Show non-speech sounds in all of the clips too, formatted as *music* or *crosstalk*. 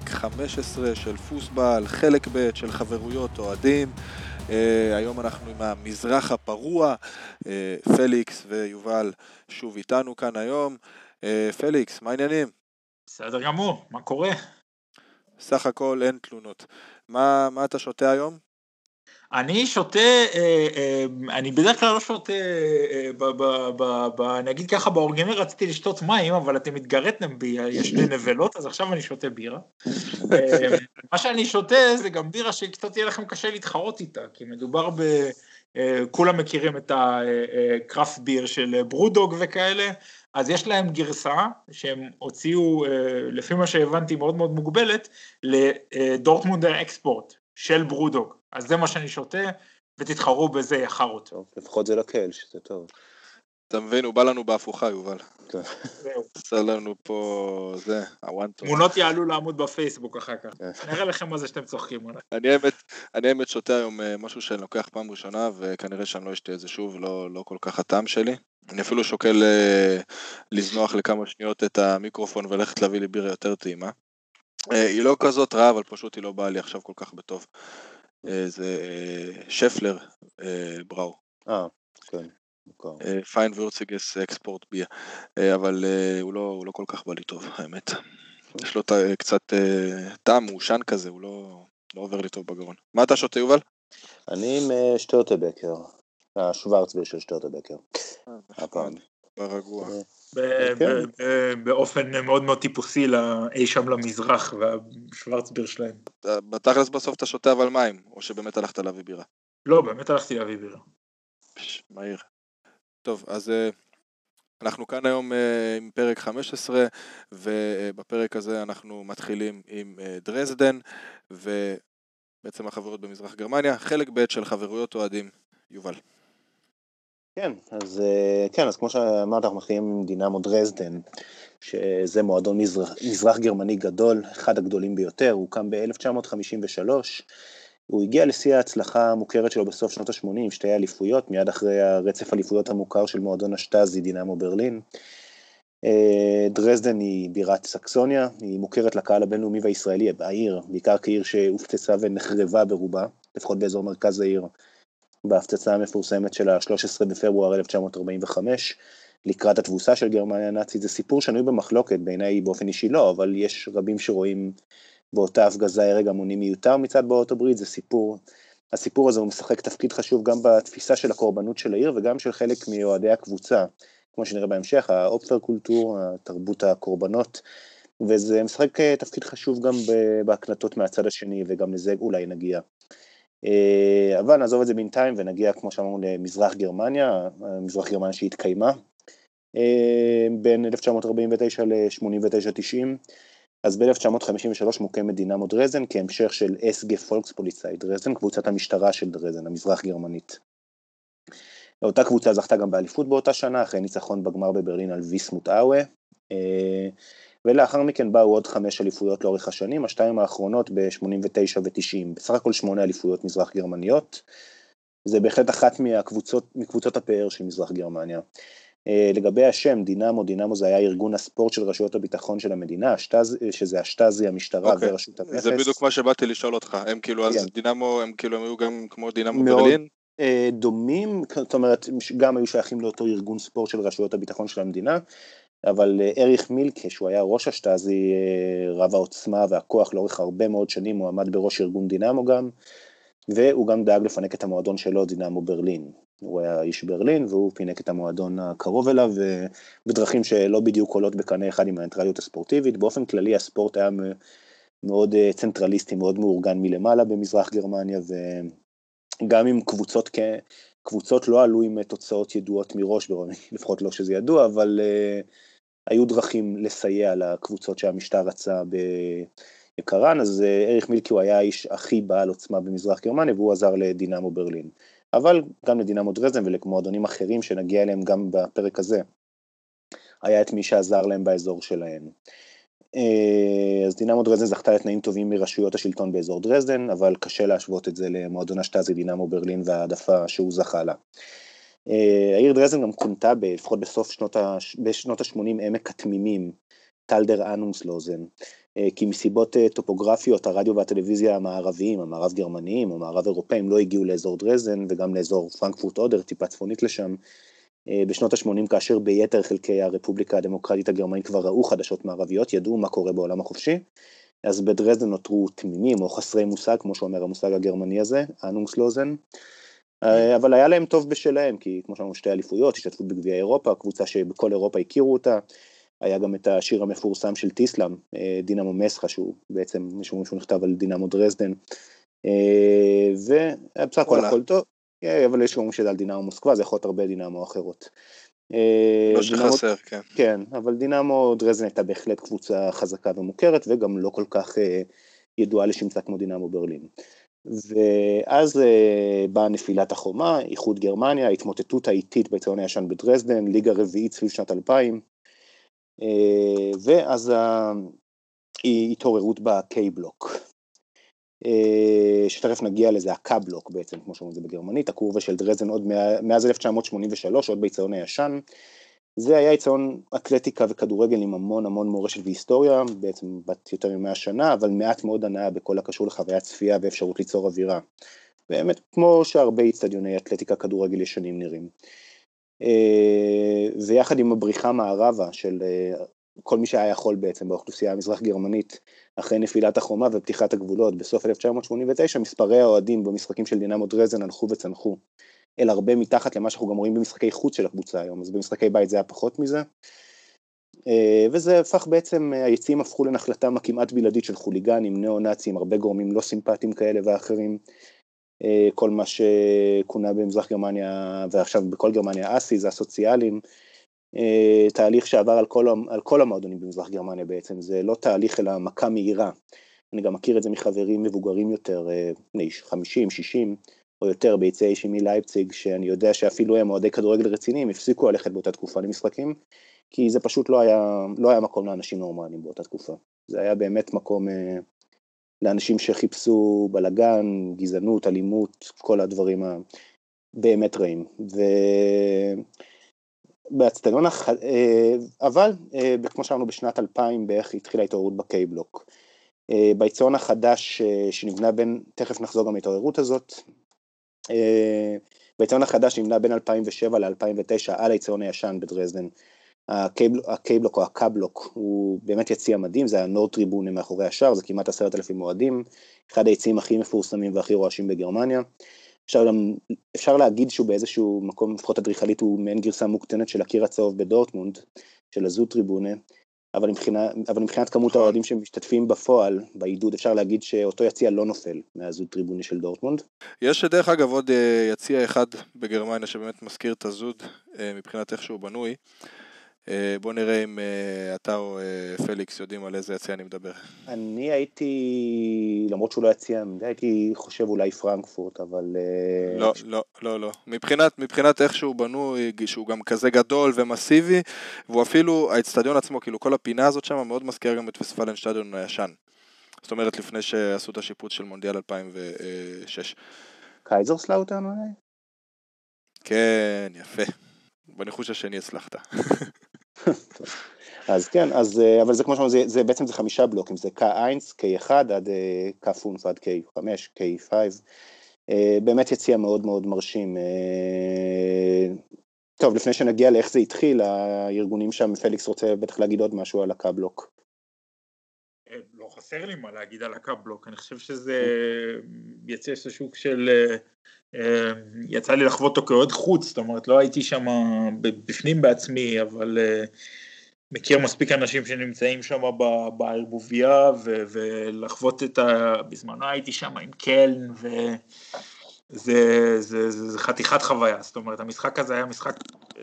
פרק 15 של פוסבל, חלק ב' של חברויות אוהדים. Uh, היום אנחנו עם המזרח הפרוע, uh, פליקס ויובל שוב איתנו כאן היום. Uh, פליקס, מה העניינים? בסדר גמור, מה קורה? סך הכל אין תלונות. מה, מה אתה שותה היום? אני שותה, אה, אה, אני בדרך כלל לא שותה, אה, נגיד ככה באורגינל רציתי לשתות מים, אבל אתם התגרדתם בי, יש לי נבלות, אז עכשיו אני שותה בירה. מה שאני שותה זה גם בירה שקצת יהיה לכם קשה להתחרות איתה, כי מדובר ב... כולם מכירים את הקראפט ביר של ברודוג וכאלה, אז יש להם גרסה שהם הוציאו, לפי מה שהבנתי מאוד מאוד מוגבלת, לדורטמונדר אקספורט של ברודוג. אז זה מה שאני שותה, ותתחרו בזה יחרות. טוב, לפחות זה לא קהל, שזה טוב. אתה מבין, הוא בא לנו בהפוכה, יובל. כן. עשה לנו פה, זה, הוואנטו. תמונות יעלו לעמוד בפייסבוק אחר כך. כן. נראה לכם מה זה שאתם צוחקים עליי. אני האמת שותה היום אה, משהו שאני לוקח פעם ראשונה, וכנראה שאני לא אשתה את זה שוב, לא, לא כל כך הטעם שלי. אני אפילו שוקל אה, לזנוח לכמה שניות את המיקרופון וללכת להביא לי בירה יותר טעימה. אה, היא לא כזאת רעה, אבל פשוט היא לא באה לי עכשיו כל כך בטוב. אה, זה אה, שפלר בראו. אה, כן. פיין ויורציגס אקספורט ביה, אבל הוא לא, הוא לא כל כך בא לי טוב, האמת. יש לו קצת טעם מעושן כזה, הוא לא, לא עובר לי טוב בגרון. מה אתה שותה, יובל? אני עם שטוטבקר, השוורצביר של שטוטבקר. הפעם. ברגוע. כן. באופן מאוד מאוד טיפוסי לאי שם למזרח והשוורצביר שלהם. בתכלס בסוף אתה שותה אבל מים, או שבאמת הלכת להביא בירה? לא, באמת הלכתי להביא בירה. מהיר. טוב, אז אה, אנחנו כאן היום אה, עם פרק 15, ובפרק הזה אנחנו מתחילים עם אה, דרזדן, ובעצם החברות במזרח גרמניה, חלק ב' של חברויות אוהדים. יובל. כן, אז אה, כן, אז כמו שאמרת, אנחנו מתחילים עם דינמו דרזדן, שזה מועדון מזרח, מזרח גרמני גדול, אחד הגדולים ביותר, הוא קם ב-1953, הוא הגיע לשיא ההצלחה המוכרת שלו בסוף שנות ה-80, עם שתי אליפויות, מיד אחרי הרצף אליפויות המוכר של מועדון השטאזי, דינמו ברלין. אה, דרזדן היא בירת סקסוניה, היא מוכרת לקהל הבינלאומי והישראלי, העיר, בעיקר כעיר שהופצצה ונחרבה ברובה, לפחות באזור מרכז העיר. בהפצצה המפורסמת של ה-13 בפברואר 1945, לקראת התבוסה של גרמניה הנאצית, זה סיפור שנוי במחלוקת, בעיניי באופן אישי לא, אבל יש רבים שרואים באותה הפגזה הרג המוני מיותר מצד בעלות הברית, זה סיפור, הסיפור הזה הוא משחק תפקיד חשוב גם בתפיסה של הקורבנות של העיר וגם של חלק מאוהדי הקבוצה, כמו שנראה בהמשך, האופפר קולטור, תרבות הקורבנות, וזה משחק תפקיד חשוב גם בהקלטות מהצד השני, וגם לזה אולי נגיע. אה, אבל נעזוב את זה בינתיים ונגיע, כמו שאמרנו, למזרח גרמניה, מזרח גרמניה שהתקיימה אה, בין 1949 ל-89-90. אז ב-1953 מוקמת דינמו דרזן כהמשך של אסגה פולקספוליצאי דרזן, קבוצת המשטרה של דרזן, המזרח גרמנית. אותה קבוצה זכתה גם באליפות באותה שנה, אחרי ניצחון בגמר בברלין על ויסמוט אאווה. ולאחר מכן באו עוד חמש אליפויות לאורך השנים, השתיים האחרונות ב-89 ו-90, בסך הכל שמונה אליפויות מזרח גרמניות, זה בהחלט אחת מהקבוצות, מקבוצות הפאר של מזרח גרמניה. אה, לגבי השם, דינמו, דינמו זה היה ארגון הספורט של רשויות הביטחון של המדינה, השטז, שזה השטזי, המשטרה okay. אוקיי. ורשות המכס. זה בדיוק מה שבאתי לשאול אותך, הם כאילו, כן. אז דינמו, הם כאילו הם היו גם כמו דינמו מאוד, ברלין? אה, דומים, זאת אומרת, גם היו שייכים לאותו ארגון ספורט של רשויות הביטחון של המדינה, אבל אה, אריך מילקה, שהוא היה ראש השטאזי אה, רב העוצמה והכוח לאורך הרבה מאוד שנים, הוא עמד בראש ארגון דינמו גם, והוא גם דאג לפנק את המועדון שלו, דינמו ברלין. הוא היה איש ברלין והוא פינק את המועדון הקרוב אליו בדרכים שלא בדיוק עולות בקנה אחד עם הניטרליות הספורטיבית. באופן כללי הספורט היה מאוד אה, צנטרליסטי, מאוד מאורגן מלמעלה במזרח גרמניה, וגם אם קבוצות, קבוצות לא עלו עם תוצאות ידועות מראש, *laughs* לפחות לא שזה ידוע, אבל uh, היו דרכים לסייע לקבוצות שהמשטר רצה ביקרן, אז uh, אריך מילקי הוא היה האיש הכי בעל עוצמה במזרח גרמניה והוא עזר לדינמו ברלין. אבל גם לדינמו דרזן ולמועדונים אחרים שנגיע אליהם גם בפרק הזה, היה את מי שעזר להם באזור שלהם. אה, אז דינמו דרזדן זכתה לתנאים טובים מרשויות השלטון באזור דרזדן, אבל קשה להשוות את זה למועדון השטאזי דינמו ברלין וההעדפה שהוא זכה לה. אה, העיר דרזדן גם כונתה, לפחות בסוף שנות ה-80, עמק התמימים, טלדר אנונסלוזן, כי מסיבות טופוגרפיות הרדיו והטלוויזיה המערביים, המערב גרמניים, המערב אירופאים לא הגיעו לאזור דרזן וגם לאזור פרנקפורט אודר, טיפה צפונית לשם, בשנות ה-80 כאשר ביתר חלקי הרפובליקה הדמוקרטית הגרמנית כבר ראו חדשות מערביות, ידעו מה קורה בעולם החופשי, אז בדרזדן נותרו תמימים או חסרי מושג, כמו שאומר המושג הגרמני הזה, אנונגסלוזן, אבל היה להם טוב בשלהם, כי כמו שאמרנו שתי אליפויות, השתתפות בגביע אירופה, קבוצה שבכל אירופה הכירו אותה, היה גם את השיר המפורסם של טיסלאם, דינמו מסחה, שהוא בעצם, מישהו שהוא נכתב על דינמו דרזדן, ובסך הכל הכל טוב, אבל יש גם שזה על דינמו מוסקבה, זה יכול להיות הרבה דינמו אחרות. לא שחסר, כן. כן, אבל דינמו דרזן הייתה בהחלט קבוצה חזקה ומוכרת, וגם לא כל כך ידועה לשמצה כמו דינמו ברלין. ואז באה נפילת החומה, איחוד גרמניה, ההתמוטטות האיטית ביציון הישן בדרזדן, ליגה רביעית סביב שנת 2000, ואז התעוררות בקיי בלוק. שתכף נגיע לזה, הקאבלוק בעצם, כמו שאומרים את זה בגרמנית, הקורבה של דרזן עוד מאז 1983, עוד ביציון הישן. זה היה יציון אתלטיקה וכדורגל עם המון המון מורשת והיסטוריה, בעצם בת יותר ממאה שנה, אבל מעט מאוד הנאה בכל הקשור לחוויית צפייה ואפשרות ליצור אווירה. באמת, כמו שהרבה איצטדיוני אתלטיקה כדורגל ישנים נראים. ויחד עם הבריחה מערבה של כל מי שהיה יכול בעצם באוכלוסייה המזרח גרמנית, אחרי נפילת החומה ופתיחת הגבולות בסוף 1989, מספרי האוהדים במשחקים של דינמו דרזן הלכו וצנחו, אל הרבה מתחת למה שאנחנו גם רואים במשחקי חוץ של הקבוצה היום, אז במשחקי בית זה היה פחות מזה. וזה הפך בעצם, היציעים הפכו לנחלתם הכמעט בלעדית של חוליגנים, ניאו-נאצים, הרבה גורמים לא סימפטיים כאלה ואחרים. כל מה שכונה במזרח גרמניה ועכשיו בכל גרמניה אסי, זה הסוציאלים. תהליך שעבר על כל, על כל המועדונים במזרח גרמניה בעצם, זה לא תהליך אלא מכה מהירה. אני גם מכיר את זה מחברים מבוגרים יותר, בני 50, 60 או יותר ביציעי שימי לייפציג, שאני יודע שאפילו הם אוהדי כדורגל רציניים הפסיקו ללכת באותה תקופה למשחקים, כי זה פשוט לא היה, לא היה מקום לאנשים נורמליים באותה תקופה. זה היה באמת מקום לאנשים שחיפשו בלגן, גזענות, אלימות, כל הדברים הבאמת רעים. ו... באצטדיון, הח... אבל כמו שאמרנו בשנת 2000 בערך התחילה התעוררות ב K-Block. באצטדיון החדש שנבנה בין, תכף נחזור גם להתעוררות הזאת, באצטדיון החדש שנבנה בין 2007 ל-2009 על האצטדיון הישן בדרזדן, ה K-Block או ה K-Block הוא באמת יציע מדהים, זה ה Nordtribüne מאחורי השער, זה כמעט עשרת אלפים אוהדים, אחד היציעים הכי מפורסמים והכי רועשים בגרמניה. אפשר, אפשר להגיד שהוא באיזשהו מקום, לפחות אדריכלית, הוא מעין גרסה מוקטנת של הקיר הצהוב בדורטמונד, של הזו טריבונה, אבל, מבחינה, אבל מבחינת כמות האוהדים שמשתתפים בפועל, בעידוד, אפשר להגיד שאותו יציע לא נופל מהזו טריבונה של דורטמונד. יש דרך אגב עוד יציע אחד בגרמניה שבאמת מזכיר את הזוד מבחינת איך שהוא בנוי. בוא נראה אם אתה או פליקס יודעים על איזה יציע אני מדבר. אני הייתי, למרות שהוא לא יציע, הייתי חושב אולי פרנקפורט, אבל... לא, לא, לא, לא. מבחינת, מבחינת איך שהוא בנוי, שהוא גם כזה גדול ומסיבי, והוא אפילו, האצטדיון עצמו, כאילו כל הפינה הזאת שם מאוד מזכירה גם את Westfalenstadion הישן. זאת אומרת לפני שעשו את השיפוץ של מונדיאל 2006. קייזרסלאוטרן אולי? כן, יפה. בניחוש השני הצלחת. *laughs* *laughs* אז כן, אז, אבל זה כמו שאמרנו, זה, זה בעצם זה חמישה בלוקים, זה K1, K1 עד K5 עד K5, K5, באמת יציע מאוד מאוד מרשים. טוב, לפני שנגיע לאיך זה התחיל, הארגונים שם, פליקס רוצה בטח להגיד עוד משהו על הקאבלוק. לא חסר לי מה להגיד על הקאבלוק, אני חושב שזה יצא איזשהו של יצא לי לחוות אותו כאוהד חוץ, זאת אומרת לא הייתי שם בפנים בעצמי, אבל מכיר מספיק אנשים שנמצאים שם בערבוביה ולחוות את ה... בזמנו הייתי שם עם קלן וזה זה, זה, זה חתיכת חוויה, זאת אומרת המשחק הזה היה משחק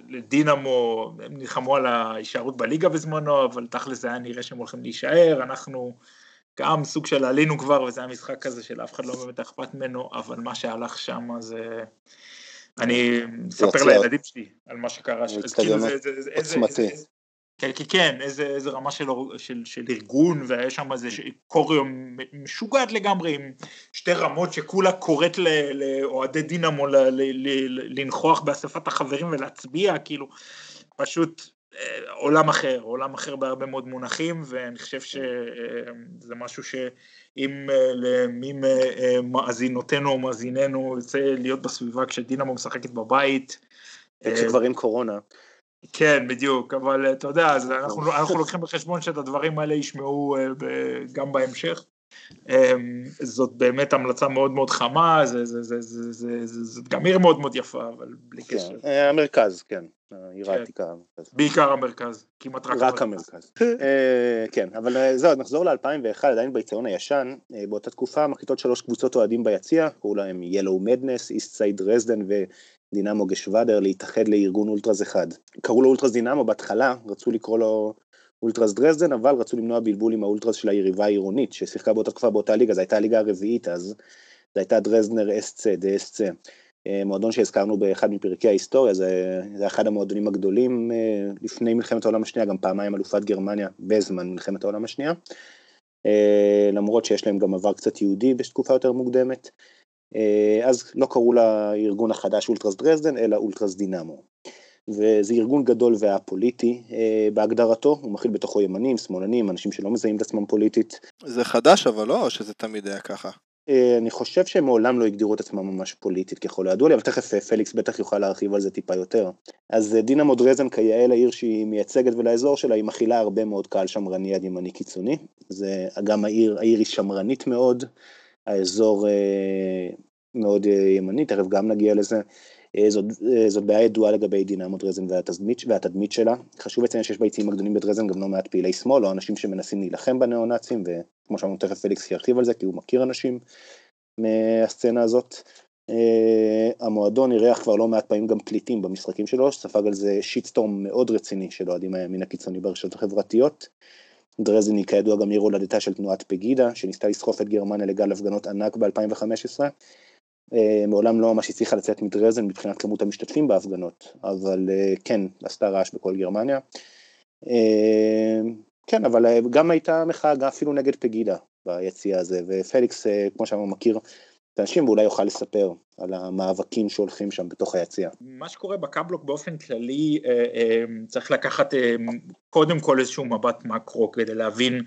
לדינמו, הם נלחמו על ההישארות בליגה בזמנו, אבל תכל'ס זה היה נראה שהם הולכים להישאר, אנחנו גם סוג של עלינו כבר, וזה היה משחק כזה של אף אחד לא באמת אכפת ממנו, אבל מה שהלך שם זה... אני מספר לילדים שלי על מה שקרה. כאילו עוצמתי. כן, כן, איזה, איזה רמה של, של, של ארגון, והיה שם איזה קוריו משוגעת לגמרי, עם שתי רמות שכולה קוראת לאוהדי דינמו לנכוח באספת החברים ולהצביע, כאילו, פשוט עולם אחר, עולם אחר בהרבה מאוד מונחים, ואני חושב שזה משהו שאם למי מאזינותינו או מאזיננו יוצא להיות בסביבה כשדינמו משחקת בבית. כשכבר עם קורונה. כן, בדיוק, אבל אתה יודע, אז אנחנו, אנחנו לוקחים בחשבון שאת הדברים האלה ישמעו גם בהמשך. אמ, זאת באמת המלצה מאוד מאוד חמה, זה, זה, זה, זה, זה, זה, זה גם עיר מאוד מאוד יפה, אבל בלי כן, קשר. אה, המרכז, כן, העיר כן. העתיקה. בעיקר המרכז, כמעט רק, רק המרכז. אה, כן, אבל אה, זהו, נחזור ל-2001, עדיין ביציון הישן, באותה תקופה מחליטות שלוש קבוצות אוהדים ביציע, קראו להם Yellow Madness, East Side Dresden ודינמו גשוואדר להתאחד לארגון אולטרס אחד. קראו לו אולטרס דינמו בהתחלה, רצו לקרוא לו אולטרס דרזדן, אבל רצו למנוע בלבול עם האולטרס של היריבה העירונית, ששיחקה באותה תקופה באותה ליגה, זו הייתה הליגה הרביעית אז, זו הייתה דרזנר אסצה, דאסצה. מועדון שהזכרנו באחד מפרקי ההיסטוריה, זה, זה אחד המועדונים הגדולים אה, לפני מלחמת העולם השנייה, גם פעמיים אלופת גרמניה בזמן מלחמת העולם השנייה, אה, למרות שיש להם גם עבר קצת יהודי בתקופה יותר מוקדמת. אה, אז לא קראו לארגון החדש אולטרס דרזדן, אלא אולטרס דינמו. וזה ארגון גדול ואפוליטי אה, בהגדרתו, הוא מכיל בתוכו ימנים, שמאלנים, אנשים שלא מזהים את עצמם פוליטית. זה חדש אבל לא, או שזה תמיד היה ככה? אה, אני חושב שהם מעולם לא הגדירו את עצמם ממש פוליטית ככל הידוע לי, אבל תכף אה, פליקס בטח יוכל להרחיב על זה טיפה יותר. אז דינה מודרזן כיאה לעיר שהיא מייצגת ולאזור שלה, היא מכילה הרבה מאוד קהל שמרני עד ימני קיצוני. זה גם העיר, העיר היא שמרנית מאוד, האזור מאוד ימני, תכף גם נגיע לזה. אה, זאת, אה, זאת בעיה ידועה לגבי דינמו דרזן והתדמית, והתדמית שלה. חשוב לציין שיש ביציעים הגדולים בדרזן גם לא מעט פעילי שמאל, או אנשים שמנסים להילחם בניאו-נאצים, וכמו שאמרנו תכף פליקס ירחיב על זה, כי הוא מכיר אנשים מהסצנה הזאת. Uh, המועדון אירח כבר לא מעט פעמים גם פליטים במשחקים שלו, שספג על זה שיטסטורם מאוד רציני של אוהדים מהימין הקיצוני ברשתות החברתיות. דרזן היא כידוע גם עיר הולדתה של תנועת פגידה, שניסתה לסחוף את גרמניה לגל הפגנות ענק ב-2015, אה, מעולם לא ממש הצליחה לצאת מדרזן מבחינת כמות המשתתפים בהפגנות, אבל אה, כן, עשתה רעש בכל גרמניה. אה, כן, אבל גם הייתה מחאה אפילו נגד פגידה ביציאה הזה, ופליקס, כמו שאמרנו, מכיר את האנשים ואולי יוכל לספר על המאבקים שהולכים שם בתוך היציאה. מה שקורה בקאבלוק באופן כללי, צריך לקחת קודם כל איזשהו מבט מקרו כדי להבין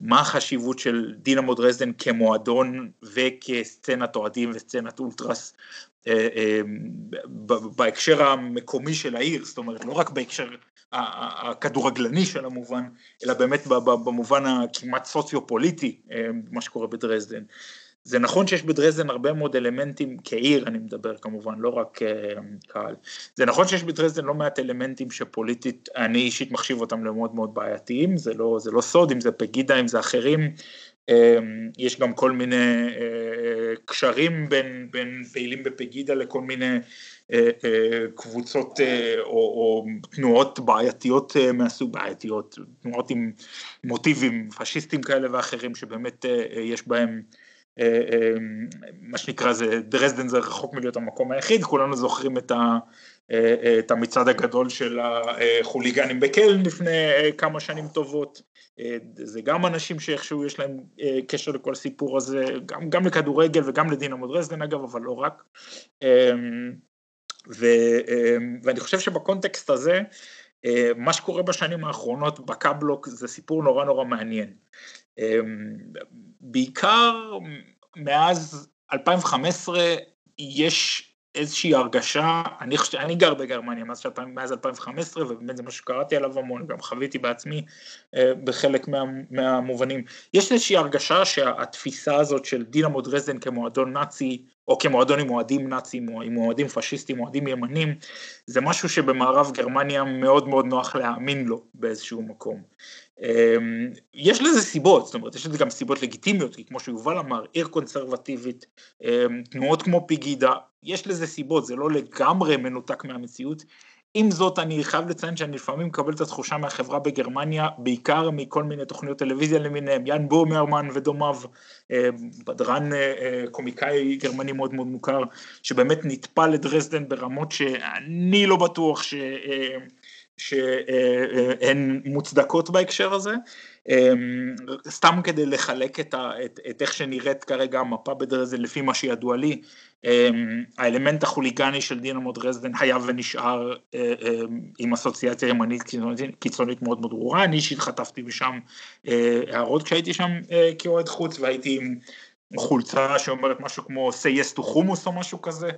מה החשיבות של דינמו דרזדן כמועדון וכסצנת אוהדים וסצנת אולטרס אה, אה, בהקשר המקומי של העיר, זאת אומרת לא רק בהקשר הכדורגלני של המובן, אלא באמת במובן הכמעט סוציו-פוליטי, אה, מה שקורה בדרזדן. זה נכון שיש בדרזדן הרבה מאוד אלמנטים, כעיר אני מדבר כמובן, לא רק uh, קהל, זה נכון שיש בדרזדן לא מעט אלמנטים שפוליטית אני אישית מחשיב אותם למאוד מאוד בעייתיים, זה לא, זה לא סוד, אם זה פגידה, אם זה אחרים, uh, יש גם כל מיני uh, קשרים בין, בין פעילים בפגידה לכל מיני קבוצות או, או תנועות בעייתיות מהסוג בעייתיות, תנועות עם מוטיבים פשיסטיים כאלה ואחרים שבאמת יש בהם אה, אה, מה שנקרא זה דרזדן זה רחוק מלהיות המקום היחיד, כולנו זוכרים את, ה, אה, את המצעד הגדול של החוליגנים בקלן לפני כמה שנים טובות, זה גם אנשים שאיכשהו יש להם קשר לכל הסיפור הזה, גם, גם לכדורגל וגם לדינמו דרזדן אגב, אבל לא רק, ו, ואני חושב שבקונטקסט הזה, מה שקורה בשנים האחרונות בקאבלוק זה סיפור נורא נורא מעניין. בעיקר מאז 2015 יש איזושהי הרגשה, אני, חושב, אני גר בגרמניה מאז, 2015 ובאמת זה מה שקראתי עליו המון, גם חוויתי בעצמי בחלק מה, מהמובנים. יש איזושהי הרגשה שהתפיסה הזאת של דינמו דרזדן כמועדון נאצי, או כמועדון עם אוהדים נאצים, או עם אוהדים פשיסטים, אוהדים ימנים, זה משהו שבמערב גרמניה מאוד מאוד נוח להאמין לו באיזשהו מקום. אמ, יש לזה סיבות, זאת אומרת יש לזה גם סיבות לגיטימיות, כי כמו שיובל אמר, עיר קונסרבטיבית, אמ, תנועות כמו פיגידה, יש לזה סיבות, זה לא לגמרי מנותק מהמציאות. עם זאת אני חייב לציין שאני לפעמים מקבל את התחושה מהחברה בגרמניה, בעיקר מכל מיני תוכניות טלוויזיה למיניהם, יאן בומרמן ודומיו, אמ, בדרן אה, אה, קומיקאי גרמני מאוד מאוד מוכר, שבאמת נטפל לדרזדן ברמות שאני לא בטוח. שהן מוצדקות בהקשר הזה. סתם כדי לחלק את, ה, את, את איך שנראית כרגע המפה בדרזדן לפי מה שידוע לי, האלמנט החוליגני של דינמו דרזדן היה ונשאר עם אסוציאציה ימנית קיצונית, מאוד מאוד ברורה, אני אישית חטפתי משם הערות כשהייתי שם כאוהד חוץ והייתי עם חולצה שאומרת משהו כמו say yes to חומוס או משהו כזה, אמ,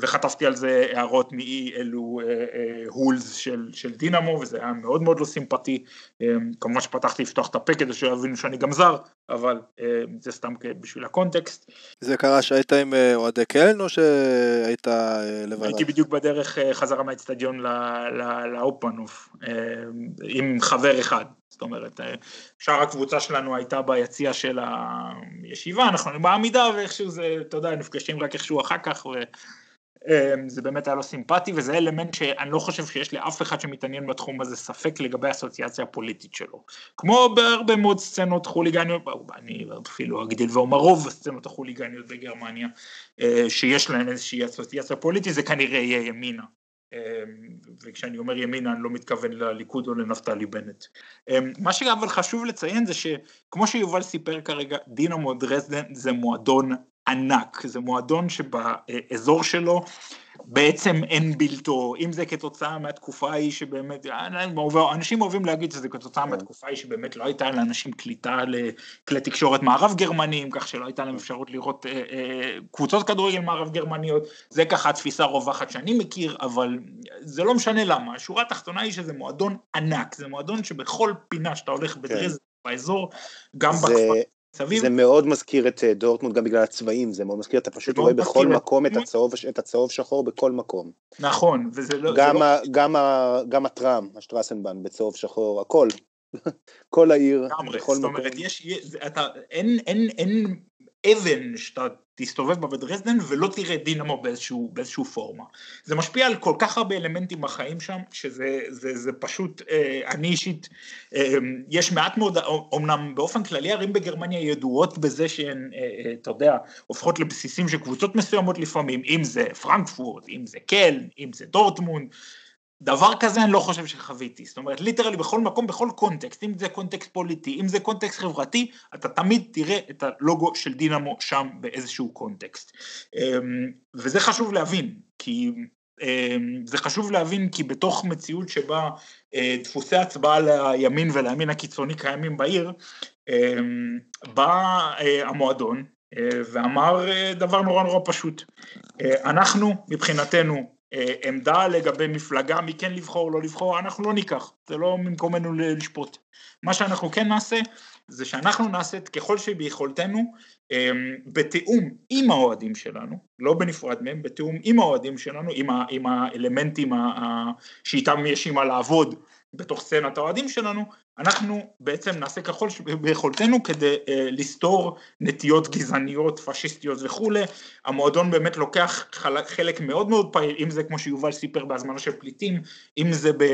וחטפתי על זה הערות מאי אלו הולס אה, של, של דינמו וזה היה מאוד מאוד לא סימפטי, אמ, כמובן שפתחתי לפתוח את הפה כדי שיבינו שאני גם זר, אבל אמ, זה סתם בשביל הקונטקסט. זה קרה שהיית עם אה, אוהדי קלן או שהיית אה, לבד? הייתי בדיוק בדרך חזרה מהאצטדיון לאופנוף עם חבר אחד. זאת אומרת, שאר הקבוצה שלנו הייתה ביציע של הישיבה, אנחנו בעמידה ואיכשהו זה, אתה יודע, נפגשים רק איכשהו אחר כך וזה באמת היה לו סימפטי וזה אלמנט שאני לא חושב שיש לאף אחד שמתעניין בתחום הזה ספק לגבי האסוציאציה הפוליטית שלו. כמו בהרבה מאוד סצנות חוליגניות, אני אפילו אגדיל ואומר רוב הסצנות החוליגניות בגרמניה, אה, שיש להן איזושהי אסוציאציה פוליטית, זה כנראה יהיה ימינה. אמ, וכשאני אומר ימינה אני לא מתכוון לליכוד או לנפתלי בנט. אמ, מה שאבל חשוב לציין זה שכמו שיובל סיפר כרגע, דינמו דרזדן זה מועדון ענק, זה מועדון שבאזור שלו בעצם אין בלתו, אם זה כתוצאה מהתקופה ההיא שבאמת, אנשים אוהבים להגיד שזה כתוצאה כן. מהתקופה ההיא שבאמת לא הייתה לאנשים קליטה לכלי תקשורת מערב גרמניים, כך שלא הייתה להם אפשרות לראות אה, אה, קבוצות כדורגל מערב גרמניות, זה ככה התפיסה הרווחת שאני מכיר, אבל זה לא משנה למה, השורה התחתונה היא שזה מועדון ענק, זה מועדון שבכל פינה שאתה הולך בדרז, כן. באזור, גם זה, בכפר סביב. זה מאוד מזכיר את אה, דורטמונד גם בגלל הצבעים, זה מאוד מזכיר, אתה פשוט רואה בכל מקום את הצהוב, את הצהוב שחור בכל מקום. נכון, וזה לא... גם, לא... ה, גם, ה, גם הטראם, השטרסנבן בצהוב שחור, הכל. *laughs* כל העיר, בכל מקום. זאת אומרת, יש, אתה, אין, אין, אין אבן שאתה תסתובב בה בדרזדן ולא תראה דינמו באיזשהו, באיזשהו פורמה. זה משפיע על כל כך הרבה אלמנטים בחיים שם, שזה זה, זה פשוט, אה, אני אישית, אה, יש מעט מאוד, אמנם באופן כללי ערים בגרמניה ידועות בזה שהן, אה, אה, אתה יודע, הופכות לבסיסים של קבוצות מסוימות לפעמים, אם זה פרנקפורט, אם זה קלן, אם זה דורטמונד, דבר כזה אני לא חושב שחוויתי, זאת אומרת literally בכל מקום, בכל קונטקסט, אם זה קונטקסט פוליטי, אם זה קונטקסט חברתי, אתה תמיד תראה את הלוגו של דינמו שם באיזשהו קונטקסט. אמ, וזה חשוב להבין, כי אמ, זה חשוב להבין כי בתוך מציאות שבה אה, דפוסי הצבעה לימין ולימין הקיצוני קיימים בעיר, אמ, בא אה, המועדון אה, ואמר דבר נורא נורא פשוט, אנחנו מבחינתנו עמדה לגבי מפלגה, מי כן לבחור או לא לבחור, אנחנו לא ניקח, זה לא ממקומנו לשפוט. מה שאנחנו כן נעשה, זה שאנחנו נעשה את ככל שביכולתנו, אה, בתיאום עם האוהדים שלנו, לא בנפרד מהם, בתיאום עם האוהדים שלנו, עם, ה, עם האלמנטים שאיתם יש עם לעבוד בתוך סצנת האוהדים שלנו, אנחנו בעצם נעשה ככל שביכולתנו כדי אה, לסתור נטיות גזעניות, פשיסטיות וכולי. המועדון באמת לוקח חלק מאוד מאוד פעיל, אם זה כמו שיובל סיפר בהזמנה של פליטים, אם זה ב...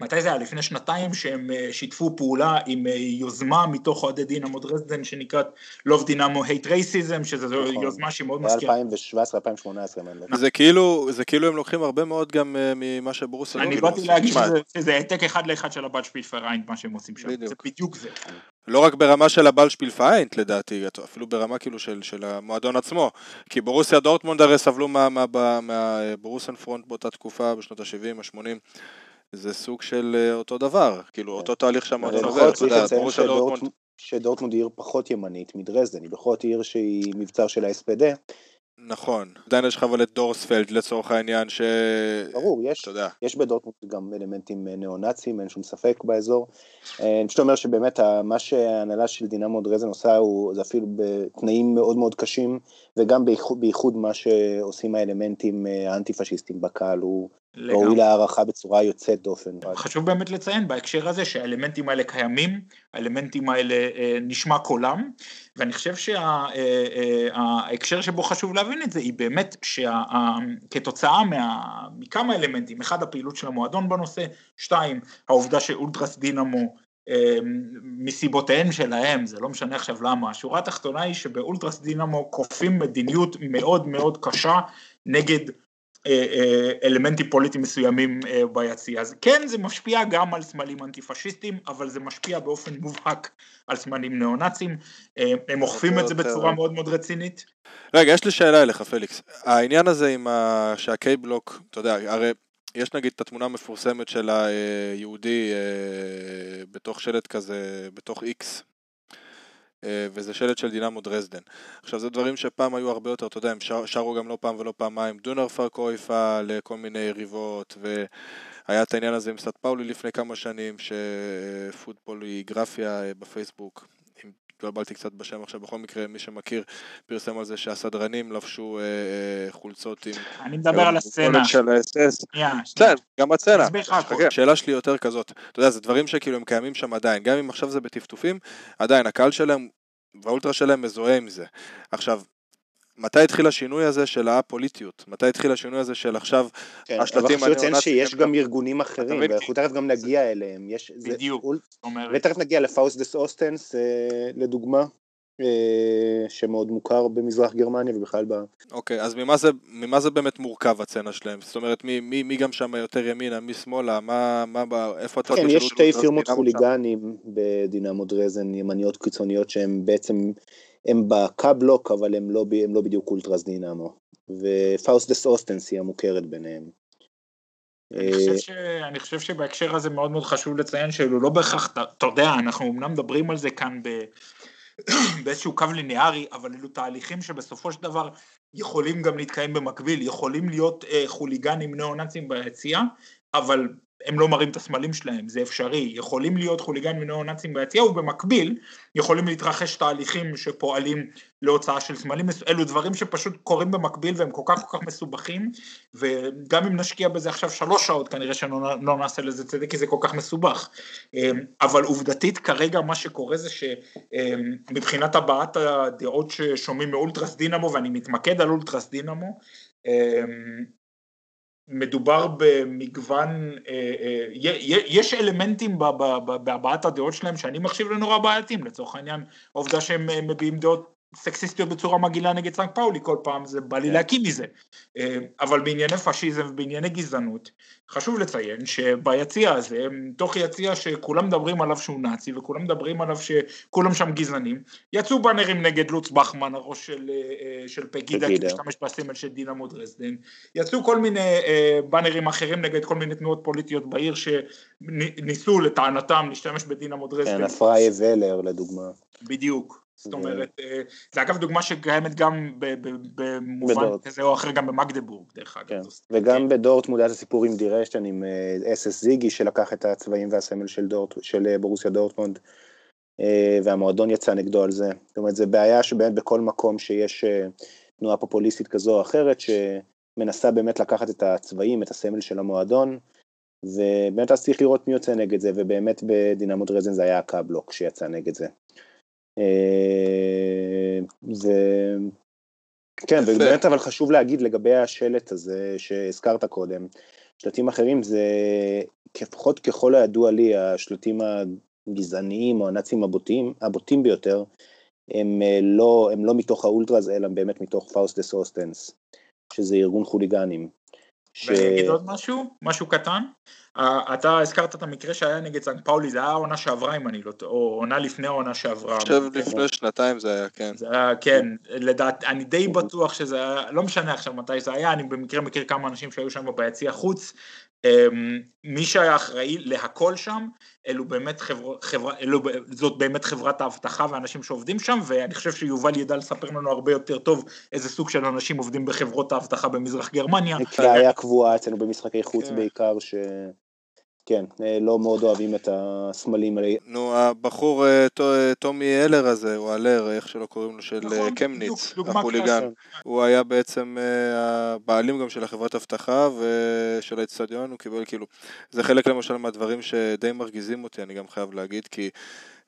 מתי זה היה? לפני שנתיים שהם אה, שיתפו פעולה עם אה, יוזמה מתוך אוהדי דינמו דרזדן שנקראת Love Dynamo Hate Racism, שזו נכון. יוזמה שהיא מאוד מזכירה. ב-2017-2018. זה כאילו, זה כאילו הם לוקחים הרבה מאוד גם אה, ממה שברוסיה לא אני באתי להגיד שזה העתק אחד לאחד של הבת שפילפריינט מה שהם עושים שם, זה בדיוק זה. לא רק ברמה של הבעל שפילפיינט לדעתי, אפילו ברמה כאילו של, של המועדון עצמו, כי ברוסיה דורטמונד הרי סבלו מהברוסן פרונט באותה תקופה בשנות ה-70, ה-80. זה סוג של אה, אותו דבר, כאילו כן. אותו תהליך שהמועדון עובר, אתה יודע, ברור שדורטמונד היא עיר פחות ימנית מדרזדן, היא פחות עיר שהיא מבצר של ה-SPD. נכון, עדיין יש לך אבל את דורספלד לצורך העניין ש... ברור, יש, יש בדורטמונד גם אלמנטים אה, ניאו-נאצים, אין שום ספק באזור. אה, אני פשוט אומר שבאמת מה שההנהלה של דינמו דרזן עושה הוא, זה אפילו בתנאים מאוד מאוד קשים, וגם בייחוד, בייחוד מה שעושים האלמנטים האנטי פשיסטים בקהל, הוא ראוי להערכה בצורה יוצאת דופן. חשוב באמת לציין בהקשר הזה שהאלמנטים האלה קיימים, האלמנטים האלה אה, נשמע קולם, ואני חושב שההקשר אה, אה, שבו חשוב להבין את זה היא באמת שכתוצאה מכמה אלמנטים, אחד הפעילות של המועדון בנושא, שתיים העובדה שאולטרס דינמו מסיבותיהם שלהם, זה לא משנה עכשיו למה, השורה התחתונה היא שבאולטרס דינמו כופים מדיניות מאוד מאוד קשה נגד אלמנטים פוליטיים מסוימים ביציע. אז כן, זה משפיע גם על סמלים אנטי-פשיסטים, אבל זה משפיע באופן מובהק על סמלים ניאו-נאצים. הם אוכפים את זה בצורה מאוד מאוד רצינית. רגע, יש לי שאלה אליך, פליקס. העניין הזה עם ה... שהקיי בלוק, אתה יודע, הרי יש נגיד את התמונה המפורסמת של היהודי בתוך שלט כזה, בתוך איקס, אה, וזה שלט של דינמו דרזדן. עכשיו זה דברים שפעם היו הרבה יותר, אתה יודע, הם שר, שרו גם לא פעם ולא פעמיים דונר פרקויפה לכל מיני יריבות, והיה את העניין הזה עם סט פאולי לפני כמה שנים, שפוטפוליגרפיה אה, בפייסבוק, התבלבלתי קצת בשם עכשיו, בכל מקרה, מי שמכיר, פרסם על זה שהסדרנים לבשו אה, אה, חולצות עם... אני מדבר על הסצנה. של האס-אס. כן, גם הסצנה. השאלה שלי יותר כזאת, אתה יודע, זה דברים שכאילו הם קיימים שם עדיין, גם אם עכשיו זה בטפטופים, עדיין הקהל שלהם והאולטרה שלהם מזוהה עם זה. עכשיו, מתי התחיל השינוי הזה של הפוליטיות? מתי התחיל השינוי הזה של עכשיו כן, השלטים הניאו-נאציים? אבל חשוב שיש גם ארגונים אחרים, ואנחנו תכף גם נגיע אליהם. יש, בדיוק. זה, ותכף נגיע ל Faust des Ostens, אה, לדוגמה. אה, שמאוד מוכר במזרח גרמניה ובכלל ב... אוקיי, אז ממה זה, ממה זה באמת מורכב הסצנה שלהם? זאת אומרת, מי, מי, מי גם שם יותר ימינה, מי שמאלה, מה, מה, איפה אתה... כן, יש שתי פירמות חוליגנים בדינמו דרזדן, ימניות קיצוניות שהן בעצם הם ב K-Block, אבל הם לא, הם לא בדיוק אולטרס דינמו. ו Faust des Ostens היא המוכרת ביניהם. אני חושב, ש... אני חושב שבהקשר הזה מאוד מאוד חשוב לציין שאלו לא בהכרח, אתה יודע, אנחנו אמנם מדברים על זה כאן ב... באיזשהו קו ליניארי, אבל אלו תהליכים שבסופו של דבר יכולים גם להתקיים במקביל, יכולים להיות אה, חוליגנים ניאו-נאצים ביציע, אבל הם לא מראים את הסמלים שלהם, זה אפשרי, יכולים להיות חוליגן וניאו-נאצים ביציע ובמקביל יכולים להתרחש תהליכים שפועלים להוצאה של סמלים, אלו דברים שפשוט קורים במקביל והם כל כך כל כך מסובכים וגם אם נשקיע בזה עכשיו שלוש שעות כנראה שלא לא נעשה לזה צדק כי זה כל כך מסובך, אמ, אבל עובדתית כרגע מה שקורה זה שמבחינת הבעת הדעות ששומעים מאולטרס דינמו ואני מתמקד על אולטרס דינמו אמ, מדובר במגוון, אה, אה, יש אלמנטים בהבעת הדעות שלהם שאני מחשיב לנורא בעייתיים, לצורך העניין העובדה שהם אה, מביעים דעות סקסיסטיות בצורה מגעילה נגד סנק פאולי כל פעם, זה בא לי כן. להקים מזה. אה, אבל בענייני פשיזם ובענייני גזענות, חשוב לציין שביציע הזה, תוך יציע שכולם מדברים עליו שהוא נאצי וכולם מדברים עליו שכולם שם גזענים, יצאו באנרים נגד לוץ בחמן, הראש של, אה, של פגידה, כי משתמש בסמל של דינמו דרזדן, יצאו כל מיני אה, באנרים אחרים נגד כל מיני תנועות פוליטיות בעיר שניסו לטענתם להשתמש בדינמו דרזדן. כן, אפריי ולר לדוגמה. בדיוק. זאת אומרת, אה, זה אגב דוגמה שקיימת גם במובן כזה או אחר גם במגדבורג דרך אגב. כן. וגם בדורטמונד היה הסיפור עם דירשטיין עם אס אס זיגי שלקח את הצבעים והסמל של, אה, ברוסיה דורטמונד אה, והמועדון יצא נגדו על זה. זאת אומרת, זה בעיה שבאמת בכל מקום שיש תנועה פופוליסטית כזו או אחרת שמנסה באמת לקחת את הצבעים, את הסמל של המועדון ובאמת אז צריך לראות מי יוצא נגד זה ובאמת בדינמו דרזדן זה היה ה K-Block שיצא נגד זה. זה... אה, כן, ובאמת אבל חשוב להגיד לגבי השלט הזה שהזכרת קודם, שלטים אחרים זה לפחות ככל הידוע לי, השלטים הגזעניים או הנאצים הבוטים, הבוטים ביותר, הם אה, לא, הם לא מתוך האולטראס אלא באמת מתוך Faust des Ostens, שזה ארגון חוליגנים. ש... ואני אגיד עוד משהו, משהו קטן, אתה הזכרת את המקרה שהיה נגד סן פאולי, זה היה העונה שעברה אם אני לא טועה, או עונה לפני העונה שעברה. אני חושב לפני שנתיים זה היה, כן. זה היה, כן, לדעת, אני די בטוח שזה היה, לא משנה עכשיו מתי זה היה, אני במקרה מכיר כמה אנשים שהיו שם ביציע חוץ, מי שהיה אחראי להכל שם, אלו באמת חברה, חברה, אלו, זאת באמת חברת האבטחה ואנשים שעובדים שם, ואני חושב שיובל ידע לספר לנו הרבה יותר טוב איזה סוג של אנשים עובדים בחברות האבטחה במזרח גרמניה. היה קבועה אצלנו במשחקי חוץ כן. בעיקר, ש... כן, אה, לא מאוד אוהבים את הסמלים האלה. נו, הבחור אה, אה, טומי אלר הזה, או אלר, איך שלא קוראים לו, של נכון, קמניץ, החוליגן. הוא היה בעצם הבעלים גם של החברת אבטחה ושל האצטדיון, הוא קיבל כאילו, זה חלק למשל מהדברים שדי מרגיזים אותי, אני גם חייב להגיד, כי...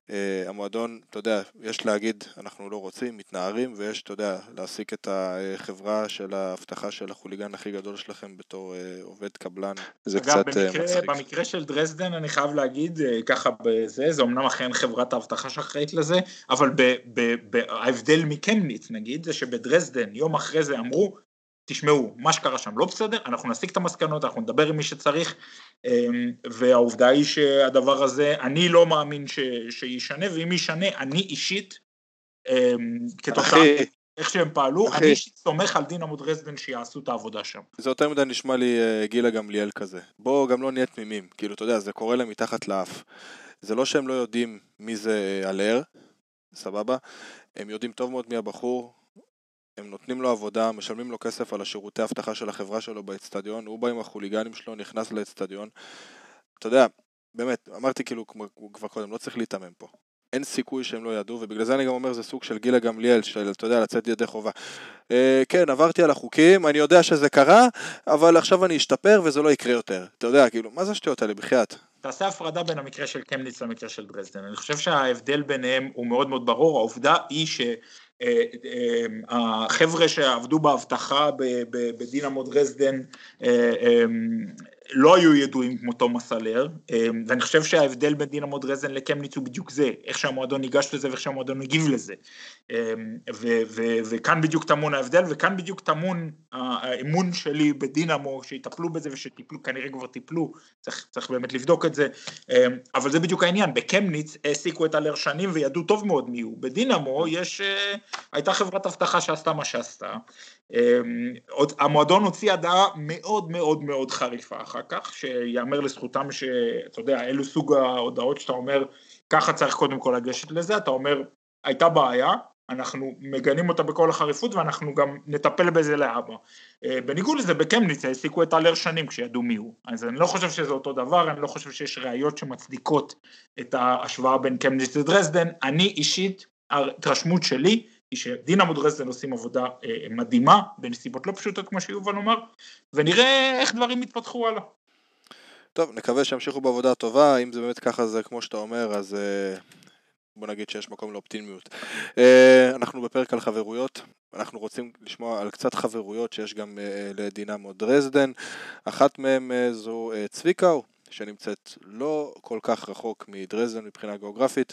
Uh, המועדון, אתה יודע, יש להגיד, אנחנו לא רוצים, מתנערים, ויש, אתה יודע, להעסיק את החברה של האבטחה של החוליגן הכי גדול שלכם בתור uh, עובד קבלן. זה אגב, קצת במקרה, uh, מצחיק. במקרה של דרזדן, אני חייב להגיד, uh, ככה בזה, זה אמנם אכן חברת האבטחה שאחראית לזה, אבל ב, ב, ב, ההבדל מקמניץ, נגיד, זה שבדרזדן, יום אחרי זה אמרו, תשמעו, מה שקרה שם לא בסדר, אנחנו נסיק את המסקנות, אנחנו נדבר עם מי שצריך, אמ, והעובדה היא שהדבר הזה, אני לא מאמין ש, שישנה, ואם ישנה, אני אישית, אמ, כתוצאה איך שהם פעלו, אחי. אני אישית סומך על דינמו דרזדן שיעשו את העבודה שם. זה יותר מדי נשמע לי uh, גילה גמליאל כזה. בואו גם לא נהיה תמימים, כאילו, אתה יודע, זה קורה להם מתחת לאף. זה לא שהם לא יודעים מי זה אלר, סבבה? הם יודעים טוב מאוד מי הבחור, הם נותנים לו עבודה, משלמים לו כסף על השירותי האבטחה של החברה שלו באצטדיון, הוא בא עם החוליגנים שלו, נכנס לאצטדיון. אתה יודע, באמת, אמרתי כאילו כבר קודם, לא צריך להיתמם פה. אין סיכוי שהם לא ידעו, ובגלל זה אני גם אומר זה סוג של גילה גמליאל, של, אתה יודע, לצאת ידי חובה. אה, כן, עברתי על החוקים, אני יודע שזה קרה, אבל עכשיו אני אשתפר וזה לא יקרה יותר. אתה יודע, כאילו, מה זה השטויות האלה, בחייאת? תעשה הפרדה בין המקרה של קמניץ למקרה של דרזדן. אני חושב שההבדל ביניהם הוא מאוד מאוד ברור, העובדה היא ש... אה, אה, החבר'ה שעבדו באבטחה בדינמו דרזדן אה, לא היו ידועים כמו תומאס אלר, אמ, ואני חושב שההבדל בין דינמו דרזן לקמניץ הוא בדיוק זה, איך שהמועדון ניגש לזה ואיך שהמועדון הגיב לזה. אמ, ו- ו- וכאן בדיוק טמון ההבדל, וכאן בדיוק טמון האמון שלי בדינמו, שיטפלו בזה ושטיפלו, כנראה כבר טיפלו, צריך, צריך באמת לבדוק את זה, אמ, אבל זה בדיוק העניין, בקמניץ העסיקו את אלר שנים וידעו טוב מאוד מי הוא, בדינמו יש, אה, הייתה חברת אבטחה שעשתה מה שעשתה, המועדון הוציא הדעה מאוד מאוד מאוד חריפה אחר כך, שיאמר לזכותם שאתה יודע, אלו סוג ההודעות שאתה אומר, ככה צריך קודם כל לגשת לזה, אתה אומר, הייתה בעיה, אנחנו מגנים אותה בכל החריפות ואנחנו גם נטפל בזה לאבא. אה, בניגוד לזה בקמניץ העסיקו את אלר שנים כשידעו מי הוא, אז אני לא חושב שזה אותו דבר, אני לא חושב שיש ראיות שמצדיקות את ההשוואה בין קמניץ לדרזדן, אני אישית, ההתרשמות שלי היא שדינמו דרזדן עושים עבודה אה, מדהימה בנסיבות לא פשוטות כמו שיובל אומר, ונראה איך דברים יתפתחו הלאה. טוב, נקווה שימשיכו בעבודה הטובה, אם זה באמת ככה זה כמו שאתה אומר, אז אה, בוא נגיד שיש מקום לאופטימיות. אה, אנחנו בפרק על חברויות, אנחנו רוצים לשמוע על קצת חברויות שיש גם לדינמו דרזדן, אחת מהן זו צביקאו. שנמצאת לא כל כך רחוק מדרזדן מבחינה גיאוגרפית.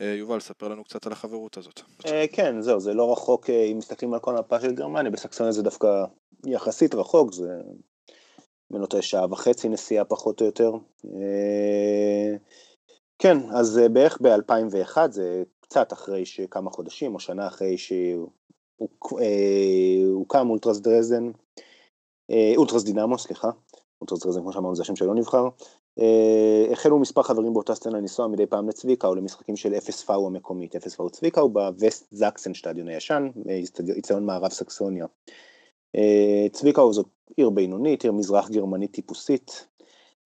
אה, יובל, ספר לנו קצת על החברות הזאת. אה, כן, זהו, זה לא רחוק, אה, אם מסתכלים על כל המפה של גרמניה, בסקסוניה זה דווקא יחסית רחוק, זה בנוטה שעה וחצי נסיעה פחות או יותר. כן, אז בערך ב-2001, זה קצת אחרי שכמה חודשים, או שנה אחרי שהוקם אולטרס דרזדן, אולטרס דינמו, סליחה, אולטרס כמו שאמרנו זה השם שלא נבחר, Uh, החלו מספר חברים באותה סצנה לנסוע מדי פעם לצביקה או למשחקים של אפס פאו המקומית, פאו צביקה הוא בווסט זקסן שטדיון הישן, איצטדיון מערב סקסוניה. Uh, צביקה זו עיר בינונית, עיר מזרח גרמנית טיפוסית,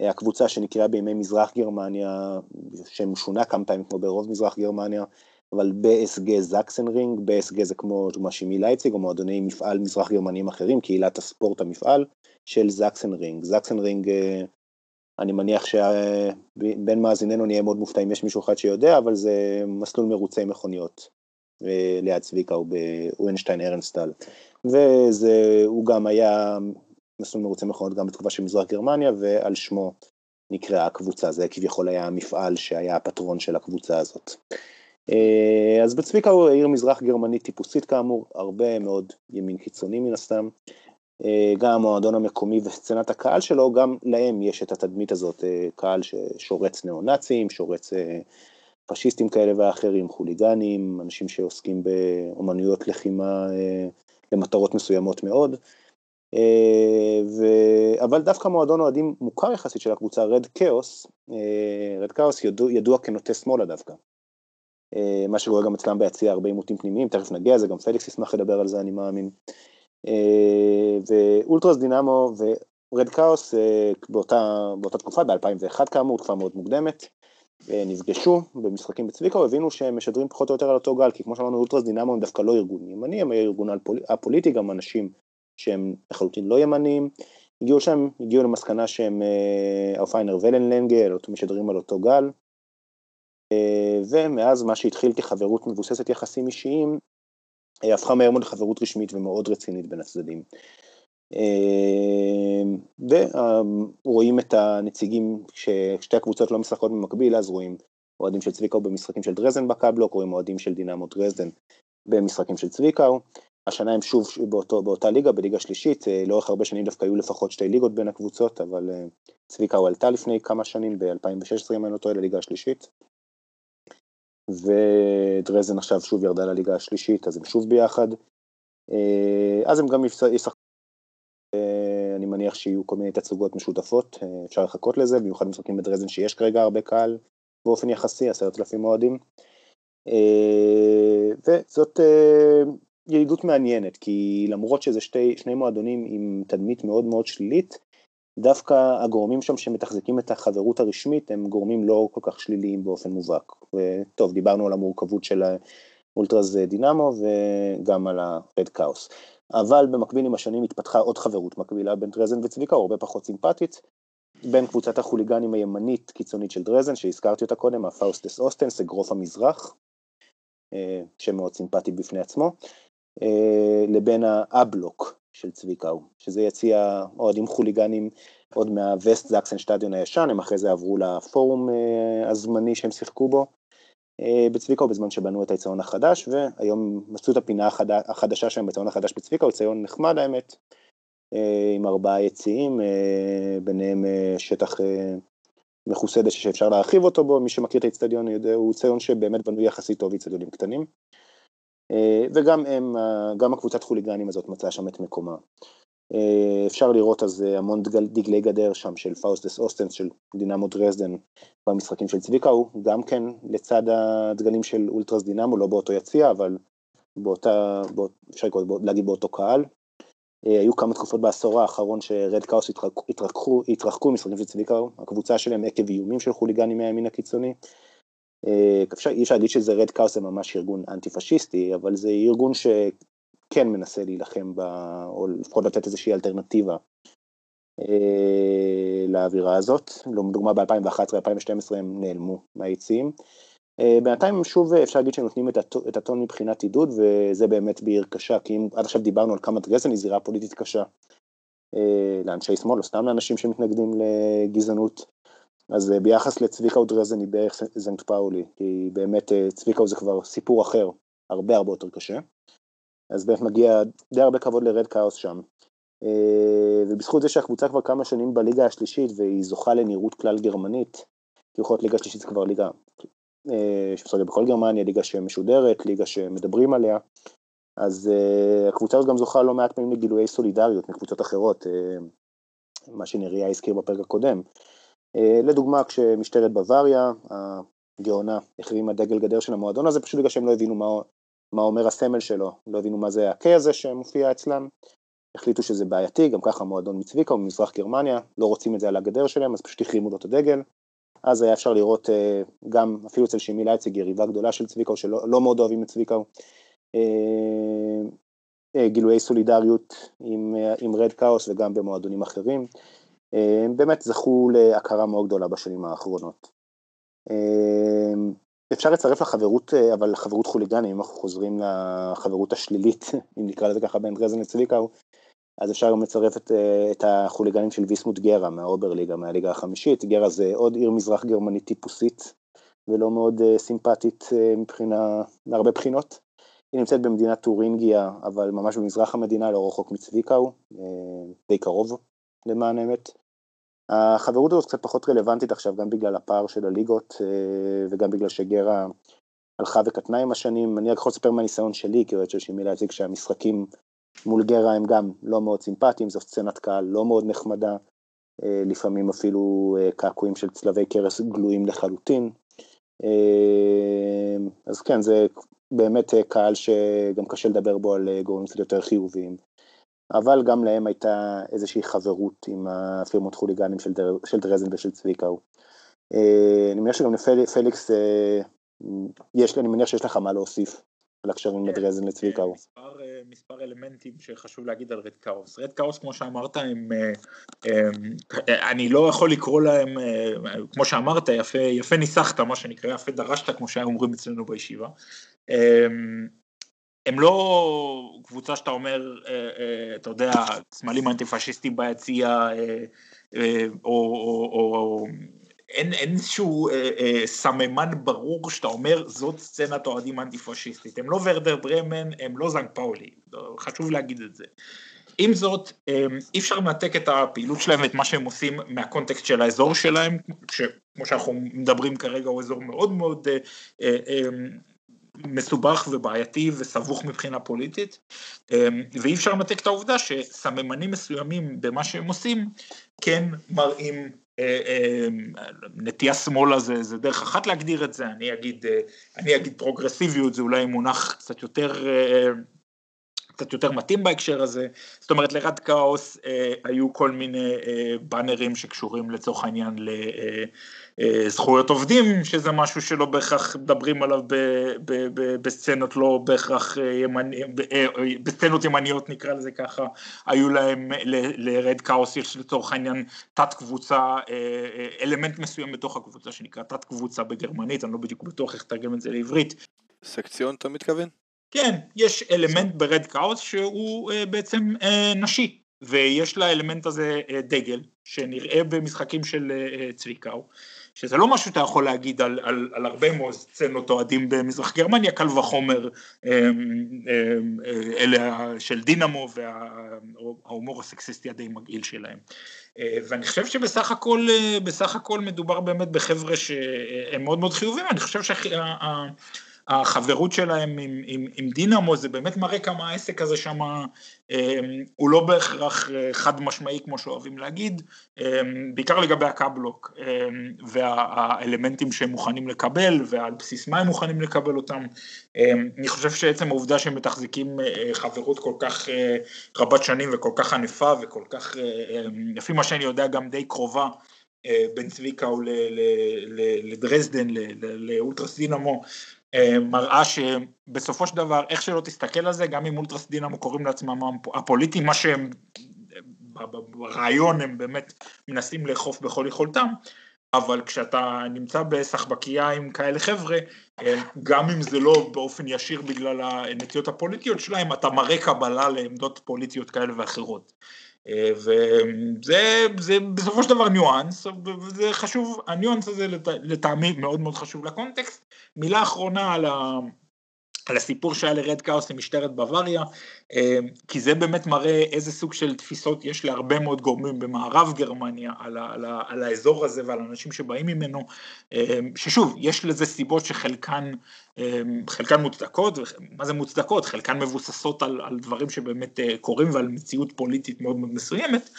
uh, הקבוצה שנקראה בימי מזרח גרמניה, שם שונה כמה פעמים כמו ברוב מזרח גרמניה, אבל BSG זקסנרינג, BSG זה כמו דוגמה שימי לייציג או מועדוני מפעל מזרח גרמניים אחרים, קהילת הספורט המפעל של זקסנרינג. זקסנרינג אני מניח שבין מאזיננו נהיה מאוד מופתעים, יש מישהו אחד שיודע, אבל זה מסלול מרוצי מכוניות אה, ליד צביקה הוא באוינשטיין ארנסטל. והוא גם היה מסלול מרוצי מכוניות גם בתקופה של מזרח גרמניה, ועל שמו נקראה הקבוצה, זה כביכול היה המפעל שהיה הפטרון של הקבוצה הזאת. אה, אז בצביקה הוא עיר מזרח גרמנית טיפוסית כאמור, הרבה מאוד ימין קיצוני מן הסתם, אה, גם המועדון המקומי וסצנת הקהל שלו, גם להם יש את התדמית הזאת, אה, קהל ששורץ ניאו-נאצים, שורץ פשיסטים כאלה ואחרים, חוליגנים, אנשים שעוסקים באומנויות לחימה למטרות מסוימות מאוד. ו... אבל דווקא מועדון אוהדים מוכר יחסית של הקבוצה, רד כאוס, רד כאוס ידוע כנוטה שמאלה דווקא. מה שקורה גם אצלם ביציע הרבה עימותים פנימיים, תכף נגיע לזה, גם פליקס ישמח לדבר על זה אני מאמין. אה, ואולטרס דינמו ורד כאוס אה, באותה, באותה תקופה, ב-2001 כאמור, תקופה מאוד מוקדמת, אה, נפגשו במשחקים בצביקה, והבינו שהם משדרים פחות או יותר על אותו גל, כי כמו שאמרנו, אולטרס דינמו הם דווקא לא ארגון ימני, הם היו ארגון א-פוליטי, גם אנשים שהם לחלוטין לא ימניים, הגיעו שם, הגיעו למסקנה שהם אופיינר ולנלנגל, משדרים על אותו גל, ומאז מה שהתחיל כחברות מבוססת יחסים אישיים, הפכה מהר מאוד לחברות רשמית ומאוד רצינית בין הצדדים. אה, ורואים את הנציגים, כששתי הקבוצות לא משחקות במקביל, אז רואים אוהדים של צביקאו במשחקים של דרזן בקאבלוק, רואים אוהדים של דינמו דרזדן במשחקים של צביקאו. השנה הם שוב באותו, באותה ליגה, בליגה שלישית, לאורך הרבה שנים דווקא היו לפחות שתי ליגות בין הקבוצות, אבל צביקה עלתה לפני כמה שנים, ב-2016 אם אני לא טועה, לליגה השלישית. ודרזן עכשיו שוב ירדה לליגה השלישית, אז הם שוב ביחד. אז הם גם ישחקו, אני מניח שיהיו כל מיני תצוגות משותפות, אפשר לחכות לזה, במיוחד משחקים בדרזן שיש כרגע הרבה קהל באופן יחסי, עשרת אלפים אוהדים. וזאת ידידות מעניינת, כי למרות שזה שתי, שני מועדונים עם תדמית מאוד מאוד שלילית, דווקא הגורמים שם שמתחזקים את החברות הרשמית הם גורמים לא כל כך שליליים באופן מובהק. וטוב, דיברנו על המורכבות של האולטרס דינמו וגם על ה Red Kaos. אבל במקביל עם השנים התפתחה עוד חברות מקבילה בין דרזדן וצביקאו, הרבה פחות סימפטית, בין קבוצת החוליגנים הימנית קיצונית של דרזדן, שהזכרתי אותה קודם, ה Faust des Ostens, אגרוף המזרח, שמאוד סימפטי בפני עצמו, לבין האבלוק של צביקאו, שזה יציע אוהדים חוליגנים עוד מהווסט זקסן שטדיון הישן, הם אחרי זה עברו לפורום הזמני שהם שיחקו בו. בצביקאו בזמן שבנו את היציון החדש, והיום מצאו את הפינה החדשה שלהם ביציון החדש בצביקאו, יציון נחמד האמת, עם ארבעה יציאים, ביניהם שטח מכוסה דשא שאפשר להרחיב אותו בו, מי שמכיר את האצטדיון יודע, הוא ציון שבאמת בנוי יחסית טוב אצטדיונים קטנים. וגם הם, גם הקבוצת חוליגנים הזאת מצאה שם את מקומה. אפשר לראות אז המון דגלי גדר שם של Faust des Ostens של דינמו דרזדן במשחקים של צביקאו, גם כן לצד הדגלים של אולטרס דינמו, לא באותו יציע, אבל באותה, באות, אפשר להגיד באותו קהל. היו כמה תקופות בעשור האחרון ש Red Kaos התרחקו, התרחקו, משחקים של צביקאו, הקבוצה שלהם עקב איומים של חוליגנים מהימין הקיצוני. אפשר, אי אפשר להגיד שזה רד כאוס זה ממש ארגון אנטי פשיסטי, אבל זה ארגון שכן מנסה להילחם, ב, או לפחות לתת איזושהי אלטרנטיבה לאווירה הזאת. לדוגמה ב-2011-2012 הם נעלמו מהיציעים. בינתיים הם שוב אפשר להגיד שהם נותנים את הטון מבחינת עידוד, וזה באמת בעיר קשה, כי אם עד עכשיו דיברנו על כמה דרזן היא זירה פוליטית קשה לאנשי שמאל, או סתם לאנשים שמתנגדים לגזענות. אז ביחס לצביקה ודרזן היא בערך זנט פאולי, כי באמת צביקה זה כבר סיפור אחר, הרבה הרבה יותר קשה. אז באמת מגיע די הרבה כבוד לרד כאוס שם. ובזכות זה שהקבוצה כבר כמה שנים בליגה השלישית והיא זוכה לנראות כלל גרמנית, כי יכול להיות ליגה שלישית זה כבר ליגה שמשחקת בכל גרמניה, ליגה שמשודרת, ליגה שמדברים עליה, אז הקבוצה הזאת גם זוכה לא מעט פעמים לגילויי סולידריות מקבוצות אחרות, מה שנריה הזכיר בפרק הקודם. לדוגמה, כשמשטרת בוואריה, הגאונה, החרימה דגל גדר של המועדון הזה, פשוט בגלל שהם לא הבינו מה, מה אומר הסמל שלו, לא הבינו מה זה הקיי הזה שמופיע אצלם, החליטו שזה בעייתי, גם ככה מועדון מצביקה או ממזרח גרמניה, לא רוצים את זה על הגדר שלהם, אז פשוט החרימו לו את הדגל. אז היה אפשר לראות גם, אפילו אצל שימי לייציג, יריבה גדולה של צביקה, שלא לא מאוד אוהבים את צביקה, גילויי סולידריות עם, עם רד כאוס וגם במועדונים אחרים. הם באמת זכו להכרה מאוד גדולה בשנים האחרונות. אפשר לצרף לחברות, אבל לחברות חוליגנים, אם אנחנו חוזרים לחברות השלילית, *laughs* אם נקרא לזה ככה בין דרזן לצביקאו, אז אפשר גם לצרף את, את החוליגנים של ויסמוט גרה מהאוברליגה, מהליגה החמישית, גרה זה עוד עיר מזרח גרמנית טיפוסית, ולא מאוד סימפטית מבחינה, מהרבה בחינות. היא נמצאת במדינת טורינגיה, אבל ממש במזרח המדינה, לא רחוק מצביקאו, די קרוב למען האמת. החברות הזאת קצת פחות רלוונטית עכשיו, גם בגלל הפער של הליגות, וגם בגלל שגרה הלכה וקטנה עם השנים. אני רק יכול לספר מהניסיון שלי, כי של שימי להציג שהמשחקים מול גרה הם גם לא מאוד סימפטיים, זו סצנת קהל לא מאוד נחמדה, לפעמים אפילו קעקועים של צלבי קרס גלויים לחלוטין. אז כן, זה באמת קהל שגם קשה לדבר בו על גורמים קצת יותר חיוביים. אבל גם להם הייתה איזושהי חברות עם הפירמות חוליגנים של, דר, של דרזן ושל צביקאו. אני מניח שגם לפליקס, יש, אני מניח שיש לך מה להוסיף על הקשרים כן, לדרזן לצביקאו. מספר, מספר אלמנטים שחשוב להגיד על רד כאוס. רד כאוס, כמו שאמרת, הם, הם, אני לא יכול לקרוא להם, כמו שאמרת, יפה, יפה ניסחת, מה שנקרא, יפה דרשת, כמו שהיו אומרים אצלנו בישיבה. הם לא קבוצה שאתה אומר, אתה יודע, סמלים אנטי פשיסטים ביציע, או, או, אין איזשהו אה, אה, סממן ברור שאתה אומר זאת סצנת אוהדים אנטי פשיסטית, הם לא ורדר ברמן, הם לא זנג פאולי, חשוב להגיד את זה. עם זאת, אמ, אי אפשר לנתק את הפעילות שלהם ואת מה שהם עושים מהקונטקסט של האזור שלהם, שכמו שאנחנו מדברים כרגע הוא אזור מאוד מאוד אה, אה, אמ, מסובך ובעייתי וסבוך מבחינה פוליטית, אמ, ואי אפשר לנתק את העובדה שסממנים מסוימים במה שהם עושים כן מראים אה, נטייה שמאלה זה, זה דרך אחת להגדיר את זה, אני אגיד, אני אגיד פרוגרסיביות זה אולי מונח קצת יותר קצת יותר מתאים בהקשר הזה, זאת אומרת לרד כאוס אה, היו כל מיני אה, באנרים שקשורים לצורך העניין לזכויות אה, אה, עובדים, שזה משהו שלא בהכרח מדברים עליו ב, ב, ב, בסצנות לא בהכרח אה, ימני, אה, בסצנות ימניות נקרא לזה ככה, היו להם, ל Red Kaos יש לצורך העניין תת קבוצה, אה, אלמנט מסוים בתוך הקבוצה שנקרא תת קבוצה בגרמנית, אני לא בדיוק בטוח איך לתרגם את זה לעברית. Sektion אתה מתכוון? כן, יש אלמנט ב Red Kaos שהוא אה, בעצם אה, נשי, ויש לאלמנט הזה אה, דגל, שנראה במשחקים של צביקאו, שזה לא משהו שאתה יכול להגיד על, על, על הרבה מאוד סצנות אוהדים במזרח גרמניה, קל וחומר אלה של דינמו וההומור הסקסיסטי הדי מגעיל שלהם. ואני חושב שבסך הכל, בסך הכל מדובר באמת בחבר'ה שהם מאוד מאוד חיובים, אני חושב שה... החברות שלהם עם, עם, עם דינמו זה באמת מראה כמה העסק הזה שם אה, הוא לא בהכרח אה, חד משמעי כמו שאוהבים להגיד, אה, בעיקר לגבי הקאבלוק והאלמנטים שהם מוכנים לקבל ועל בסיס מה הם מוכנים לקבל אותם. אני חושב שעצם העובדה שהם מתחזיקים חברות כל כך רבת שנים וכל כך ענפה וכל כך, לפי מה שאני יודע גם די קרובה בין צביקה לדרזדן, לאולטרס דינמו, אה, מראה שבסופו של דבר, איך שלא תסתכל על זה, גם אם אולטרס דינמו קוראים לעצמם הפוליטיים, מה שהם ברעיון הם באמת מנסים לאכוף בכל יכולתם, אבל כשאתה נמצא בסחבקייה עם כאלה חבר'ה, אה, גם אם זה לא באופן ישיר בגלל הנטיות הפוליטיות שלהם, אתה מראה קבלה לעמדות פוליטיות כאלה ואחרות. וזה זה בסופו של דבר ניואנס, וזה חשוב, הניואנס הזה לטעמי מאוד מאוד חשוב לקונטקסט. מילה אחרונה על ה... על הסיפור שהיה לרד כאוס עם משטרת בוואריה, אה, כי זה באמת מראה איזה סוג של תפיסות יש להרבה מאוד גורמים במערב גרמניה על, על, על האזור הזה ועל אנשים שבאים ממנו, אה, ששוב, יש לזה סיבות שחלקן חלקן מוצדקות, מה זה מוצדקות? חלקן מבוססות על, על דברים שבאמת קורים ועל מציאות פוליטית מאוד מאוד מסוימת,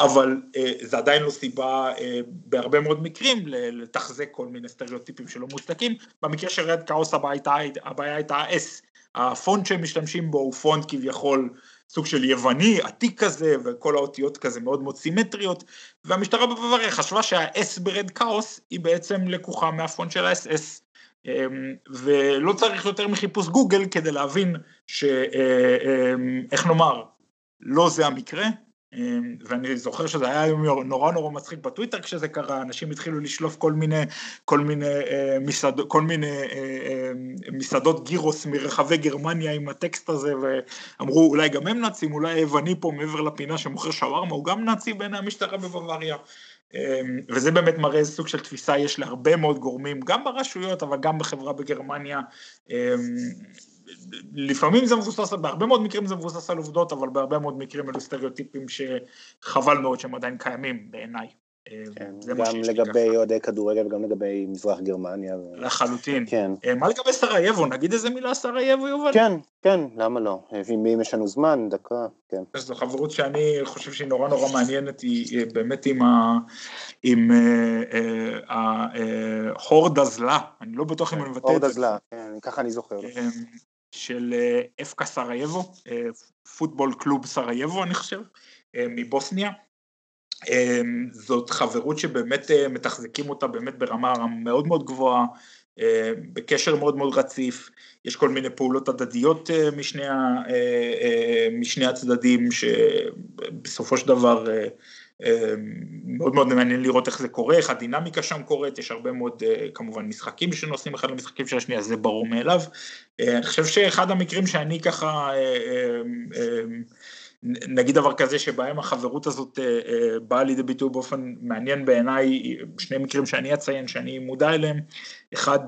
אבל זה עדיין לא סיבה בהרבה מאוד מקרים לתחזק כל מיני סטריאוטיפים שלא מוצדקים. במקרה של רד כאוס הבעיה הייתה ה-S, הפונט שהם משתמשים בו הוא פונט כביכול סוג של יווני, עתיק כזה, וכל האותיות כזה מאוד מאוד סימטריות, והמשטרה בבוואריה חשבה שה-S ברד כאוס היא בעצם לקוחה מהפונט של ה-SS. אמ, ולא צריך יותר מחיפוש גוגל כדי להבין שאיך אמ, נאמר, לא זה המקרה, ואני זוכר שזה היה נורא נורא מצחיק בטוויטר כשזה קרה, אנשים התחילו לשלוף כל מיני, כל מיני, אה, מסעד, כל מיני אה, אה, מסעדות גירוס מרחבי גרמניה עם הטקסט הזה ואמרו אולי גם הם נאצים, אולי היווני פה מעבר לפינה שמוכר שווארמה הוא גם נאצי בעיני המשטרה בבוואריה אמ, וזה באמת מראה איזה סוג של תפיסה יש להרבה מאוד גורמים, גם ברשויות אבל גם בחברה בגרמניה. אמ, לפעמים זה מבוסס, בהרבה מאוד מקרים זה מבוסס על עובדות, אבל בהרבה מאוד מקרים אלו סטריאוטיפים שחבל מאוד שהם עדיין קיימים בעיניי. כן, גם לגבי אוהדי כדורגל וגם לגבי מזרח גרמניה. לחלוטין. כן. אה, מה לגבי סרייבו? נגיד איזה מילה סרייבו, יובל? כן, כן, למה לא? אם יש לנו זמן, דקה, כן. זו חברות שאני חושב שהיא נורא נורא מעניינת, היא באמת עם ה... עם ה Horde Zla, אני לא בטוח אם אני מבטא את זה. Horde Zla, כן, ככה אני זוכר. של FK סרייבו, Football Club סרייבו אני חושב, מבוסניה. אמ, זאת חברות שבאמת אה, מתחזקים אותה באמת ברמה מאוד מאוד גבוהה, אה, בקשר מאוד מאוד רציף, יש כל מיני פעולות הדדיות אה, משני, משני הצדדים שבסופו של דבר מאוד מאוד מעניין לראות איך זה קורה, איך הדינמיקה שם קורית, יש הרבה מאוד כמובן משחקים שנוסעים אחד למשחקים של השנייה, זה ברור מאליו. אני חושב שאחד המקרים שאני ככה נגיד דבר כזה שבהם החברות הזאת באה לידי ביטוי באופן מעניין בעיניי, שני מקרים שאני אציין שאני מודע אליהם, אחד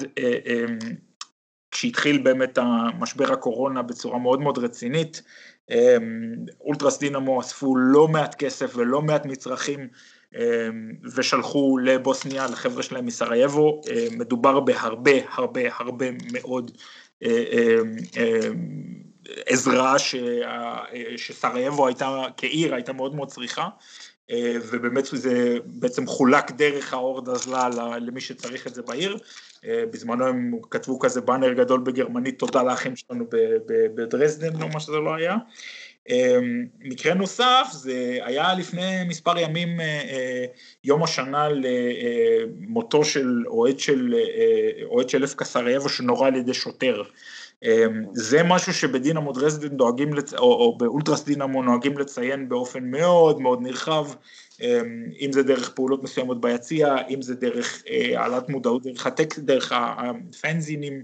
כשהתחיל באמת המשבר הקורונה בצורה מאוד מאוד רצינית, אולטרס דינמו אספו לא מעט כסף ולא מעט מצרכים ושלחו לבוסניה, לחבר'ה שלהם מסרייבו, מדובר בהרבה הרבה הרבה מאוד עזרה שסרייבו הייתה כעיר הייתה מאוד מאוד צריכה ובאמת זה בעצם חולק דרך האורד אזלה למי שצריך את זה בעיר, בזמנו הם כתבו כזה באנר גדול בגרמנית תודה לאחים שלנו בדרזדן או מה שזה לא היה. מקרה נוסף זה היה לפני מספר ימים יום השנה למותו של אוהד של אוהד של אפקה סרייבו שנורה על ידי שוטר. זה משהו שבדינמו דרזדן דואגים, או באולטרס דינמו נוהגים לציין באופן מאוד מאוד נרחב, אם זה דרך פעולות מסוימות ביציע, אם זה דרך העלאת מודעות, דרך הטקסט, דרך הפנזינים,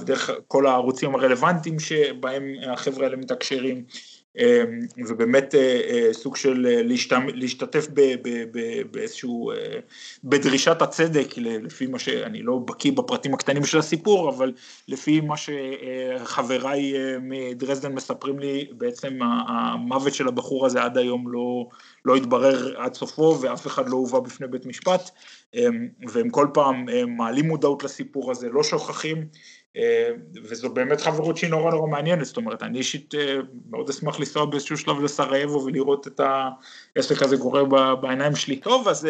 ודרך כל הערוצים הרלוונטיים שבהם החבר'ה האלה מתקשרים. ובאמת סוג של להשתתף באיזשהו, בדרישת הצדק לפי מה שאני לא בקיא בפרטים הקטנים של הסיפור אבל לפי מה שחבריי מדרזדן מספרים לי בעצם המוות של הבחור הזה עד היום לא, לא התברר עד סופו ואף אחד לא הובא בפני בית משפט. והם כל פעם מעלים מודעות לסיפור הזה, לא שוכחים וזו באמת חברות שהיא נורא נורא מעניינת, זאת אומרת אני אישית מאוד אשמח לנסוע באיזשהו שלב לסרייבו ולראות את העסק הזה קורה בעיניים שלי. טוב אז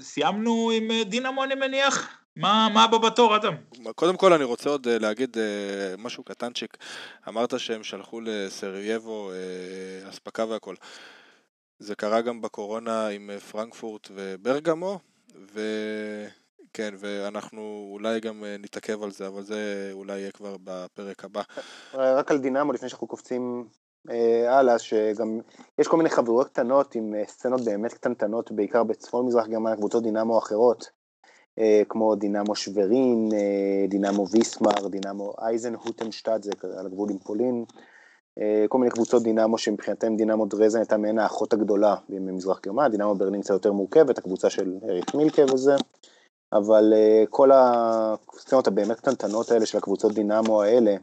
סיימנו עם דינמו אני מניח, מה, מה הבא בתור אדם? קודם כל אני רוצה עוד להגיד משהו קטנצ'יק, אמרת שהם שלחו לסרייבו אספקה והכל, זה קרה גם בקורונה עם פרנקפורט וברגמו ו... כן, ואנחנו אולי גם נתעכב על זה, אבל זה אולי יהיה כבר בפרק הבא. רק על דינמו, לפני שאנחנו קופצים הלאה, שגם יש כל מיני חברויות קטנות עם סצנות באמת קטנטנות, בעיקר בצפון מזרח גרמניה, קבוצות דינמו אחרות, כמו דינמו שברין, דינמו ויסמר, דינמו אייזן הוטנשטאט, זה על הגבול עם פולין, כל מיני קבוצות דינמו שמבחינתם דינמו דרזן הייתה מעין האחות הגדולה במזרח גרמניה, דינמו ברלין קצת יותר מורכבת, הקבוצה של אריק מילקה וזה. אבל כל הסצנות הבאמת קטנטנות האלה של הקבוצות דינמו האלה,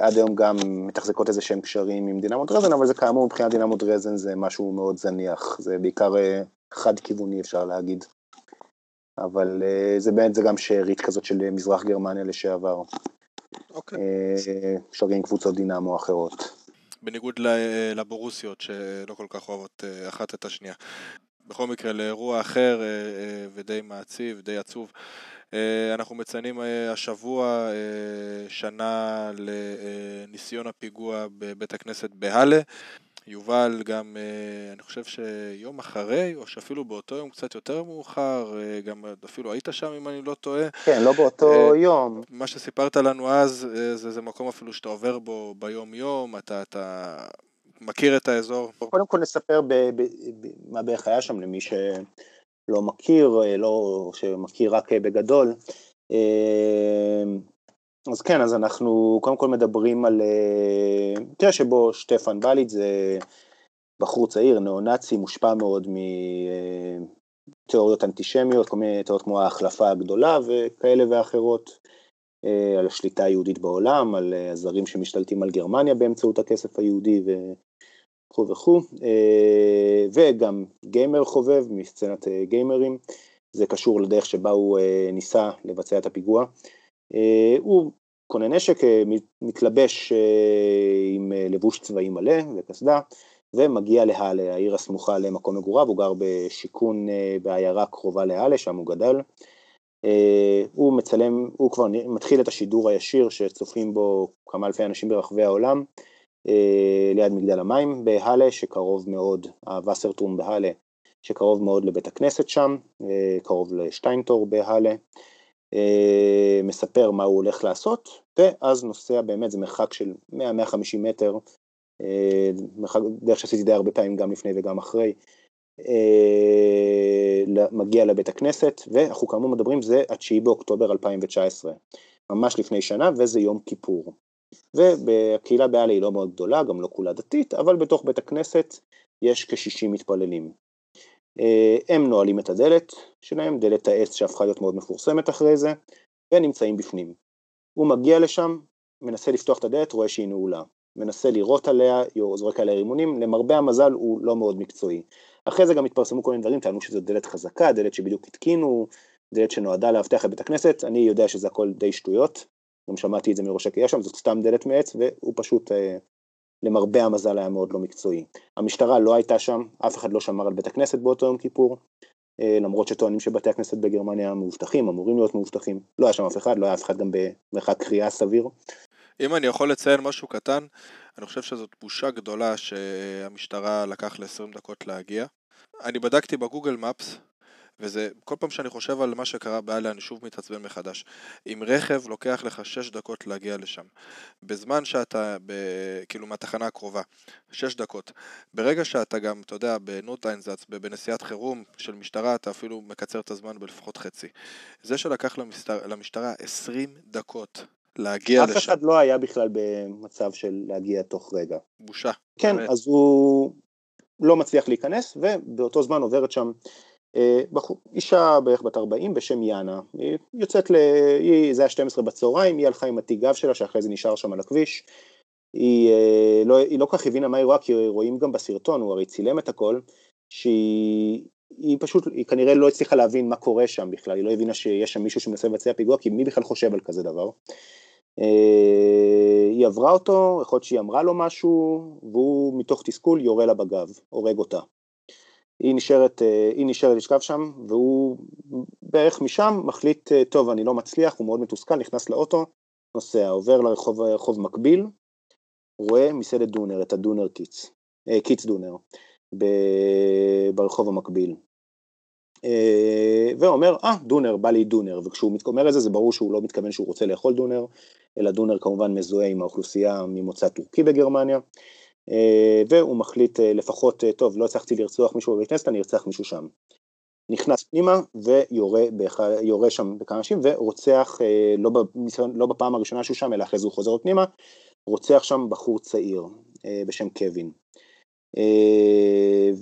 עד היום גם מתחזקות איזה שהם קשרים עם דינמו דרזן, אבל זה כאמור מבחינת דינמו דרזן זה משהו מאוד זניח, זה בעיקר חד כיווני אפשר להגיד. אבל זה באמת, זה גם שארית כזאת של מזרח גרמניה לשעבר. אוקיי. שרים קבוצות דינמו אחרות. בניגוד לבורוסיות שלא כל כך אוהבות אחת את השנייה. בכל מקרה לאירוע אחר ודי מעציב, די עצוב. אנחנו מציינים השבוע שנה לניסיון הפיגוע בבית הכנסת בהלה. יובל גם, אני חושב שיום אחרי, או שאפילו באותו יום קצת יותר מאוחר, גם אפילו היית שם אם אני לא טועה. כן, לא באותו יום. מה שסיפרת לנו אז, זה, זה מקום אפילו שאתה עובר בו ביום יום, אתה, אתה מכיר את האזור? קודם כל נספר ב, ב, ב, מה בערך היה שם למי שלא מכיר, לא, שמכיר רק בגדול. אז כן, אז אנחנו קודם כל מדברים על תראה שבו שטפן בליט זה בחור צעיר, נאו-נאצי, מושפע מאוד מתיאוריות אנטישמיות, כל מיני תיאוריות כמו ההחלפה הגדולה וכאלה ואחרות, על השליטה היהודית בעולם, על הזרים שמשתלטים על גרמניה באמצעות הכסף היהודי וכו' וכו', וגם גיימר חובב מסצנת גיימרים, זה קשור לדרך שבה הוא ניסה לבצע את הפיגוע. הוא קונה נשק, מתלבש עם לבוש צבאי מלא וקסדה, ומגיע להאלה, העיר הסמוכה למקום מגוריו, הוא גר בשיכון בעיירה קרובה להאלה, שם הוא גדל. הוא מצלם, הוא כבר מתחיל את השידור הישיר שצופים בו כמה אלפי אנשים ברחבי העולם, ליד מגדל המים בהאלה, שקרוב מאוד, הווסרטרום בהאלה, שקרוב מאוד לבית הכנסת שם, קרוב לשטיינטור בהאלה. מספר מה הוא הולך לעשות, ואז נוסע באמת, זה מרחק של 100-150 מטר, דרך שעשיתי די הרבה פעמים גם לפני וגם אחרי, מגיע לבית הכנסת, ואנחנו כאמור מדברים, זה התשיעי באוקטובר 2019, ממש לפני שנה, וזה יום כיפור. והקהילה בהאלה היא לא מאוד גדולה, גם לא כולה דתית, אבל בתוך בית הכנסת יש כ-60 מתפללים. אה, הם נועלים את הדלת שלהם, דלת העץ שהפכה להיות מאוד מפורסמת אחרי זה, ונמצאים בפנים. הוא מגיע לשם, מנסה לפתוח את הדלת, רואה שהיא נעולה. מנסה לירות עליה, זורק עליה רימונים, למרבה המזל הוא לא מאוד מקצועי. אחרי זה גם התפרסמו כל מיני דברים, טענו שזו דלת חזקה, דלת שבדיוק התקינו, דלת שנועדה לאבטח את בית הכנסת, אני יודע שזה הכל די שטויות, גם שמעתי את זה מראש הקריאה שם, זאת סתם דלת מעץ, והוא פשוט, אה, למרבה המזל היה מאוד לא מקצועי. המשטרה לא הייתה שם, אף אחד לא שמר על בית הכנסת באותו יום כיפור, אה, למרות שטוענים שבתי הכנסת בגרמניה מאובטחים, אמורים להיות מאובטחים, לא היה שם אף אחד, לא היה אף אחד גם במרחק קריאה סביר. אם אני יכול לציין משהו קטן, אני חושב שזאת בושה גדולה שהמשטרה לקח ל-20 דקות להגיע. אני בדקתי בגוגל מפס, וזה, כל פעם שאני חושב על מה שקרה באלה אני שוב מתעצבן מחדש. עם רכב לוקח לך 6 דקות להגיע לשם. בזמן שאתה, ב, כאילו מהתחנה הקרובה, 6 דקות. ברגע שאתה גם, אתה יודע, בנוטיינזץ, בנסיעת חירום של משטרה, אתה אפילו מקצר את הזמן בלפחות חצי. זה שלקח למשטר, למשטרה 20 דקות להגיע אף לשם. אף אחד לא היה בכלל במצב של להגיע תוך רגע. בושה. כן, באמת. אז הוא לא מצליח להיכנס, ובאותו זמן עוברת שם אה, אישה בערך בת 40 בשם יאנה, היא יוצאת ל... זה היה 12 בצהריים, היא הלכה עם התיגב שלה שאחרי זה נשאר שם על הכביש. היא אה, לא, היא לא כל כך הבינה מה היא רואה, כי רואים גם בסרטון, הוא הרי צילם את הכל, שהיא היא פשוט, היא כנראה לא הצליחה להבין מה קורה שם בכלל, היא לא הבינה שיש שם מישהו שמנסה לבצע פיגוע, כי מי בכלל חושב על כזה דבר. אה, היא עברה אותו, יכול להיות שהיא אמרה לו משהו, והוא מתוך תסכול יורה לה בגב, הורג אותה. היא נשארת, אה, היא נשארת לשכב שם, והוא בערך משם מחליט, אה, טוב, אני לא מצליח, הוא מאוד מתוסכל, נכנס לאוטו, נוסע, עובר לרחוב רחוב מקביל, רואה מסעדת דונר, את הדונר קיץ, קיץ דונר, ברחוב המקביל. ואומר, אה, דונר, בא לי דונר, וכשהוא אומר את זה, זה ברור שהוא לא מתכוון שהוא רוצה לאכול דונר, אלא דונר כמובן מזוהה עם האוכלוסייה ממוצא טורקי בגרמניה, והוא מחליט לפחות, טוב, לא הצלחתי לרצוח מישהו בבית כנסת, אני ארצח מישהו שם. נכנס פנימה ויורה שם בכמה אנשים ורוצח, לא, לא בפעם הראשונה שהוא שם, אלא אחרי זה הוא חוזר פנימה, רוצח שם בחור צעיר בשם קווין.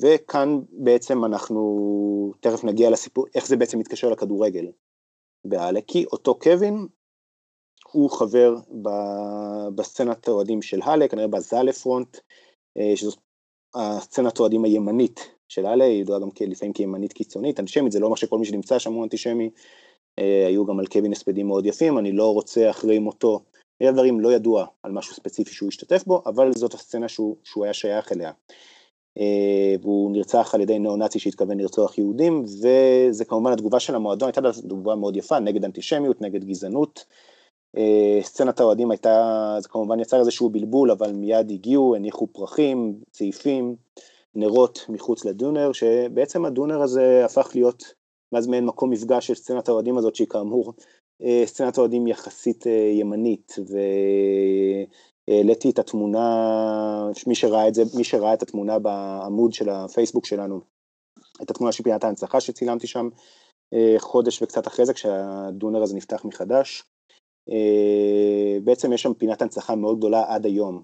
וכאן בעצם אנחנו תכף נגיע לסיפור, איך זה בעצם מתקשר לכדורגל באלה, כי אותו קווין הוא חבר בסצנת האוהדים של האלה, כנראה בזאלה פרונט, שזאת הסצנת האוהדים הימנית של האלה, היא ידועה גם לפעמים כימנית קיצונית, אנטישמית, זה לא אומר שכל מי שנמצא שם הוא אנטישמי, היו גם על קווין הספדים מאוד יפים, אני לא רוצה אחרי מותו, אלה דברים לא ידוע על משהו ספציפי שהוא השתתף בו, אבל זאת הסצנה שהוא, שהוא היה שייך אליה. והוא נרצח על ידי ניאו-נאצי שהתכוון לרצוח יהודים, וזה כמובן התגובה של המועדון הייתה תגובה מאוד יפה, נגד אנטישמיות, נגד גזענות. סצנת האוהדים הייתה, זה כמובן יצר איזשהו בלבול, אבל מיד הגיעו, הניחו פרחים, צעיפים, נרות מחוץ לדונר, שבעצם הדונר הזה הפך להיות מאז מעין מקום מפגש של סצנת האוהדים הזאת, שהיא כאמור סצנת אוהדים יחסית ימנית, והעליתי את התמונה, מי שראה את זה, מי שראה את התמונה בעמוד של הפייסבוק שלנו, את התמונה של פינת ההנצחה שצילמתי שם חודש וקצת אחרי זה, כשהדונר הזה נפתח מחדש. בעצם יש שם פינת הנצחה מאוד גדולה עד היום,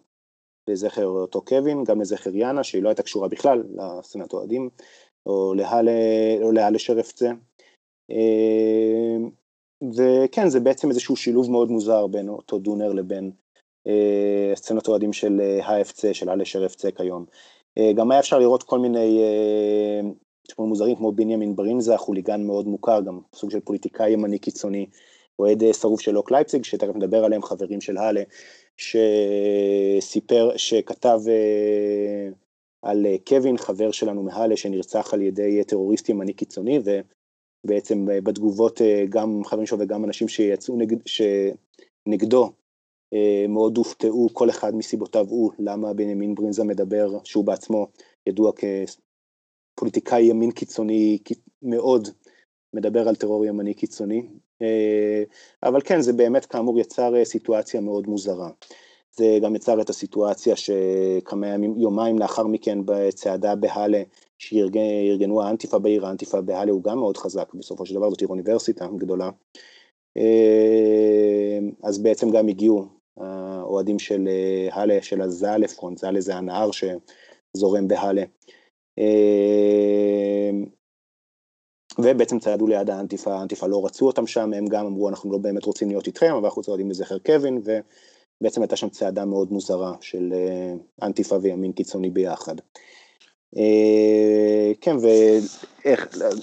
לזכר אותו קווין, גם לזכר יאנה, שהיא לא הייתה קשורה בכלל לסצנת אוהדים, או להלה שרפצה. וכן, זה בעצם איזשהו שילוב מאוד מוזר בין אותו דונר לבין אה, סצנות אוהדים של ה-FC, של הלשר FC כיום. אה, גם היה אפשר לראות כל מיני אה, מוזרים כמו בנימין ברינזה, חוליגן מאוד מוכר, גם סוג של פוליטיקאי ימני קיצוני, אוהד שרוף של לוק לייפציג, שתכף נדבר עליהם, חברים של האלה, שסיפר, שכתב אה, על קווין, חבר שלנו מהאלה, שנרצח על ידי טרוריסט ימני קיצוני, ו... בעצם אה, בתגובות אה, גם חברים שלו וגם אנשים שיצאו נגד, שנגדו אה, מאוד הופתעו, כל אחד מסיבותיו הוא, למה בנימין ברינזה מדבר, שהוא בעצמו ידוע כפוליטיקאי ימין קיצוני מאוד, מדבר על טרור ימני קיצוני, אבל כן, זה באמת כאמור יצר סיטואציה מאוד מוזרה. זה גם יצר את הסיטואציה שכמה ימים, יומיים לאחר מכן בצעדה בהאלה שארגנו האנטיפה בעיר, האנטיפה בהאלה הוא גם מאוד חזק, בסופו של דבר זאת עיר אוניברסיטה גדולה. אה, אז בעצם גם הגיעו האוהדים של האלה, של הזאלפרון, זאלה זה הנהר שזורם בהאלה. ובעצם צעדו ליד האנטיפה, האנטיפה לא רצו אותם שם, הם גם אמרו אנחנו לא באמת רוצים להיות איתכם, אבל אנחנו צועדים לזכר קווין, ובעצם הייתה שם צעדה מאוד מוזרה של אנטיפה וימין קיצוני ביחד. כן,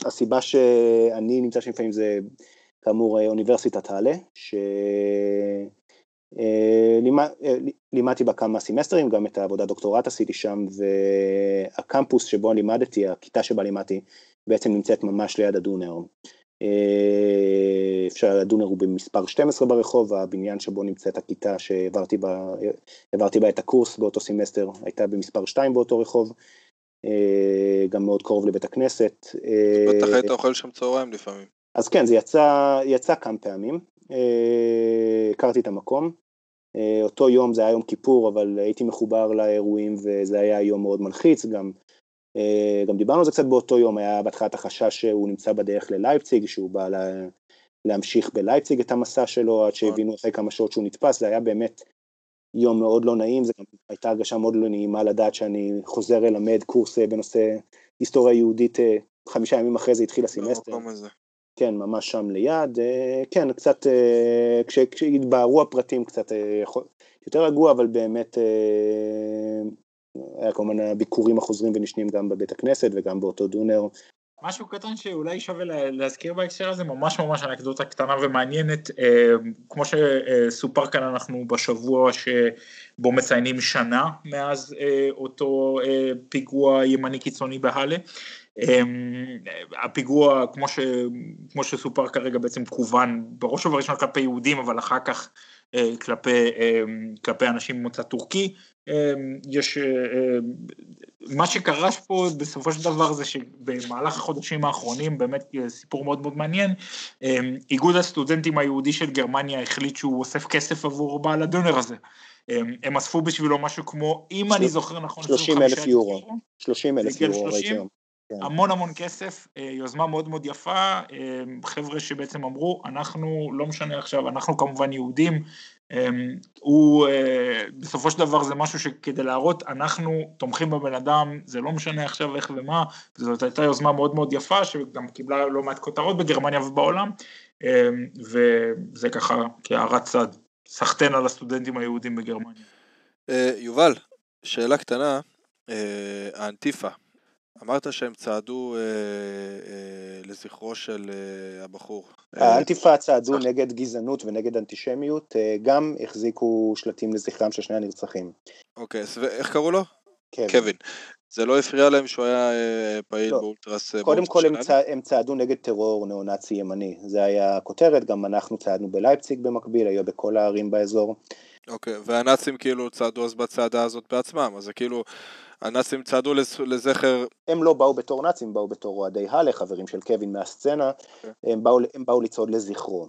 והסיבה שאני נמצא שם לפעמים זה כאמור אוניברסיטת האלה, שלימדתי בה כמה סמסטרים, גם את העבודה דוקטורט עשיתי שם, והקמפוס שבו לימדתי, הכיתה שבה לימדתי, בעצם נמצאת ממש ליד הדונר. אפשר, הדונר הוא במספר 12 ברחוב, הבניין שבו נמצאת הכיתה שהעברתי בה, בה את הקורס באותו סמסטר, הייתה במספר 2 באותו רחוב, גם מאוד קרוב לבית הכנסת. בטח היית אוכל שם צהריים לפעמים. אז כן, זה יצא, יצא כמה פעמים, הכרתי את המקום. אותו יום זה היה יום כיפור, אבל הייתי מחובר לאירועים וזה היה יום מאוד מלחיץ, גם, גם דיברנו על זה קצת באותו יום, היה בהתחלה החשש שהוא נמצא בדרך ללייפציג, שהוא בא לה, להמשיך בלייפציג את המסע שלו, עד שהבינו אחרי כמה שעות שהוא נתפס, זה היה באמת יום מאוד לא נעים, זו גם הייתה הרגשה מאוד לא נעימה לדעת שאני חוזר ללמד קורס בנושא היסטוריה יהודית, חמישה ימים אחרי זה התחיל הסמסטר. כן, ממש שם ליד, כן, קצת, כשהתבהרו הפרטים קצת יותר רגוע, אבל באמת היה כמובן הביקורים החוזרים ונשנים גם בבית הכנסת וגם באותו דונר. משהו קטן שאולי שווה להזכיר בהקשר הזה, ממש ממש אנקדוטה קטנה ומעניינת, כמו שסופר כאן אנחנו בשבוע שבו מציינים שנה מאז אותו פיגוע ימני קיצוני בהאלה. הפיגוע כמו, ש, כמו שסופר כרגע בעצם כוון בראש ובראשונה כלפי יהודים אבל אחר כך כלפי, כלפי אנשים ממוצא טורקי, יש, מה שקרה פה בסופו של דבר זה שבמהלך החודשים האחרונים, באמת סיפור מאוד מאוד מעניין, איגוד הסטודנטים היהודי של גרמניה החליט שהוא אוסף כסף עבור בעל הדונר הזה. הם אספו בשבילו משהו כמו, אם אני זוכר נכון, 30 אלף יורו, 30 אלף יורו. המון המון כסף, יוזמה מאוד מאוד יפה, חבר'ה שבעצם אמרו, אנחנו, לא משנה עכשיו, אנחנו כמובן יהודים, הוא, בסופו של דבר זה משהו שכדי להראות, אנחנו תומכים בבן אדם, זה לא משנה עכשיו איך ומה, זאת הייתה יוזמה מאוד מאוד יפה, שגם קיבלה לא מעט כותרות בגרמניה ובעולם, וזה ככה כהערת צד, סחטיין על הסטודנטים היהודים בגרמניה. יובל, שאלה קטנה, האנטיפה, אמרת שהם צעדו אה, אה, לזכרו של אה, הבחור. האנטיפה צעדו נגד גזענות ונגד אנטישמיות, אה, גם החזיקו שלטים לזכרם של שני הנרצחים. אוקיי, אז איך קראו לו? קווין. קווין. זה לא הפריע להם שהוא היה אה, פעיל לא. באולטרס? אה, קודם כל הם, צע, הם צעדו נגד טרור ניאו-נאצי ימני, זה היה הכותרת, גם אנחנו צעדנו בלייפציג במקביל, היו בכל הערים באזור. אוקיי, והנאצים כאילו צעדו אז בצעדה הזאת בעצמם, אז זה כאילו, הנאצים צעדו לז- לזכר, הם לא באו בתור נאצים, הם באו בתור אוהדי האלה, חברים של קווין מהסצנה, אוקיי. הם באו, הם באו לצעוד לזכרו.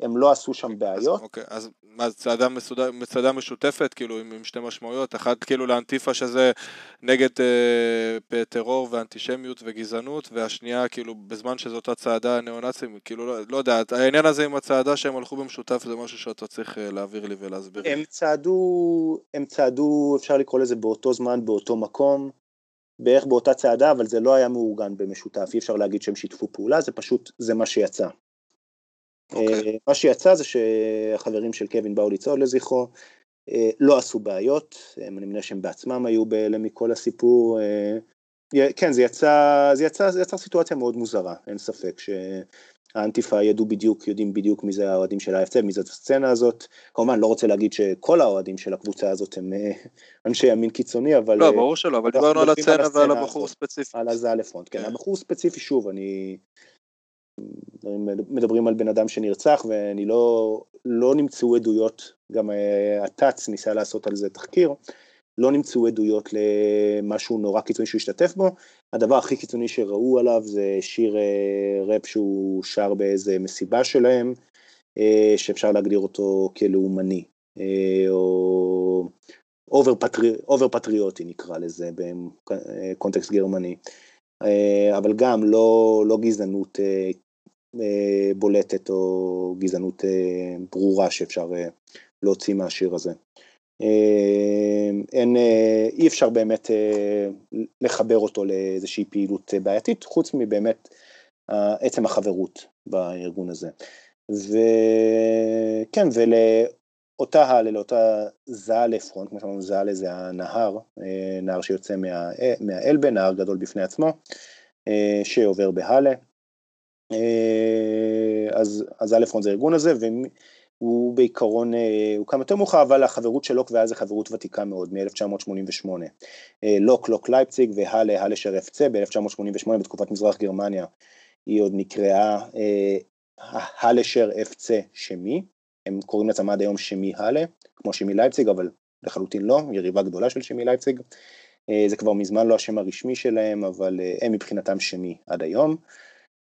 הם לא עשו שם אז, בעיות, אוקיי, אז מה, צעדה, מסודר, צעדה משותפת, כאילו עם, עם שתי משמעויות, אחת כאילו לאנטיפה שזה נגד אה, טרור ואנטישמיות וגזענות, והשנייה כאילו בזמן שזו אותה צעדה ניאו-נאצים, כאילו לא, לא יודע, העניין הזה עם הצעדה שהם הלכו במשותף זה משהו שאתה צריך אה, להעביר לי ולהסביר. הם צעדו, הם צעדו, אפשר לקרוא לזה באותו זמן, באותו מקום, בערך באותה צעדה, אבל זה לא היה מאורגן במשותף, אי אפשר להגיד שהם שיתפו פעולה, זה פשוט, זה מה שיצא. אוקיי. אה, מה שיצא זה שהחברים של קווין באו לצעוד לזכרו, אה, לא עשו בעיות, אה, אני מניח שהם בעצמם היו בהלם מכל הסיפור, כן זה יצא, זה יצא, זה יצר סיטואציה מאוד מוזרה, אין ספק שהאנטיפה ידעו בדיוק, יודעים בדיוק מי זה האוהדים של ה-AFC, מי זאת הסצנה הזאת, כמובן לא רוצה להגיד שכל האוהדים של הקבוצה הזאת הם אנשי ימין קיצוני, אבל... לא, ברור שלא, אבל דיברנו על הצצנה ועל הסצנה הבחור הזאת. ספציפי. על הזאלפרונט, כן, כן. הבחור ספציפי שוב, אני... מדברים על בן אדם שנרצח ואני לא, לא נמצאו עדויות, גם אה, ה-TZ ניסה לעשות על זה תחקיר, לא נמצאו עדויות למשהו נורא קיצוני שהוא השתתף בו, הדבר הכי קיצוני שראו עליו זה שיר אה, ראפ שהוא שר באיזה מסיבה שלהם, אה, שאפשר להגדיר אותו כלאומני, אה, או אובר, פטרי, אובר פטריוטי נקרא לזה בקונטקסט גרמני. אה, אבל גם לא, לא גזענות אה, אה, בולטת או גזענות אה, ברורה שאפשר אה, להוציא מהשיר הזה. אין, אי אפשר באמת לחבר אותו לאיזושהי פעילות בעייתית, חוץ מבאמת עצם החברות בארגון הזה. וכן, ולאותה הלאה, לאותה זאלה פרונט, כמו שאמרנו, זאלה זה הנהר, נהר שיוצא מה, מהאלבה, נהר גדול בפני עצמו, שעובר בהלה. אז, אז א' פרונט זה הארגון הזה, והוא בעיקרון, הוא קם יותר מאוחר, אבל החברות של לוק ואז זה חברות ותיקה מאוד, מ-1988. לוק, לוק לייפציג והלה, הלה שרפצה, ב-1988 בתקופת מזרח גרמניה. היא עוד נקראה הלשר אפצה שמי, הם קוראים לעצמם עד היום שמי הלה, כמו כימי לייפציג, אבל לחלוטין לא, יריבה גדולה של כימי לייפציג. אה, זה כבר מזמן לא השם הרשמי שלהם, אבל אה, הם מבחינתם כימי עד היום.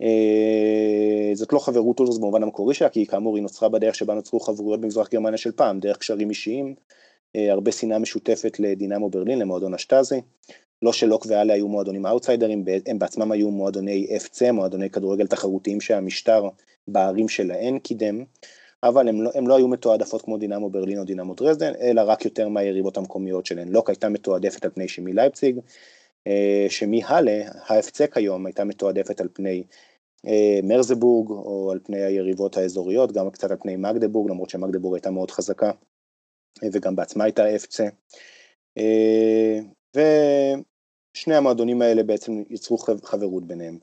אה, זאת לא חברות אולטרס במובן המקורי שלה, כי כאמור היא נוצרה בדרך שבה נוצרו חברויות במזרח גרמניה של פעם, דרך קשרים אישיים, הרבה שנאה משותפת לדינמו ברלין, למועדון השטאזי. לא שלוק ואלה היו מועדונים אאוטסיידרים, הם בעצמם היו מועדוני FC, מועדוני כדורגל תחרותיים שהמשטר בערים שלהן קידם, אבל הם לא, הם לא היו מתועדפות כמו דינמו ברלין או דינמו דרזדן, אלא רק יותר מהיריבות המקומיות שלהן. לוק הייתה מתועדפת על פני שמי לייפציג, אה, שמי הלה, ה-FC כיום הייתה מתועדפת על פני אה, מרזבורג או על פני היריבות האזוריות, גם קצת על פני מגדבורג, למרות שמגדבורג הייתה מאוד חזקה אה, וגם בעצמה הייתה FC. ושני המועדונים האלה בעצם יצרו חברות ביניהם.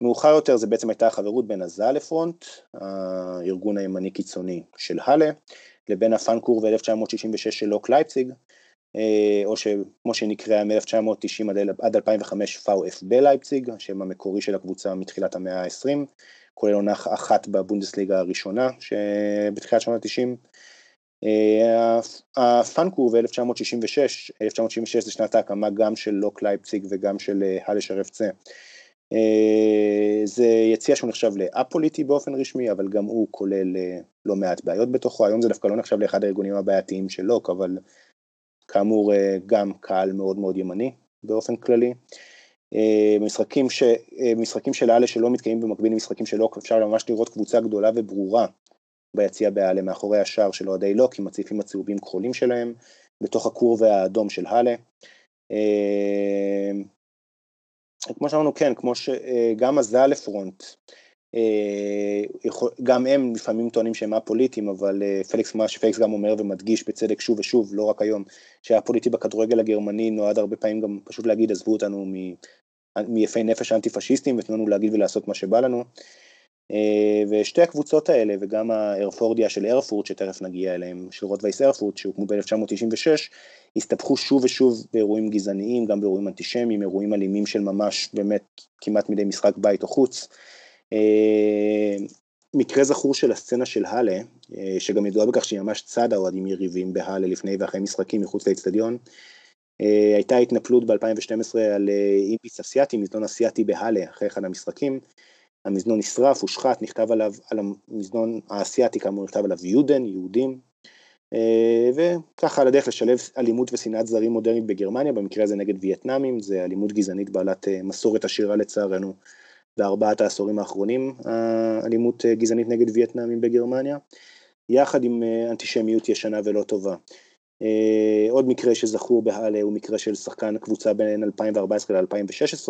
מאוחר יותר זה בעצם הייתה החברות בין הזל לפרונט, הארגון הימני קיצוני של האלה, לבין הפאנקור ב-1966 של לוק לייפציג, או שכמו שנקרא מ-1990 עד 2005 VfB לייפציג, השם המקורי של הקבוצה מתחילת המאה ה-20, כולל עונה אחת בבונדסליגה הראשונה בתחילת שנות ה-90. אה, הפאנקור ב-1966, 1966 זה שנת ההקמה גם של לוק לייפציג וגם של האלה שרפצה. אה, זה יציע שהוא נחשב לאפוליטי באופן רשמי, אבל גם הוא כולל אה, לא מעט בעיות בתוכו, היום זה דווקא לא נחשב לאחד הארגונים הבעייתיים של לוק, אבל כאמור גם קהל מאוד מאוד ימני באופן כללי. משחקים, ש... משחקים של האלה שלא מתקיימים במקביל למשחקים של לוק, אפשר ממש לראות קבוצה גדולה וברורה ביציע בהאלה מאחורי השער של אוהדי לוק עם הצעיפים הצהובים כחולים שלהם, בתוך הכור והאדום של האלה. אה, כמו שאמרנו כן, כמו שגם הזל לפרונט, אה, גם הם לפעמים טוענים שהם א-פוליטיים, אבל אה, פליקס, מה שפליקס גם אומר ומדגיש בצדק שוב ושוב, לא רק היום, שהפוליטי בכדורגל הגרמני נועד הרבה פעמים גם פשוט להגיד עזבו אותנו מיפי נפש אנטי פשיסטים ותנו לנו להגיד ולעשות מה שבא לנו. אה, ושתי הקבוצות האלה וגם הארפורדיה של ארפורט שתכף נגיע אליהם, של רוטווייס ארפורט שהוקמו ב-1996, הסתבכו שוב ושוב באירועים גזעניים, גם באירועים אנטישמיים, אירועים אלימים של ממש באמת כמעט מדי משחק בית או חוץ. אה, מקרה זכור של הסצנה של האלה, אה, שגם ידועה בכך שהיא ממש צדה אוהדים יריבים בהאלה לפני ואחרי משחקים מחוץ לאצטדיון. הייתה התנפלות ב-2012 על אימפיס אסיאטי, מזנון אסיאטי בהאלה אחרי אחד המשחקים. המזנון נשרף, הושחת, נכתב עליו, על המזנון האסייתי כאמור נכתב עליו יודן, יהודים, אה, וככה על הדרך לשלב אלימות ושנאת זרים מודרנית בגרמניה, במקרה הזה נגד וייטנאמים, זה אלימות גזענית בעלת אה, מסורת עשירה לצערנו בארבעת העשורים האחרונים, אלימות אה, גזענית נגד וייטנאמים בגרמניה, יחד עם אנטישמיות ישנה ולא טובה. עוד מקרה שזכור בהאלה הוא מקרה של שחקן קבוצה בין 2014 ל-2016,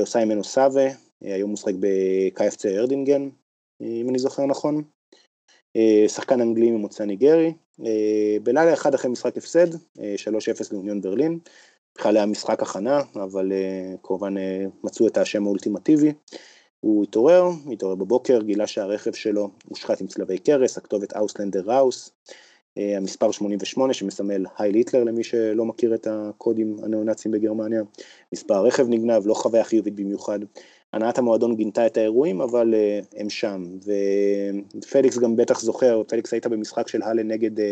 אוסיימן אוסאבה, אה, היום משחק בקייפצה ארדינגן, אה, אם אני זוכר נכון. אה, שחקן אנגלי ממוצא ניגרי. בלילה אחד אחרי משחק הפסד, 3-0 לאוניון ברלין. בכלל היה משחק הכנה, אבל כמובן מצאו את השם האולטימטיבי. הוא התעורר, התעורר בבוקר, גילה שהרכב שלו הושחת עם צלבי קרס, הכתובת אאוסלנדר ראוס, המספר 88 שמסמל הייל היטלר למי שלא מכיר את הקודים הנאו-נאצים בגרמניה, מספר הרכב נגנב, לא חוויה חיובית במיוחד, הנהלת המועדון גינתה את האירועים, אבל uh, הם שם. ופליקס גם בטח זוכר, פליקס היית במשחק של האלה נגד uh,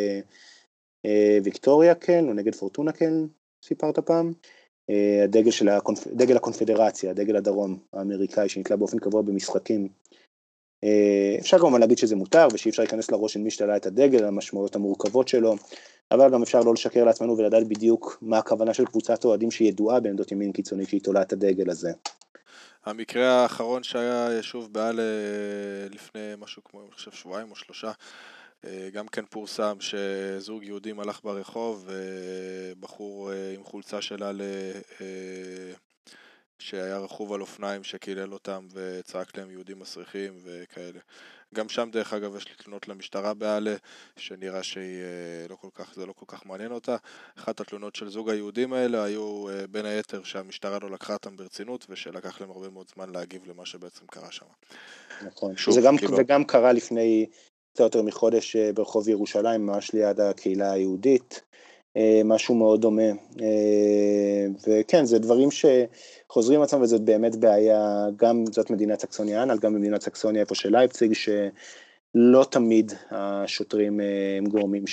uh, ויקטוריה כן, או נגד פורטונה כן, סיפרת פעם. Uh, הדגל של הקונפ... דגל הקונפדרציה, דגל הדרום האמריקאי שנתלה באופן קבוע במשחקים. Uh, אפשר כמובן להגיד שזה מותר ושאי אפשר להיכנס לראש של מי שתלה את הדגל, המשמעויות המורכבות שלו, אבל גם אפשר לא לשקר לעצמנו ולדעת בדיוק מה הכוונה של קבוצת אוהדים שידועה בעמדות ימין קיצוני שהיא תולה את הדגל הזה. המקרה האחרון שהיה שוב בעל לפני משהו כמו, אני חושב, שבועיים או שלושה, אה, גם כן פורסם שזוג יהודים הלך ברחוב, ובחור עם חולצה שלה ל... שהיה רכוב על אופניים שקילל אותם וצעק להם יהודים מסריחים וכאלה. גם שם דרך אגב יש לי תלונות למשטרה בעלה, שנראה אה, לא כל כך, זה לא כל כך מעניין אותה. אחת התלונות של זוג היהודים האלה היו אה, בין היתר שהמשטרה לא לקחה אותם ברצינות ושלקח להם הרבה מאוד זמן להגיב למה שבעצם קרה שם. נכון, שוב, זה גם, כאילו... וגם קרה לפני קצת יותר מחודש אה, ברחוב ירושלים, ממש ליד הקהילה היהודית. משהו מאוד דומה. וכן, זה דברים שחוזרים עצמם וזאת באמת בעיה, גם זאת מדינת סקסוניה אנל, גם במדינת סקסוניה איפה של לייפציג, שלא תמיד השוטרים הם גורמים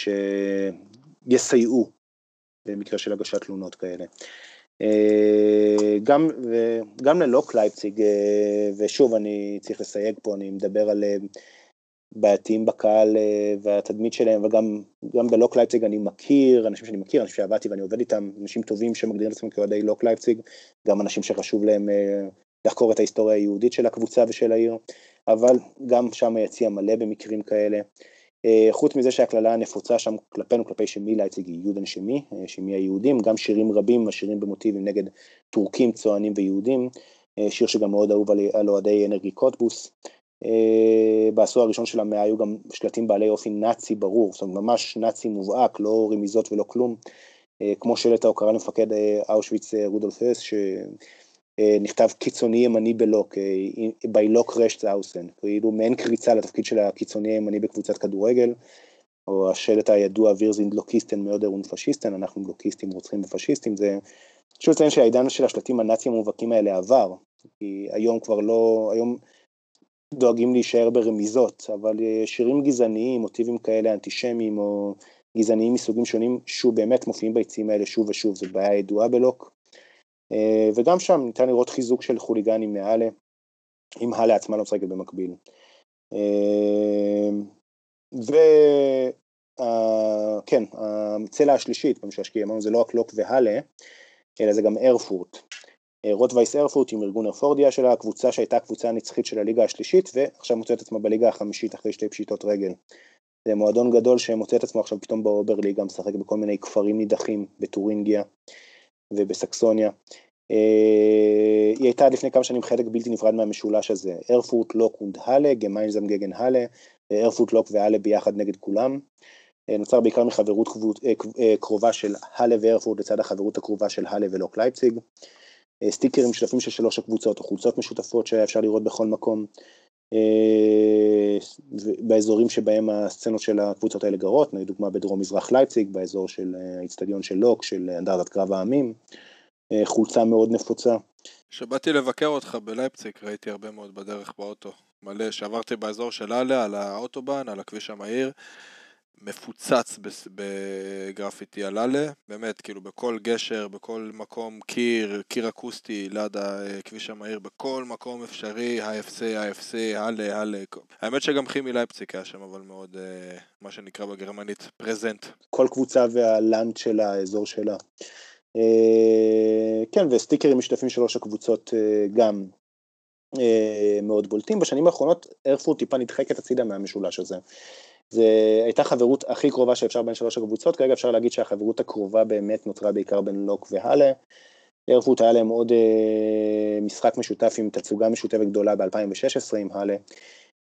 שיסייעו במקרה של הגשת תלונות כאלה. גם, גם ללוק לייפציג, ושוב אני צריך לסייג פה, אני מדבר על בעייתיים בקהל אה, והתדמית שלהם, וגם בלוק לייפציג אני מכיר, אנשים שאני מכיר, אנשים שעבדתי ואני עובד איתם, אנשים טובים שמגדירים את עצמם כאוהדי לוק לייפציג, גם אנשים שחשוב להם אה, לחקור את ההיסטוריה היהודית של הקבוצה ושל העיר, אבל גם שם היציע מלא במקרים כאלה. אה, חוץ מזה שהקללה הנפוצה שם כלפינו, כלפי כימי לייפציג היא Juden Chemie, כימי היהודים, גם שירים רבים, השירים במוטיבים נגד טורקים, צוענים ויהודים, שיר שגם מאוד אהוב על אוהדי אנרגי קוטבוס. אה, בעשור הראשון של המאה היו גם שלטים בעלי אופי נאצי ברור, זאת אומרת ממש נאצי מובהק, לא רמיזות ולא כלום, אה, כמו שלט ההוקרה למפקד אה, אושוויץ רודולף הס, שנכתב קיצוני ימני בלוק, by לוק רשט אאוסן, כאילו מעין קריצה לתפקיד של הקיצוני הימני בקבוצת כדורגל, או השלט הידוע וירזינד לוקיסטן מאודר ונפשיסטן, אנחנו לוקיסטים רוצחים ופשיסטים, זה חשוב לציין שהעידן של השלטים הנאצים המובהקים האלה עבר, כי היום כבר לא, היום דואגים להישאר ברמיזות, אבל אה, שירים גזעניים, מוטיבים כאלה אנטישמיים או גזעניים מסוגים שונים, שוב באמת מופיעים ביציעים האלה שוב ושוב, זו בעיה ידועה בלוק. אה, וגם שם ניתן לראות חיזוק של חוליגנים מהאלה, אם האלה עצמה לא משחקת במקביל. אה, וכן, הצלע השלישית במששקיע, אמרנו זה לא רק לוק והאלה, אלא זה גם ארפורט. רוטווייס ארפורט עם ארגון ארפורדיה שלה, הקבוצה שהייתה הקבוצה הנצחית של הליגה השלישית ועכשיו מוצא את עצמה בליגה החמישית אחרי שתי פשיטות רגל. זה מועדון גדול שמוצא את עצמו עכשיו פתאום באוברליגה, משחק בכל מיני כפרים נידחים בטורינגיה ובסקסוניה. אה, היא הייתה עד לפני כמה שנים חלק בלתי נפרד מהמשולש הזה, ארפורט לוק ונדהלה, גמיינזם גגן הלה, ארפורט לוק והלה ביחד נגד כולם. אה, נוצר בעיקר מחברות אה, קרובה של הלה וארפורט לצד החברות הקרובה של הלה ולוק לייפציג. אה, סטיקרים משותפים של שלוש הקבוצות או חולצות משותפות שהיה אפשר לראות בכל מקום אה, באזורים שבהם הסצנות של הקבוצות האלה גרות, לדוגמה בדרום מזרח לייפציג, באזור של אה, האיצטדיון של לוק, של אנדרדת קרב העמים, חולצה מאוד נפוצה. כשבאתי לבקר אותך בלייפציג ראיתי הרבה מאוד בדרך באוטו, מלא, שעברתי באזור של עלה, על האוטובן, על הכביש המהיר, מפוצץ בגרפיטי הלאלה, באמת, כאילו בכל גשר, בכל מקום, קיר, קיר אקוסטי ליד הכביש המהיר, בכל מקום אפשרי, ה-FC, ה-FC, הלאה, הלאה. האמת שגם חימי לייפציק היה שם, אבל מאוד, אה, מה שנקרא בגרמנית, פרזנט. כל קבוצה והלאנד של האזור שלה. אה, כן, וסטיקרים משתתפים שלוש הקבוצות אה, גם מאוד בולטים. בשנים האחרונות ארפורט טיפה נדחקת הצידה מהמשולש הזה. זה הייתה חברות הכי קרובה שאפשר בין שלוש הקבוצות, כרגע אפשר להגיד שהחברות הקרובה באמת נותרה בעיקר בין לוק והאלה. ארפורט היה להם עוד אה, משחק משותף עם תצוגה משותפת גדולה ב-2016 עם האלה.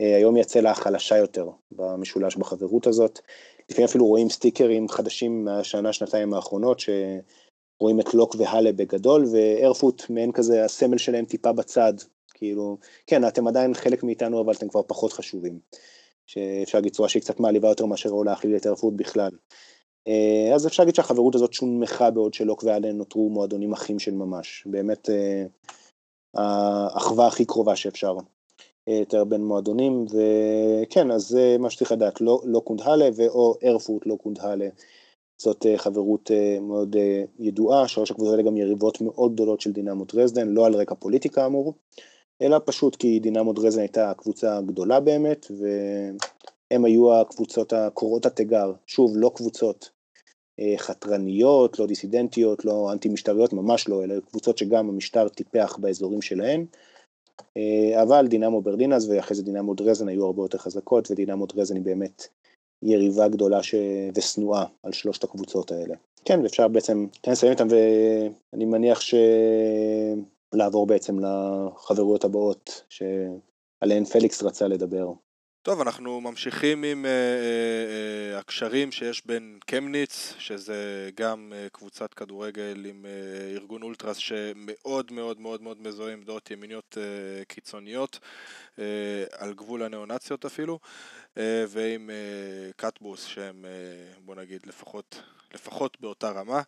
אה, היום יצא לה חלשה יותר במשולש בחברות הזאת. לפעמים אפילו רואים סטיקרים חדשים מהשנה, שנתיים האחרונות, שרואים את לוק והאלה בגדול, וארפורט מעין כזה הסמל שלהם טיפה בצד. כאילו, כן, אתם עדיין חלק מאיתנו, אבל אתם כבר פחות חשובים. שאפשר להגיד צורה שהיא קצת מעליבה יותר מאשר או להכליל את הרפות בכלל. אה, אז אפשר להגיד שהחברות הזאת שונמכה בעוד שלוק ואלן נותרו מועדונים אחים של ממש, באמת אה, האחווה הכי קרובה שאפשר אה, יותר בין מועדונים, וכן, אז זה מה שצריך לדעת, לא, לא קונדהלה ואו ארפורט לא קונדהלה. זאת חברות מאוד ידועה, שלוש הקבוצות האלה גם יריבות מאוד גדולות של דינמו דרזדן, לא על רקע פוליטיקה אמור, אלא פשוט כי דינמו דרזן הייתה קבוצה גדולה באמת, והם היו הקבוצות הקורות התיגר, שוב, לא קבוצות אה, חתרניות, לא דיסידנטיות, לא אנטי משטריות, ממש לא, אלא קבוצות שגם המשטר טיפח באזורים שלהן, אה, אבל דינמו ברלינאז ואחרי זה דינמו דרזן היו הרבה יותר חזקות, ודינמו דרזן היא באמת יריבה גדולה ש... ושנואה על שלושת הקבוצות האלה. כן, ואפשר בעצם, כן לסיים איתם, ואני מניח שלעבור בעצם לחברויות הבאות שעליהן פליקס רצה לדבר. טוב, אנחנו ממשיכים עם uh, uh, הקשרים שיש בין קמניץ, שזה גם uh, קבוצת כדורגל עם uh, ארגון אולטרס שמאוד מאוד מאוד מאוד מזוהה עם דעות ימיניות uh, קיצוניות, uh, על גבול הניאו-נאציות אפילו, uh, ועם uh, קטבוס שהם, uh, בוא נגיד, לפחות, לפחות באותה רמה.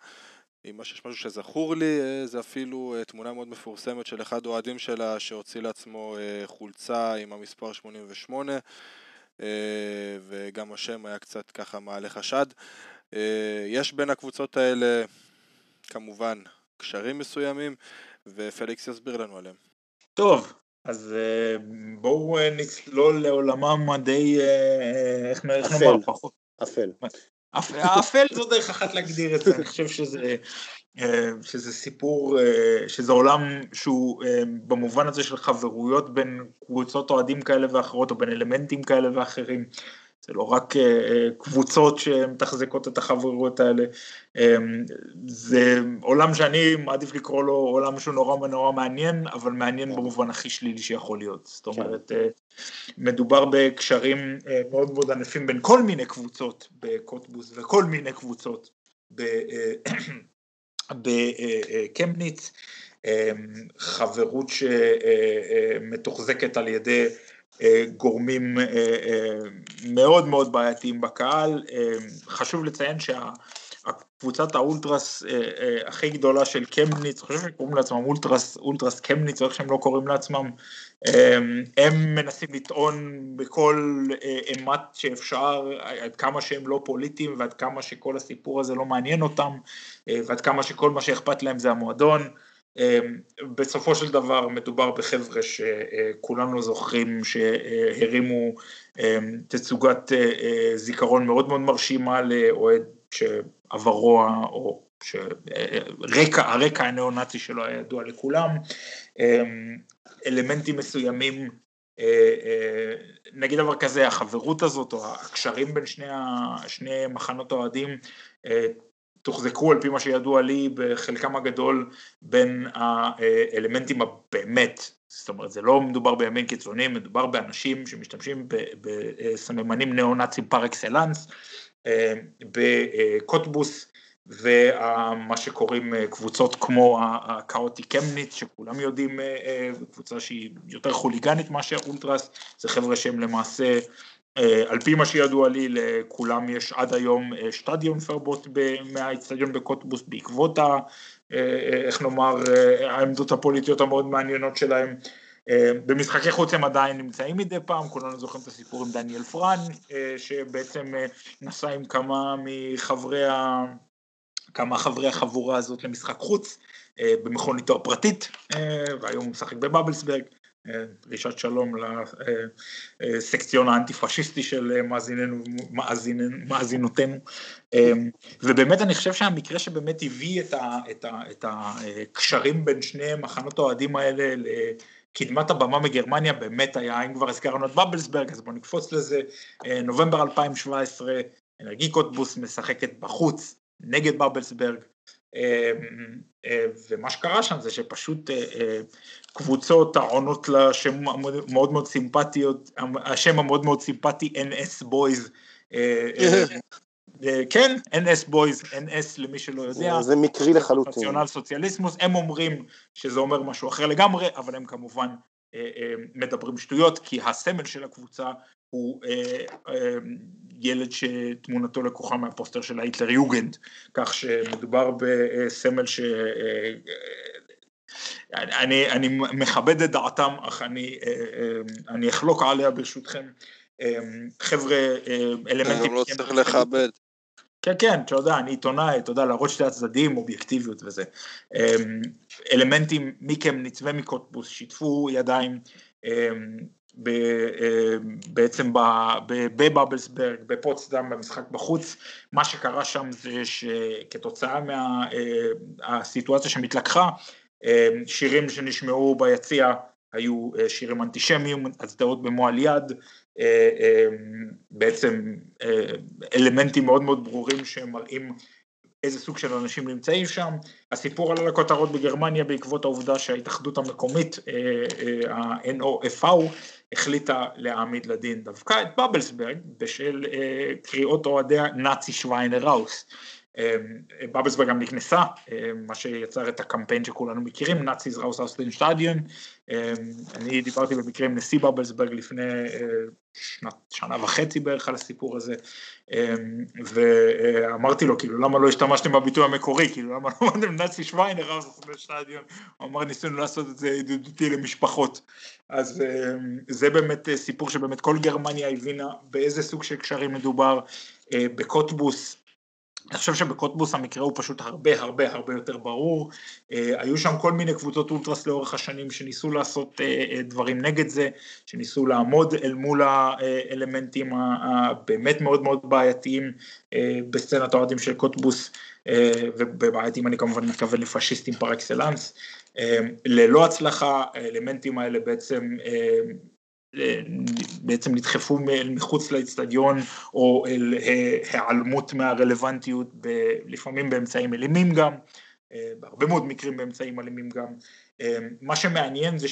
אם יש משהו שזכור לי, זה אפילו תמונה מאוד מפורסמת של אחד האוהדים שלה שהוציא לעצמו חולצה עם המספר 88 וגם השם היה קצת ככה מעלה חשד. יש בין הקבוצות האלה כמובן קשרים מסוימים ופליקס יסביר לנו עליהם. טוב, אז בואו נצלול לעולמם הדי, איך נאמר, פחות. אפל. האפל *laughs* זו דרך אחת להגדיר את זה, אני חושב שזה, אה, שזה סיפור, אה, שזה עולם שהוא אה, במובן הזה של חברויות בין קבוצות אוהדים כאלה ואחרות או בין אלמנטים כאלה ואחרים. זה לא רק קבוצות שמתחזקות את החברויות האלה, זה עולם שאני מעדיף לקרוא לו עולם שהוא נורא ונורא מעניין, אבל מעניין במובן הכי שלילי שיכול להיות. זאת כן. אומרת, מדובר בקשרים מאוד מאוד ענפים בין כל מיני קבוצות בקוטבוס וכל מיני קבוצות בקמפניץ, *clears throat* חברות שמתוחזקת על ידי אה, גורמים אה, אה, מאוד מאוד בעייתיים בקהל. חשוב לציין שהקבוצת האולטרס הכי גדולה של קמניץ, חושב שהם קוראים לעצמם אולטרס, אולטרס קמניץ, או איך שהם לא קוראים לעצמם, הם מנסים לטעון בכל אימת שאפשר, עד כמה שהם לא פוליטיים ועד כמה שכל הסיפור הזה לא מעניין אותם, ועד כמה שכל מה שאכפת להם זה המועדון. אמ, בסופו של דבר מדובר בחבר'ה שכולנו זוכרים שהרימו אמ, תצוגת אה, אה, זיכרון מאוד מאוד מרשימה לאוהד שעברו או שהרקע הרקע הניאו-נאצי שלו היה ידוע לכולם, אמ, אלמנטים מסוימים, אה, נגיד דבר כזה, החברות הזאת או הקשרים בין שני, שני מחנות אוהדים תוחזקו על פי מה שידוע לי בחלקם הגדול בין האלמנטים הבאמת, זאת אומרת זה לא מדובר בימין קיצוניים, מדובר באנשים שמשתמשים בסממנים ניאו-נאצים פר אקסלנס, אה, בקוטבוס ומה שקוראים אה, קבוצות כמו הקאוטי קמניץ שכולם יודעים, אה, קבוצה שהיא יותר חוליגנית מאשר אולטרס, זה חבר'ה שהם למעשה על פי מה שידוע לי, לכולם יש עד היום אה, שטדיון פרבוט מהאיצטדיון בקוטבוס בעקבות, ה, אה, איך נאמר, העמדות הפוליטיות המאוד מעניינות שלהם. במשחקי חוץ הם עדיין נמצאים מדי פעם, כולנו זוכרים את הסיפור עם דניאל פרן, שבעצם נסע עם כמה מחברי ה... כמה חברי החבורה הזאת למשחק חוץ במכוניתו הפרטית, והיום הוא משחק בבבלסברג. דרישת שלום לסקציון האנטי-פשיסטי של מאזיננו, מאזינותינו. ובאמת אני חושב שהמקרה שבאמת הביא את, ה, את, ה, את הקשרים בין שני מחנות האוהדים האלה לקדמת הבמה מגרמניה באמת היה, אם כבר הזכרנו את בבלסברג אז בואו נקפוץ לזה, נובמבר 2017, אנרגי קוטבוס משחקת בחוץ נגד בבלסברג, ומה שקרה שם זה שפשוט קבוצות העונות לשם מאוד מאוד סימפטיות, השם המאוד מאוד סימפטי NS Boys, אה, אה, אה, כן, NS Boys, NS למי שלא יודע, זה מקרי לחלוטין, נציונל סוציאליסמוס, הם אומרים שזה אומר משהו אחר לגמרי, אבל הם כמובן מדברים שטויות, כי הסמל של הקבוצה הוא ילד שתמונתו לקוחה מהפוסטר של ההיטלר יוגנד, כך שמדובר בסמל ש... אני, אני מכבד את דעתם, אך אני, אני אחלוק עליה ברשותכם. חבר'ה, אלמנטים... אני לא צריך לכבד. כן, כן, אתה יודע, אני עיתונאי, אתה יודע, להראות שתי הצדדים, אובייקטיביות וזה. אלמנטים מכם נצווה מקוטבוס, שיתפו ידיים בעצם בבבלסברג, בפוצדם, במשחק בחוץ, מה שקרה שם זה שכתוצאה מהסיטואציה שמתלקחה, אמ, שירים שנשמעו ביציע היו שירים אנטישמיים, הצדעות במועל יד, בעצם אלמנטים מאוד מאוד ברורים שמראים איזה סוג של אנשים נמצאים שם. הסיפור עלה לכותרות בגרמניה בעקבות העובדה שההתאחדות המקומית, ה-NOFV, החליטה להעמיד לדין דווקא את בבלסברג בשל קריאות אוהדיה נאצי שוויינר ראוס. בבלסברג גם נכנסה, מה שיצר את הקמפיין שכולנו מכירים, נאציז ראוס אוסטין שטדיון. אני דיברתי במקרה עם נשיא בבלסברג לפני שנת, שנה וחצי בערך על הסיפור הזה, ואמרתי לו, כאילו, למה לא השתמשתם בביטוי המקורי, כאילו, למה לא אמרתם נאצי שוויינר ראוס אוסטין שטדיון, הוא אמר, ניסינו לעשות את זה ידידותי למשפחות. אז זה באמת סיפור שבאמת כל גרמניה הבינה באיזה סוג של קשרים מדובר, בקוטבוס אני חושב שבקוטבוס המקרה הוא פשוט הרבה הרבה הרבה יותר ברור, היו שם כל מיני קבוצות אולטרס לאורך השנים שניסו לעשות דברים נגד זה, שניסו לעמוד אל מול האלמנטים הבאמת מאוד מאוד בעייתיים בסצנת האוהדים של קוטבוס, ובבעייתיים אני כמובן מתכוון לפשיסטים פר אקסלנס, ללא הצלחה האלמנטים האלה בעצם בעצם נדחפו מחוץ לאצטדיון או אל היעלמות מהרלוונטיות לפעמים באמצעים אלימים גם, בהרבה מאוד מקרים באמצעים אלימים גם. מה שמעניין זה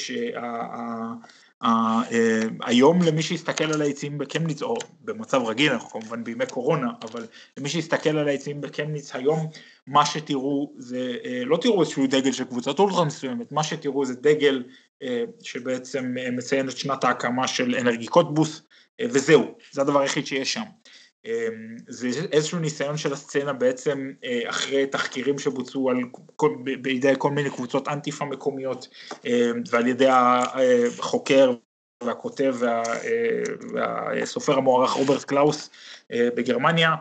שהיום למי שיסתכל על היציעים בקמניץ, או במצב רגיל, אנחנו כמובן בימי קורונה, אבל למי שיסתכל על היציעים בקמניץ היום, מה שתראו זה, לא תראו איזשהו דגל של קבוצת אולטרה מסוימת, מה שתראו זה דגל שבעצם מציין את שנת ההקמה של אנרגי קוטבוס, וזהו, זה הדבר היחיד שיש שם. זה איזשהו ניסיון של הסצנה בעצם אחרי תחקירים שבוצעו על, בידי כל מיני קבוצות אנטיפה מקומיות ועל ידי החוקר והכותב וה, והסופר המוערך רוברט קלאוס בגרמניה,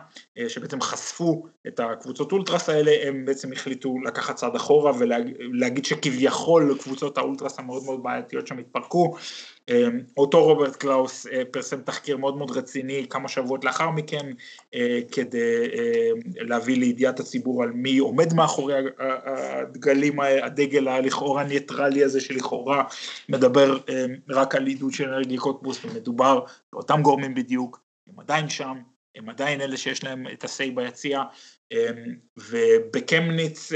שבעצם חשפו את הקבוצות אולטרס האלה, הם בעצם החליטו לקחת צעד אחורה ולהגיד שכביכול קבוצות האולטרס המאוד מאוד בעייתיות שם התפרקו. אותו רוברט קלאוס פרסם תחקיר מאוד מאוד רציני כמה שבועות לאחר מכן, כדי להביא לידיעת הציבור על מי עומד מאחורי הדגלים, הדגל הלכאורה ניטרלי הזה שלכאורה מדבר רק על עידוד של אנרגיה קוטבוס ומדובר באותם גורמים בדיוק, הם עדיין שם, הם עדיין אלה שיש להם את ה-say ביציע, ובקמניץ,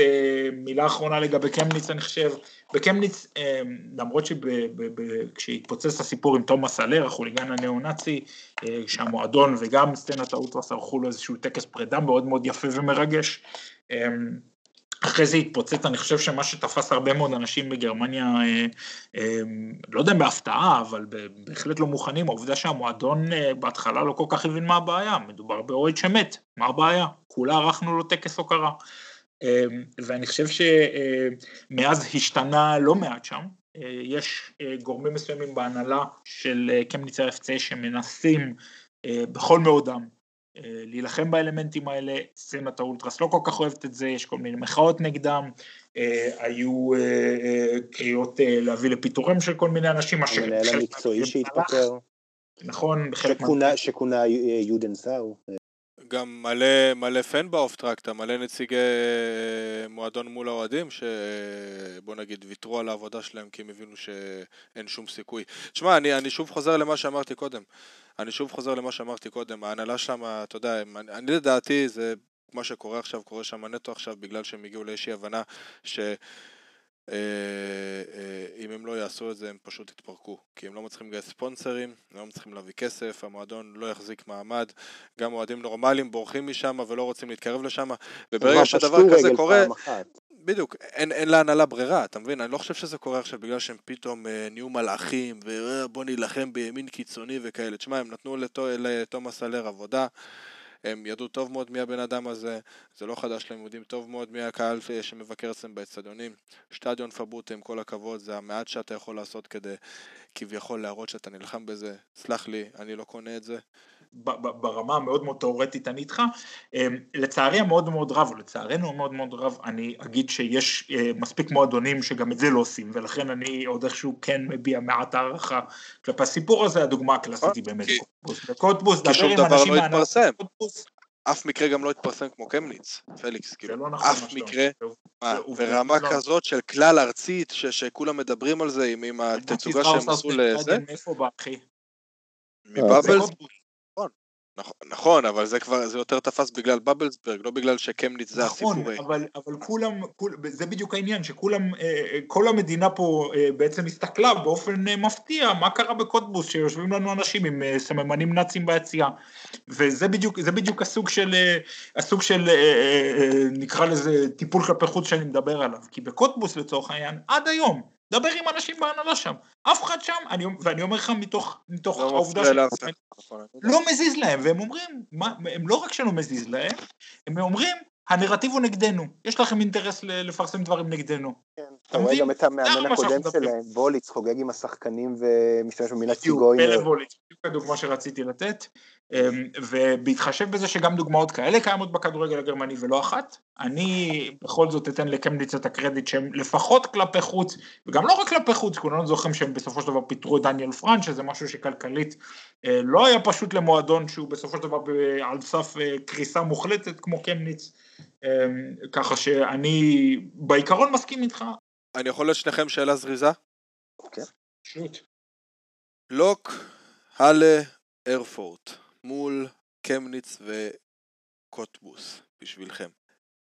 מילה אחרונה לגבי קמניץ אני חושב, בקמניץ, למרות שכשהתפוצץ הסיפור עם תומאס אלר, החוליגן הניאו-נאצי, שהמועדון וגם סצנת האולטרס ערכו לו איזשהו טקס פרידה מאוד מאוד יפה ומרגש, אחרי זה התפוצץ, אני חושב שמה שתפס הרבה מאוד אנשים בגרמניה, לא יודע אם בהפתעה, אבל בהחלט לא מוכנים, העובדה שהמועדון בהתחלה לא כל כך הבין מה הבעיה, מדובר באוהד שמת, מה הבעיה? כולה ערכנו לו טקס הוקרה. ואני חושב שמאז השתנה לא מעט שם, יש גורמים מסוימים בהנהלה של קמניצר FC שמנסים בכל מאודם להילחם באלמנטים האלה, סצנת האולטרס לא כל כך אוהבת את זה, יש כל מיני מחאות נגדם, היו קריאות להביא לפיטורים של כל מיני אנשים, המנהל המקצועי שהתפטר, נכון, שכונה יודן סאו. גם מלא, מלא פן באופטרקטה, מלא נציגי מועדון מול האוהדים שבוא נגיד ויתרו על העבודה שלהם כי הם הבינו שאין שום סיכוי. תשמע, אני, אני שוב חוזר למה שאמרתי קודם. אני שוב חוזר למה שאמרתי קודם, ההנהלה שם, אתה יודע, אני, אני לדעתי זה מה שקורה עכשיו, קורה שם נטו עכשיו בגלל שהם הגיעו לאיזושהי הבנה ש... אם הם לא יעשו את זה הם פשוט יתפרקו כי הם לא מצליחים לגייס ספונסרים, הם לא מצליחים להביא כסף, המועדון לא יחזיק מעמד גם אוהדים נורמליים בורחים משם ולא רוצים להתקרב לשם וברגע שדבר כזה קורה בדיוק, אין, אין להנהלה ברירה, אתה מבין? אני לא חושב שזה קורה עכשיו בגלל שהם פתאום אה, נהיו מלאכים ובוא נילחם בימין קיצוני וכאלה. תשמע, הם נתנו לתומאס אלר עבודה, הם ידעו טוב מאוד מי הבן אדם הזה, זה לא חדש להם, יודעים טוב מאוד מי הקהל שמבקר אצלם באצטדיונים. שטדיון פבוטה, עם כל הכבוד, זה המעט שאתה יכול לעשות כדי כביכול להראות שאתה נלחם בזה. סלח לי, אני לא קונה את זה. ברמה המאוד מאוד תאורטית אני איתך, לצערי המאוד מאוד רב, או לצערנו המאוד מאוד רב, אני אגיד שיש מספיק מועדונים שגם את זה לא עושים, ולכן אני עוד איכשהו כן מביע מעט הערכה כלפי הסיפור הזה, הדוגמה הקלאסית היא באמת קוטבוס. קוטבוס, דבר עם אנשים קוטבוס, אף מקרה גם לא התפרסם כמו קמניץ, פליקס, כאילו, לא נכון אף מקרה. מה, ברמה לא. כזאת של כלל ארצית, ש- שכולם מדברים על זה עם- עם התצוגה שהם עשו לזה, מאיפה בא, אחי? מבאבלס, זה נכון, נכון, נכון, אבל זה כבר, זה יותר תפס בגלל בבלסברג, לא בגלל שקמניץ זה נכון, הסיפורי. אבל, אבל כולם, כול, זה בדיוק העניין, שכולם, אה, אה, כל המדינה פה אה, בעצם הסתכלה באופן מפתיע, מה קרה בקוטבוס, שיושבים לנו אנשים עם סממנים נאצים ביציאה. וזה בדיוק, זה בדיוק הסוג של, הסוג של, נקרא לזה, טיפול כלפי חוץ שאני מדבר עליו. כי בקוטבוס לצורך העניין, עד היום, דבר עם אנשים בהנהלה שם. אף אחד שם, אני, ואני אומר לך מתוך, מתוך לא העובדה ש... נכון. לא מזיז להם, והם אומרים, מה, הם לא רק שלא מזיז להם, הם אומרים, הנרטיב הוא נגדנו, יש לכם אינטרס לפרסם דברים נגדנו. כן, אתה רואה? גם את המאמן הקודם. שלהם, בוליץ, חוגג עם השחקנים ומשתמש במילה בדיוק, ציגויינר. פלד ווליץ', בדיוק הדוגמה שרציתי לתת, אמ, ובהתחשב בזה שגם דוגמאות כאלה קיימות בכדורגל הגרמני ולא אחת, אני בכל זאת אתן לקמניץ את הקרדיט שהם לפחות כלפי חוץ, וגם לא רק כלפי חוץ, כולנו זוכרים שהם בסופו של דבר פיטרו את דניאל פרנץ', שזה משהו שכלכלית אה, לא היה פשוט למועדון שהוא בסופו של דבר על סף אה, קריסה מוחלטת כמו קמניץ, אמ, ככה שאני בעיקרון מסכים איתך. אני יכול לשניכם שאלה זריזה? שוט. לוק, הלה, איירפורט, מול קמניץ וקוטבוס, בשבילכם.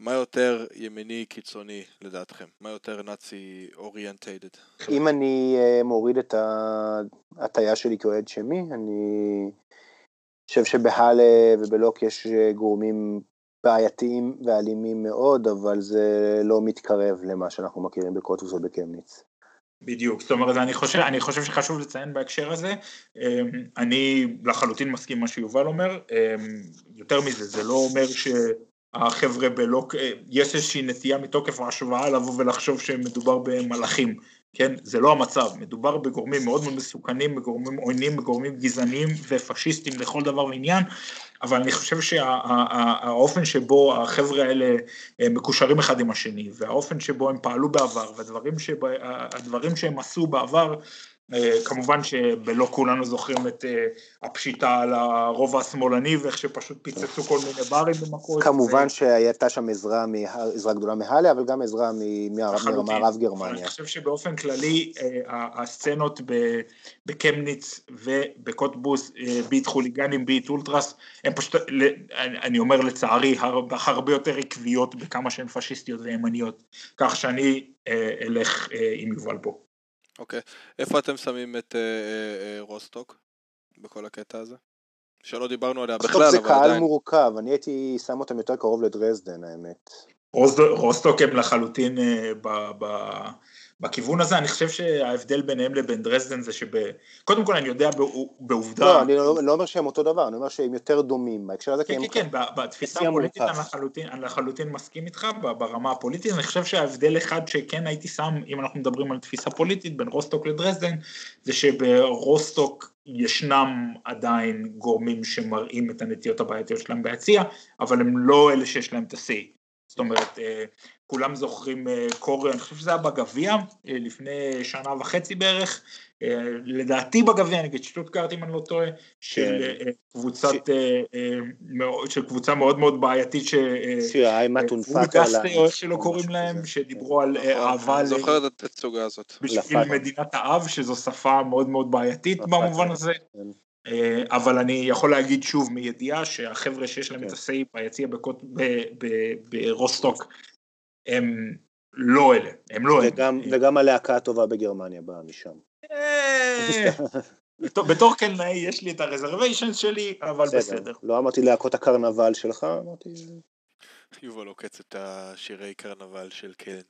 מה יותר ימיני קיצוני לדעתכם? מה יותר נאצי אוריינטיידד? אם אני אה, מוריד את ההטייה שלי כאוהד שמי, אני חושב שבהלה ובלוק יש אה, גורמים בעייתיים ואלימים מאוד, אבל זה לא מתקרב למה שאנחנו מכירים בקוטוס ובקמניץ. בדיוק, זאת אומרת, אני חושב, אני חושב שחשוב לציין בהקשר הזה, אמ, אני לחלוטין מסכים מה שיובל אומר, אמ, יותר מזה, זה לא אומר שהחבר'ה בלוק, אה, יש איזושהי נטייה מתוקף ההשוואה לבוא ולחשוב שמדובר במלאכים, כן? זה לא המצב, מדובר בגורמים מאוד מאוד מסוכנים, בגורמים עוינים, בגורמים גזעניים ופשיסטים לכל דבר ועניין, אבל אני חושב שהאופן שבו החבר'ה האלה אה, מקושרים אחד עם השני, והאופן שבו הם פעלו בעבר, והדברים שבה, שהם עשו בעבר, כמובן שבלא כולנו זוכרים את אה, הפשיטה על הרובע השמאלני, ואיך שפשוט פיצצו כל מיני ברים במכות. כמובן שהייתה שם עזרה, עזרה גדולה מהלה, אבל גם עזרה. ממערב אבל אני גרמניה. חושב שבאופן כללי אה, הסצנות בקמניץ ובקוטבוס, אה, ביט חוליגנים, ביט אולטרס, הם פשוט, אני אומר לצערי, הר- הרבה יותר עקביות בכמה שהן פשיסטיות וימניות, כך שאני אה, אלך אה, עם יובל פה. אוקיי. איפה אתם שמים את אה, אה, אה, רוסטוק בכל הקטע הזה? שלא דיברנו עליה בכלל, זה אבל קהל עדיין. מורכב, אני הייתי שם אותם יותר קרוב לדרזדן האמת. רוסטוק, רוסטוק הם לחלוטין אה, ב, ב, בכיוון הזה, אני חושב שההבדל ביניהם לבין דרזדן זה שקודם כל אני יודע בעו- בעובדה, לא, אני לא לא אומר שהם אותו דבר, אני אומר שהם יותר דומים בהקשר הזה, כי כן, הם כן, כן, ב- בתפיסה הפוליטית. אני לחלוטין, אני לחלוטין מסכים איתך ברמה הפוליטית, אני חושב שההבדל אחד שכן הייתי שם, אם אנחנו מדברים על תפיסה פוליטית בין רוסטוק לדרזדן, זה שברוסטוק ישנם עדיין גורמים שמראים את הנטיות הבעייתיות שלהם ביציע, אבל הם לא אלה שיש להם את ה-say. זאת אומרת, אה, כולם זוכרים אה, קורי, אני חושב שזה היה בגביע, אה, לפני שנה וחצי בערך, אה, לדעתי בגביע נגד שטוטגרט אם אני לא טועה, של כן. קבוצת, של קבוצה מאוד מאוד בעייתית, ש... איך שלא קוראים להם, שדיברו על אה, נכון, אהבה אני זוכר את התצוגה הזאת. בשביל. מדינת האב, שזו שפה מאוד מאוד בעייתית במובן. הזה. כן. אבל אני יכול להגיד שוב מידיעה שהחבר'ה שיש להם כן. את הסייפ ביציע בקוט- ב- ב- ברוסטוק הם לא אלה, הם לא אלה. וגם, וגם הלהקה הטובה בגרמניה באה משם. אה, בתור- קלנאי יש לי את הרזרוויישן שלי, אבל בסדר. לא אמרתי להקות הקרנבל שלך, אמרתי... יובל עוקץ את השירי קרנבל של קלן.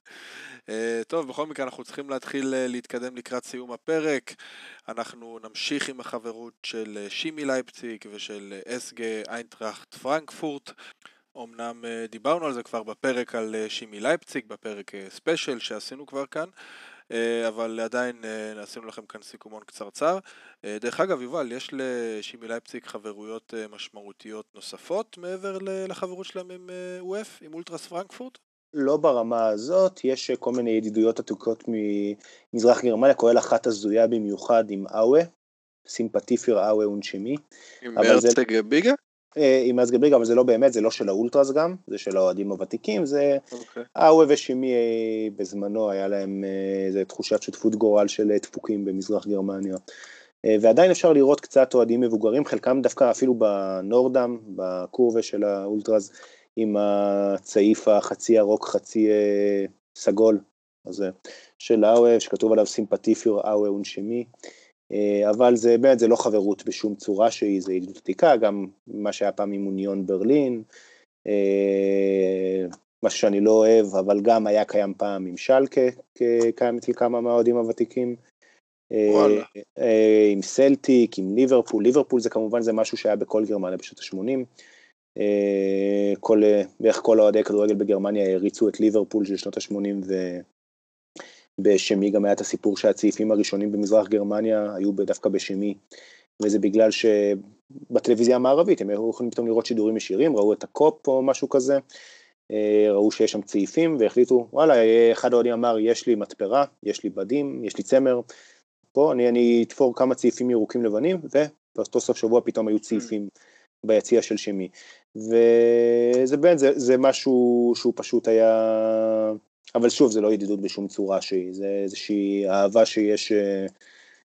Uh, טוב, בכל מקרה אנחנו צריכים להתחיל uh, להתקדם לקראת סיום הפרק. אנחנו נמשיך עם החברות של uh, שימי לייפציג ושל אסגה איינטראכט פרנקפורט. אמנם uh, דיברנו על זה כבר בפרק על uh, כימי לייפציג, בפרק uh, ספיישל שעשינו כבר כאן. אבל עדיין עשינו לכם כאן סיכומון קצרצר. דרך אגב, יובל, יש לכימי לייפציג חברויות משמעותיות נוספות מעבר לחברות שלהם עם UF, עם אולטרס פרנקפורט? לא ברמה הזאת, יש כל מיני ידידויות עתיקות ממזרח גרמניה, כולל אחת הזויה במיוחד עם Aue, Sympathie für Aue und Chemie. עם אבל זה- ביגה? עם אסגרביג, אבל זה לא באמת, זה לא של האולטרס גם, זה של האוהדים הוותיקים, זה okay. אאווה ושימי בזמנו היה להם איזה תחושת שותפות גורל של דפוקים במזרח גרמניה. ועדיין אפשר לראות קצת אוהדים מבוגרים, חלקם דווקא אפילו בנורדם, בקורבה של האולטרס, עם הצעיף החצי ירוק, חצי סגול, הזה של אאווה, שכתוב עליו סימפטיפיור אאווה אונשמי. אה, אבל זה באמת, זה לא חברות בשום צורה שהיא, זה ידידות עתיקה, גם מה שהיה פעם עם אוניון ברלין, אה, מה שאני לא אוהב, אבל גם היה קיים פעם עם שלקה, קיים אצל כמה מהאוהדים הוותיקים. אה, וואלה. עם סלטיק, עם ליברפול, ליברפול זה כמובן זה משהו שהיה בכל גרמניה בשנות ה-80. כל, בערך כל אוהדי כדורגל בגרמניה הריצו את ליברפול של שנות ה-80 בשמי גם היה את הסיפור שהצעיפים הראשונים במזרח גרמניה היו דווקא בשמי, וזה בגלל שבטלוויזיה המערבית הם היו יכולים פתאום לראות שידורים ישירים, ראו את הקופ או משהו כזה, אה, ראו שיש שם צעיפים והחליטו, וואלה, אחד האוהדים אמר, יש לי מתפרה, יש לי בדים, יש לי צמר, פה אני, אני אתפור כמה צעיפים ירוקים לבנים, ובאותו סוף שבוע פתאום היו צעיפים ביציע של שמי. וזה באמת, זה, זה משהו שהוא פשוט היה אבל שוב, זה לא ידידות בשום צורה שהיא, זה איזושהי אהבה שיש אה,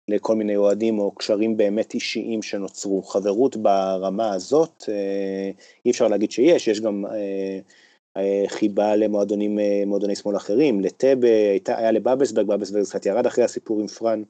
לכל מיני אוהדים או קשרים באמת אישיים שנוצרו. חברות ברמה הזאת, אה, אי אפשר להגיד שיש, יש גם אה, חיבה למועדונים, מועדוני שמאל אחרים, לטבה, היה לבאבלסברג, באבלסברג קצת ירד אחרי הסיפור עם פרן.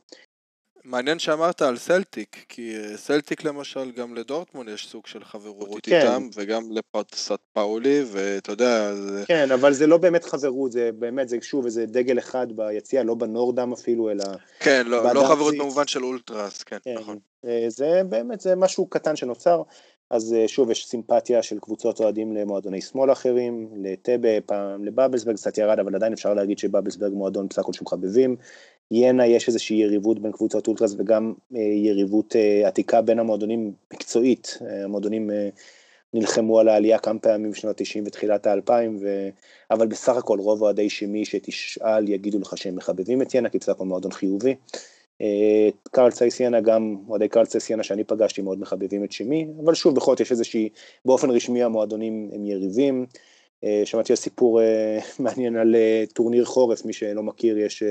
מעניין שאמרת על סלטיק, כי אה, סלטיק למשל, גם לדורטמון יש סוג של חברות כן. איתם, וגם לפרטסט פאולי, ואתה יודע... זה... כן, אבל זה לא באמת חברות, זה באמת, זה שוב איזה דגל אחד ביציע, לא בנורדם אפילו, אלא... כן, לא, לא חברות במובן של אולטרס, כן, כן, נכון. אה, זה באמת, זה משהו קטן שנוצר, אז אה, שוב יש סימפתיה של קבוצות אוהדים למועדוני שמאל אחרים, לטבה, פעם לבאבלסברג קצת ירד, אבל עדיין אפשר להגיד שבאבלסברג מועדון בסך הכל של חבבים. ינה יש איזושהי יריבות בין קבוצות אולטרס וגם אה, יריבות אה, עתיקה בין המועדונים מקצועית, המועדונים נלחמו על העלייה כמה פעמים בשנות ה-90 ותחילת ה-2000, ו... אבל בסך הכל רוב אוהדי שמי שתשאל יגידו לך שהם מחבבים את ינה, כי בסך הכל מועדון חיובי. אה, קרל צייסיאנה, גם אוהדי קרל צייסיאנה שאני פגשתי מאוד מחבבים את שמי, אבל שוב בכל זאת יש איזושהי, באופן רשמי המועדונים הם יריבים. אה, שמעתי על סיפור אה, *laughs* מעניין על טורניר חורף, מי שלא מכיר, יש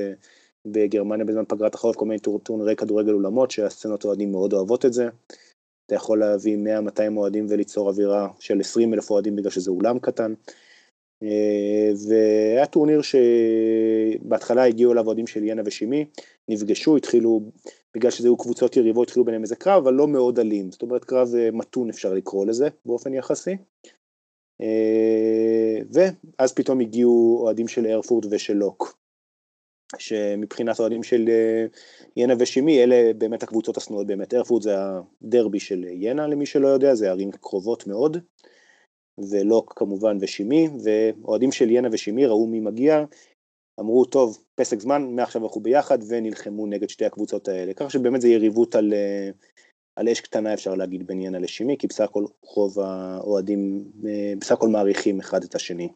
בגרמניה בזמן פגרת החורף כל מיני טורנירי כדורגל אולמות שהסצנות אוהדים מאוד אוהבות את זה. אתה יכול להביא 100-200 אוהדים וליצור אווירה של 20 אלף אוהדים בגלל שזה אולם קטן. והיה טורניר שבהתחלה הגיעו אליו אוהדים של ינה ושימי, נפגשו, התחילו, בגלל שזה היו קבוצות יריבות, התחילו ביניהם איזה קרב, אבל לא מאוד אלים, זאת אומרת קרב אה, מתון אפשר לקרוא לזה באופן יחסי. אה, ואז פתאום הגיעו אוהדים של איירפורט ושל לוק, שמבחינת אוהדים של אה, ינה ושימי, אלה באמת הקבוצות השנואות באמת, איירפורט זה הדרבי של ינה למי שלא יודע, זה ערים קרובות מאוד. ולוק כמובן ושימי, ואוהדים של ינה ושימי ראו מי מגיע, אמרו טוב, פסק זמן, מעכשיו אנחנו ביחד, ונלחמו נגד שתי הקבוצות האלה. ככה שבאמת זה יריבות על, אה, על אש קטנה אפשר להגיד בין ינה לשימי, כי בסך הכל רוב האוהדים אה, בסך הכל מעריכים אחד את השני.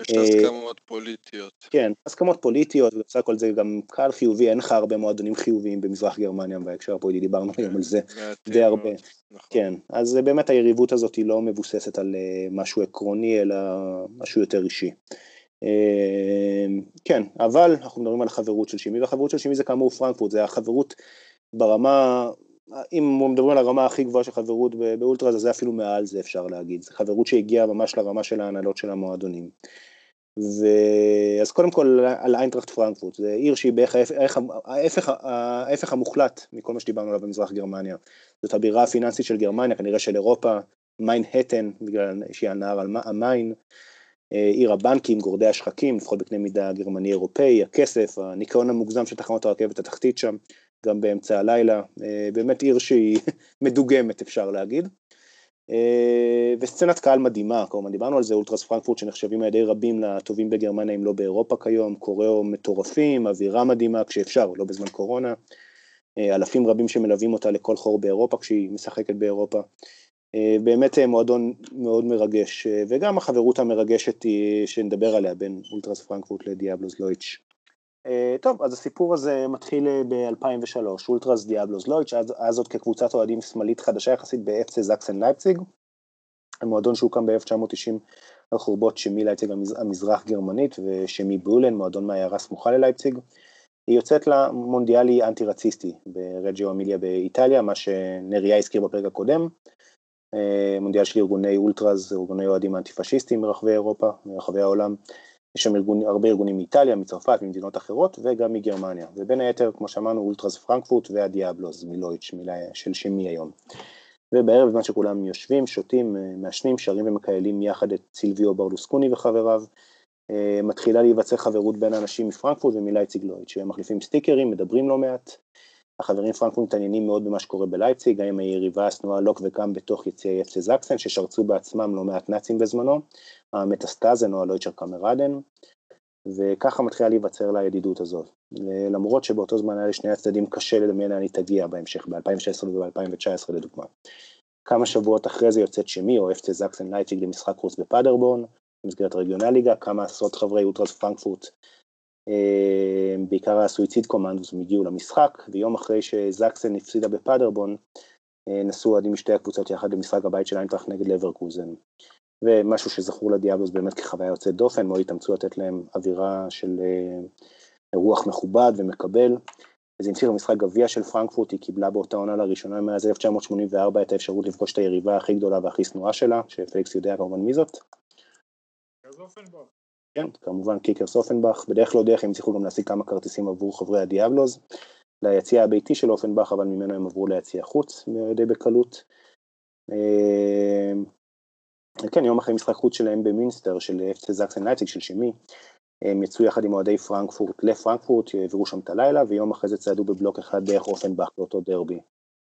יש אה, הסכמות פוליטיות. כן, הסכמות פוליטיות, ובסך הכל זה גם קהל חיובי, אין לך הרבה מועדונים חיוביים במזרח גרמניה, בהקשר הפוליטי דיברנו היום על זה די הרבה. נכון. כן, אז באמת היריבות הזאת היא לא מבוססת על אה, משהו עקרוני, אלא משהו יותר אישי. אה, כן, אבל אנחנו מדברים על החברות של שימי, והחברות של שימי זה כאמור פרנקפורט, זה החברות ברמה, אם מדברים על הרמה הכי גבוהה של חברות באולטרה, אז זה אפילו מעל זה אפשר להגיד, זה חברות שהגיעה ממש לרמה של ההנהלות של המועדונים. ואז קודם כל על איינטראכט פרנקפורט, זה עיר שהיא בערך ההפך, ההפך, ההפך המוחלט מכל מה שדיברנו עליו במזרח גרמניה. זאת הבירה הפיננסית של גרמניה, כנראה של אירופה, מיינהטן, בגלל שהיא הנהר על המיין, אה, עיר הבנקים, גורדי השחקים, לפחות בקנה מידה גרמני אירופאי, הכסף, הניקיון המוגזם של תחנות הרכבת התחתית שם, גם באמצע הלילה, אה, באמת עיר שהיא *laughs* מדוגמת אפשר להגיד. אה, וסצנת קהל מדהימה, כלומר דיברנו על זה, אולטרס פרנקפורט שנחשבים על ידי רבים לטובים בגרמניה אם לא באירופה כיום, קוריאו מטורפים, אווירה מדהימה כשאפשר, לא בזמן קורונה, אה, אלפים רבים שמלווים אותה לכל חור באירופה כשהיא משחקת באירופה. באמת מועדון מאוד מרגש, וגם החברות המרגשת היא, שנדבר עליה בין אולטרס פרנקפורט לדיאבלוס לויץ'. טוב, אז הסיפור הזה מתחיל ב-2003, אולטרס דיאבלוס לויץ', אז, עוד כקבוצת אוהדים שמאלית חדשה יחסית באפצה זקסן לייפציג, מועדון שהוקם ב-1990 על חורבות שמי לייפציג המזרח גרמנית ושמי בולן, מועדון מהעיירה סמוכה ללייפציג. היא יוצאת למונדיאלי אנטי רציסטי ברג'יו אמיליה באיטליה, מה שנריה הזכיר בפרק הקודם, אה, מונדיאל של ארגוני אולטראז, ארגוני אוהדים אנטי פשיסטיים ברחבי אירופה, ברחבי העולם, יש שם ארגון, הרבה ארגונים מאיטליה, מצרפת, ממדינות אחרות וגם מגרמניה, ובין היתר, כמו שאמרנו, אולטראז פרנקפורט והדיאבלוז מלויץ', של שמי היום. ובערב בזמן שכולם יושבים, שותים, אה, מעשנים, שרים ומקיילים יחד את סילביו ברלוסקוני וחבריו, אה, מתחילה להיווצר חברות בין האנשים מפרנקפורט ומלייציג לויד, שהם מחליפים סטיקרים, מדברים לא מעט. החברים פרנקפורט מתעניינים מאוד במה שקורה בלייפציג, עם היריבה השנואה לוק וגם בתוך יציעי אפסי זקסן, ששרצו בעצמם לא מעט נאצים בזמנו, המטסטאזה, נועה לויצ'ר קמרדן, וככה מתחילה להיווצר לה הידידות הזאת. למרות שבאותו זמן היה לשני הצדדים קשה לדמיין לאן היא תגיע בהמשך, ב-2016 וב-2019 לדוגמה. כמה שבועות אחרי זה יוצאת כימי או אפצה זקסן לייפציג למשחק חוץ בפאדרבורן, במסגרת הרגיונל ליגה, כמה עשרות חברי אולטרס פרנקפורט, בעיקר הסואיסייד קומנדוס, הם הגיעו למשחק, ויום אחרי שזקסן הפסידה בפאדרבורן, אה, נסעו אוהדים משתי הקבוצות יחד למשחק הבית של איינטראכט נגד לברקוזן. ומשהו שזכור לדיאבלוס באמת כחוויה יוצאת דופן, מאוד התאמצו לתת להם אווירה של אה, רוח מכובד ומקבל. וזה המשיך במשחק גביע של פרנקפורט, היא קיבלה באותה עונה לראשונה מאז 1984 את האפשרות לפגוש את היריבה הכי גדולה והכי שנואה שלה, שפליקס יודע כמובן מי זאת. כן, כמובן קיקר סופנבך, בדרך לא דרך הם הצליחו גם להשיג כמה כרטיסים עבור חברי הדיאבלוז, ליציע הביתי של אופנבך, אבל ממנו הם עברו ליציע חוץ די בקלות. אה, כן, יום אחרי משחק חוץ שלהם במינסטר, של אפצה זקסן לייציג, של שמי, הם יצאו יחד עם אוהדי פרנקפורט לפרנקפורט, העבירו שם את הלילה, ויום אחרי זה צעדו בבלוק אחד דרך אופנבך באותו דרבי.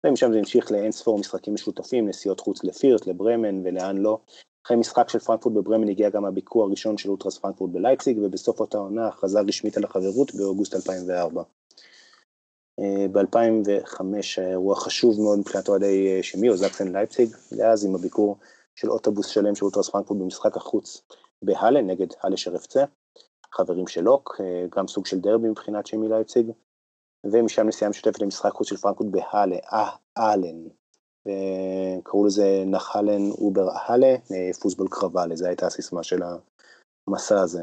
ומשם זה המשיך לאין ספור משחקים משותפים, נסיעות חוץ לפירט, לברמן ולאן לא. אחרי משחק של פרנקפורט בברמן הגיע גם הביקור הראשון של אולטרס פרנקפורט בלייפציג, ובסוף אותה עונה הכרזה רשמית על החברות באוגוסט 2004. ב-2005 היה אירוע חשוב מאוד מבחינת אוהדי אה, שמי או זקסן לייפציג, ואז עם הביקור של אוטובוס שלם של אולטרס פרנקפורט במשחק החוץ בהאלה נגד האלה שרפצה, חברים של לוק, אה, גם סוג של דרבי מבחינת שמי לייפציג, ומשם נסיעה משותפת למשחק חוץ של פרנקפורט בהאלה, אהלן, וקראו לזה נחלן אובר אהלה, אה, פוסבול קרבלה, זו הייתה הסיסמה של המסע הזה.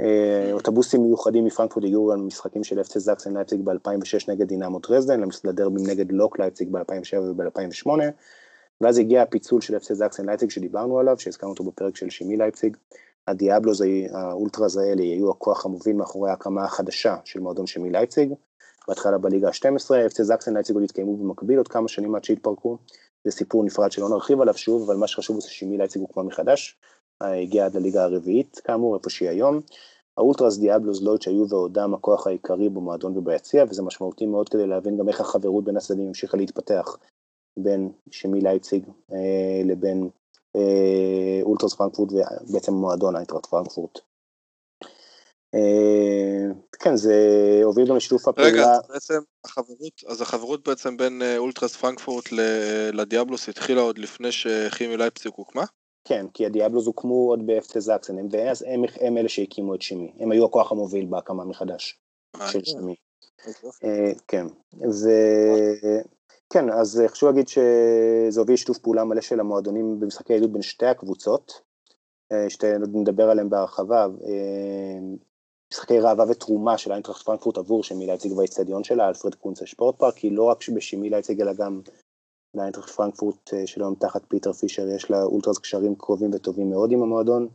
אה, אוטובוסים מיוחדים מפרנקפורט הגיעו על משחקים של אפצה זקסן לייפציג ב-2006 נגד דינמו דרזדן, לדרבים נגד לוק לייפציג ב-2007 וב-2008, ואז הגיע הפיצול של אפצה זקסן לייפציג שדיברנו עליו, שהזכרנו אותו בפרק של כימי לייפציג. הדיאבלוס, האולטרס האלה, היו הכוח המוביל מאחורי ההקמה החדשה של מועדון כימי לייפציג, בהתחלה בליגה ה-12, אפצה זקסן לייפציג עוד התקיימו במקביל עוד כמה שנים עד שהתפרקו, זה סיפור נפרד שלא נרחיב עליו שוב, אבל מה שחשוב זה שימי לייפציג הוקמה מחדש, הגיע עד לליגה הרביעית כאמור, איפה שהיא היום. האולטרס דיאבלוס לויצש היו ועודם הכוח העיקרי במועדון וביציע, וזה משמעותי מאוד כדי להבין גם איך החברות בין הצדדים המשיכה להתפתח בין כימי לייפציג אה, לבין אה, אולטרס פרנקפורט ובעצם מועדון איינטרכט פרנקפורט. אה, כן, זה הוביל גם לשיתוף הפעולה. רגע, אז בעצם החברות, אז החברות בעצם בין אה, אולטרס פרנקפורט לדיאבלוס התחילה עוד לפני שכימי לייפציג הוקמה? כן, כי הדיאבלוס הוקמו עוד באפצה זקסן, ואז הם, הם אלה שהקימו את כימי, הם היו הכוח המוביל בהקמה מחדש של כימי. כן, וכן, אז חשוב להגיד שזה הוביל שיתוף פעולה מלא של המועדונים במשחקי ידידות בין שתי הקבוצות, שנדבר עליהם בהרחבה, משחקי ראווה ותרומה של איינטראכט פרנקפורט עבור כימי לייפציג באצטדיון שלה, אלפרד קונצה שפורטפארק, כי לא רק בכימי לייפציג אלא גם לאיינטראכט פרנקפורט אה, שלום תחת פיטר פישר, יש לאולטרס קשרים קרובים וטובים מאוד עם המועדון.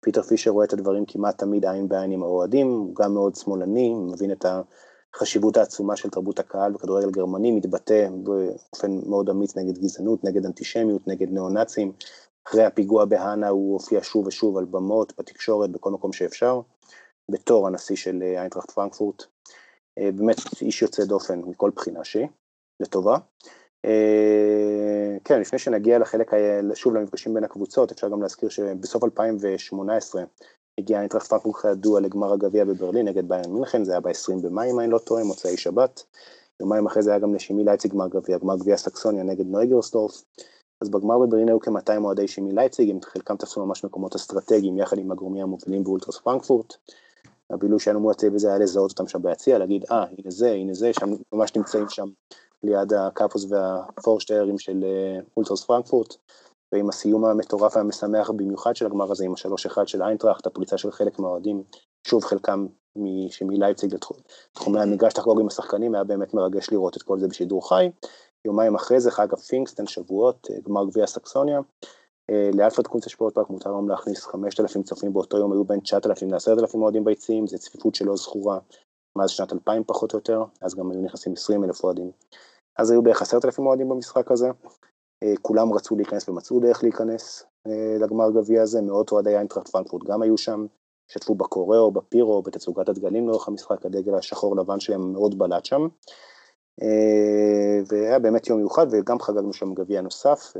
פיטר פישר רואה את הדברים כמעט תמיד עין בעין עם האוהדים, הוא גם מאוד שמאלני, מבין את החשיבות העצומה של תרבות הקהל בכדורגל גרמני, מתבטא באופן מאוד אמיץ נגד גזענות, נגד אנטישמיות, נגד ניאו-נאצים. אחרי הפיגוע בהאנה הוא הופיע שוב ושוב על במות, בתקשורת, בכל מקום שאפשר. בתור הנשיא של אה, איינטראכט פרנקפורט. אה, באמת איש יוצא דופן מכל בחינה שהיא, לטובה. אה, כן, לפני שנגיע לחלק, שוב למפגשים בין הקבוצות, אפשר גם להזכיר שבסוף 2018 הגיע איינטראכט פרנקפורט כידוע לגמר הגביע בברלין נגד באיירן מינכן, זה היה ב-20 במאי אם אני לא טועה, מוצאי שבת. יומיים אחרי זה היה גם לשימי לייפציג גמר גביע, גמר גביע סקסוניה נגד נויגרסדורף. אז בגמר בברלין היו כ-200 אוהדי שימי לייפציג, חלקם תפסו ממש מקומות אסטרטגיים יחד עם הגורמים המובילים באולטרס פרנקפורט. הבילוי שלנו מול הצוות זה היה לזהות אותם שם ביציע, להגיד, אה, אה, הנה זה, הנה זה, שם ממש נמצאים שם ליד הקאפוס והפורשטיירים של אה, אולטרס פרנקפורט, ועם הסיום המטורף והמשמח במיוחד של הגמר הזה, עם השלוש אחד של איינטראכט, הפריצה של חלק מהאוהדים, שוב חלקם שימי לייפציג לתחומי המגרש לחגוג עם השחקנים, היה באמת מרגש לראות את כל זה בשידור חי. יומיים אחרי זה חג ה Pfingsten, שבועות, גמר גביע סקסוניה. לאלפרד קונצה שפורט פארק מותר היום להכניס 5,000 צופים באותו יום, היו בין 9,000 ל-10,000 אוהדים ביציעים, זו צפיפות שלא זכורה מאז שנת 2000 פחות או יותר, אז גם היו נכנסים 20,000 אוהדים. אז היו בערך 10,000 אוהדים במשחק הזה, כולם רצו להיכנס ומצאו דרך להיכנס לגמר גביע הזה, מאות אוהדי איינטראכט פרנקפורט גם היו שם, השתתפו בקוראו, בפירו, בתצוגת הדגלים לאורך המשחק, הדגל השחור לבן שלהם מאוד בלט שם. והיה באמת יום מיוחד וגם חגגנו שם גביע נוסף,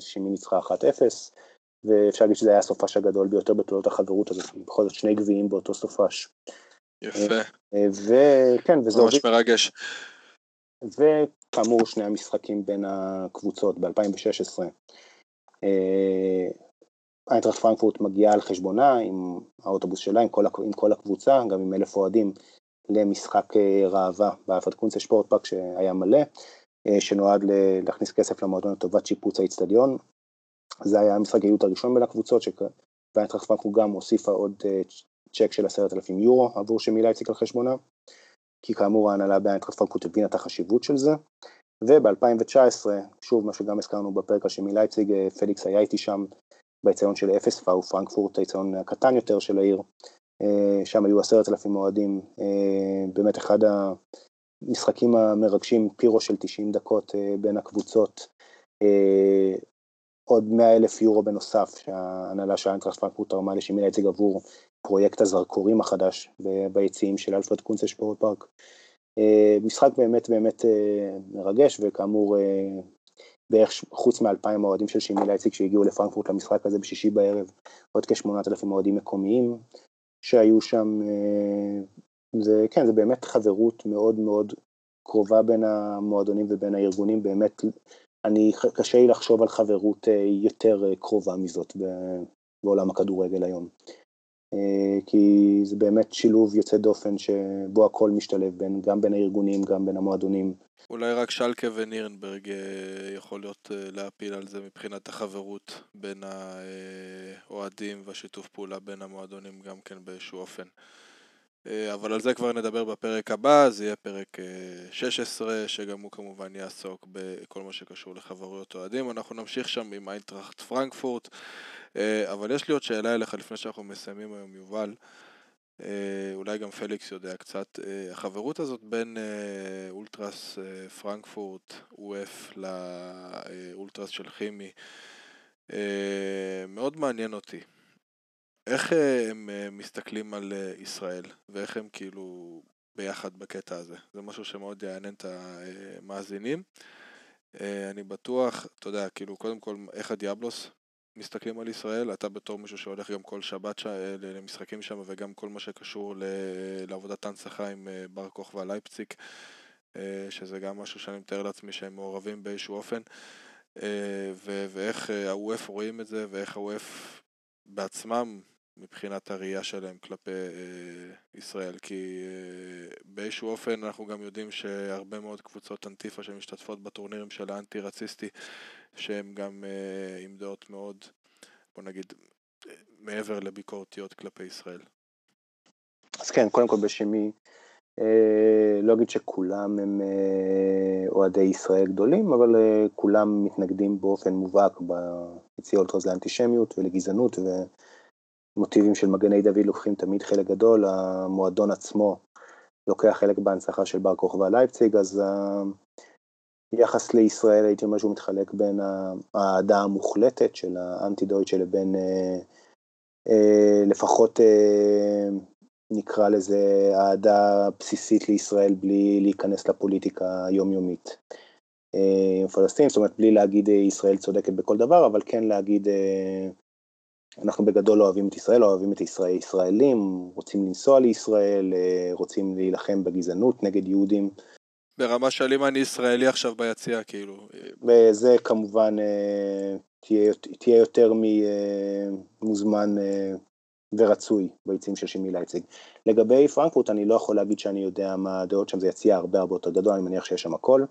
שימי ניצחה 1-0, ואפשר להגיד שזה היה הסופש הגדול ביותר בתולדות החברות הזאת, בכל זאת שני גביעים באותו סופש. יפה. וכן, וזה ממש מרגש. וכאמור שני המשחקים בין הקבוצות ב-2016. איינטראכט פרנקפורט מגיעה על חשבונה עם האוטובוס שלה, עם כל, עם כל הקבוצה, גם עם אלף אוהדים, למשחק ראווה באלפרד קונצה שפורט פארק שהיה מלא, שנועד להכניס כסף למועדון לטובת שיפוץ האיצטדיון. זה היה המשחק היעוט הראשון בין הקבוצות, ואיינטראכט פרנקפורט גם הוסיפה עוד צ'ק של עשרת אלפים יורו עבור שימי לייפציג על חשבונה, כי כאמור ההנהלה באיינטראכט פרנקפורט הבינה את החשיבות של זה. וב-2019, שוב מה שגם הזכרנו בפרק השימי לייפציג, פליקס היה איתי שם באצטדיון של FSV פרנקפורט, האצטדיון הקטן יותר של העיר, שם היו עשרת אלפים אוהדים, באמת אחד המשחקים המרגשים, pyro של 90 דקות בין הקבוצות, עוד 100 אלף יורו בנוסף שההנהלה של איינטראכט פרנקפורט תרמה לשימי לייפציג עבור פרויקט הזרקורים החדש ביציעים של אלפרד קונצה שפורט פארק. משחק באמת באמת מרגש וכאמור בערך חוץ מאלפיים אוהדים של שימי לייפציג שהגיעו לפרנקפורט למשחק הזה בשישי בערב, עוד כשמונת אלפים אוהדים מקומיים שהיו שם, זה כן זה באמת חברות מאוד מאוד קרובה בין המועדונים ובין הארגונים, באמת אני קשה לי לחשוב על חברות יותר קרובה מזאת בעולם הכדורגל היום. כי זה באמת שילוב יוצא דופן שבו הכל משתלב בין, גם בין הארגונים, גם בין המועדונים. אולי רק שלקה ונירנברג יכול להיות להפיל על זה מבחינת החברות בין האוהדים והשיתוף פעולה בין המועדונים גם כן באיזשהו אופן. אבל על זה כבר נדבר בפרק הבא, זה יהיה פרק 16, שגם הוא כמובן יעסוק בכל מה שקשור לחברויות אוהדים. אנחנו נמשיך שם עם איינטראכט פרנקפורט, אבל יש לי עוד שאלה אליך לפני שאנחנו מסיימים היום, יובל. אולי גם פליקס יודע קצת, החברות הזאת בין אולטרס פרנקפורט, אוף, לאולטרס של כימי, מאוד מעניין אותי. איך הם מסתכלים על ישראל, ואיך הם כאילו ביחד בקטע הזה? זה משהו שמאוד יעניין את המאזינים. אני בטוח, אתה יודע, כאילו, קודם כל, איך הדיאבלוס מסתכלים על ישראל? אתה בתור מישהו שהולך גם כל שבת ש... למשחקים שם, וגם כל מה שקשור לעבודת הנצחה עם בר כוכבא לייפציק, שזה גם משהו שאני מתאר לעצמי שהם מעורבים באיזשהו אופן. ואיך הווף רואים את זה, ואיך הווף בעצמם מבחינת הראייה שלהם כלפי אה, ישראל, כי אה, באיזשהו אופן אנחנו גם יודעים שהרבה מאוד קבוצות אנטיפה שמשתתפות בטורנירים של האנטי-רציסטי, שהם גם אה, עם דעות מאוד, בוא נגיד, מעבר לביקורתיות כלפי ישראל. אז כן, קודם כל בשמי, אה, לא אגיד שכולם הם אה, אוהדי ישראל גדולים, אבל אה, כולם מתנגדים באופן מובהק ביציאות לאנטישמיות ולגזענות, ו... מוטיבים של מגני דוד לוקחים תמיד חלק גדול, המועדון עצמו לוקח חלק בהנצחה של בר כוכבא לייפציג, אז היחס לישראל הייתי אומר שהוא מתחלק בין האהדה המוחלטת של האנטי דויטשה לבין אה, אה, לפחות אה, נקרא לזה אהדה בסיסית לישראל בלי להיכנס לפוליטיקה היומיומית. אה, פלסטין, זאת אומרת בלי להגיד ישראל צודקת בכל דבר, אבל כן להגיד אנחנו בגדול אוהבים את ישראל, אוהבים את ישראל, ישראלים, רוצים לנסוע לישראל, רוצים להילחם בגזענות נגד יהודים. ברמה של אם אני ישראלי עכשיו ביציע, כאילו. וזה כמובן אה, תהיה, תהיה יותר ממוזמן ורצוי ביציעים של שימי לייציג. לגבי פרנקפורט, אני לא יכול להגיד שאני יודע מה הדעות שם, זה יציע הרבה הרבה יותר גדול, אני מניח שיש שם הכל.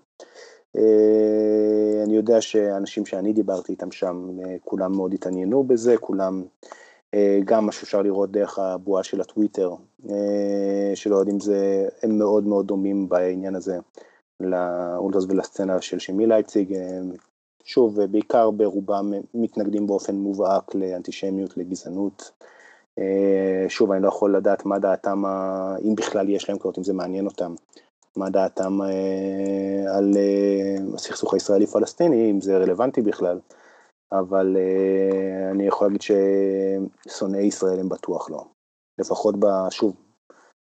אני יודע שאנשים שאני דיברתי איתם שם, כולם מאוד התעניינו בזה, כולם, גם מה שאפשר לראות דרך הבועה של הטוויטר, שלא יודעים זה, הם מאוד מאוד דומים בעניין הזה לאולטרס ולסצנה של שמי לייפציג, שוב, בעיקר ברובם מתנגדים באופן מובהק לאנטישמיות, לגזענות. שוב, אני לא יכול לדעת מה דעתם, אם בכלל יש להם כזאת, אם זה מעניין אותם, מה דעתם על הסכסוך הישראלי-פלסטיני, אם זה רלוונטי בכלל, אבל אני יכול להגיד ששונאי ישראל הם בטוח לא. לפחות, שוב,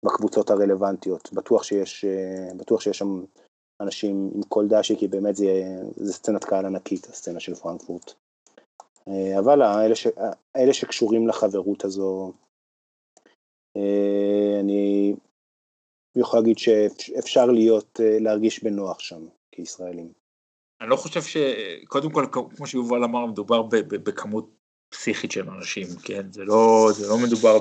בקבוצות הרלוונטיות, בטוח שיש, בטוח שיש שם אנשים עם כל דשי, כי באמת זה, זה סצנת קהל ענקית, הסצנה של פרנקפורט. אה, אבל האלה, ש, האלה שקשורים לחברות הזו, אה, אני יכול להגיד שאפשר להיות, אה, להרגיש בנוח שם כישראלים. אני לא חושב ש... קודם כל, כמו שיובל אמר, מדובר בכמות פסיכית של אנשים, כן? זה לא, זה לא מדובר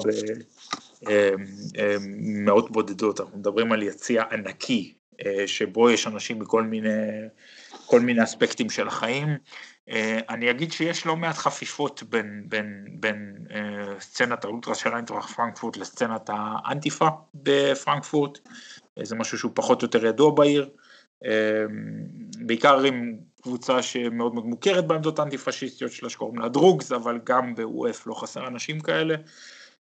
במאות בודדות, אנחנו מדברים על יציע ענקי אה, שבו יש אנשים מכל מיני, כל מיני אספקטים של החיים. אה, אני אגיד שיש לא מעט חפיפות בין, בין, בין אה, סצנת האולטרה של איינטראכט פרנקפורט לסצנת האנטיפה בפרנקפורט, זה משהו שהוא פחות או יותר ידוע בעיר, בעיקר עם קבוצה שמאוד מאוד מוכרת בעמדות האנטי-פשיסטיות שלה שקוראים לה דרוגס, אבל גם ב-UF לא חסר אנשים כאלה.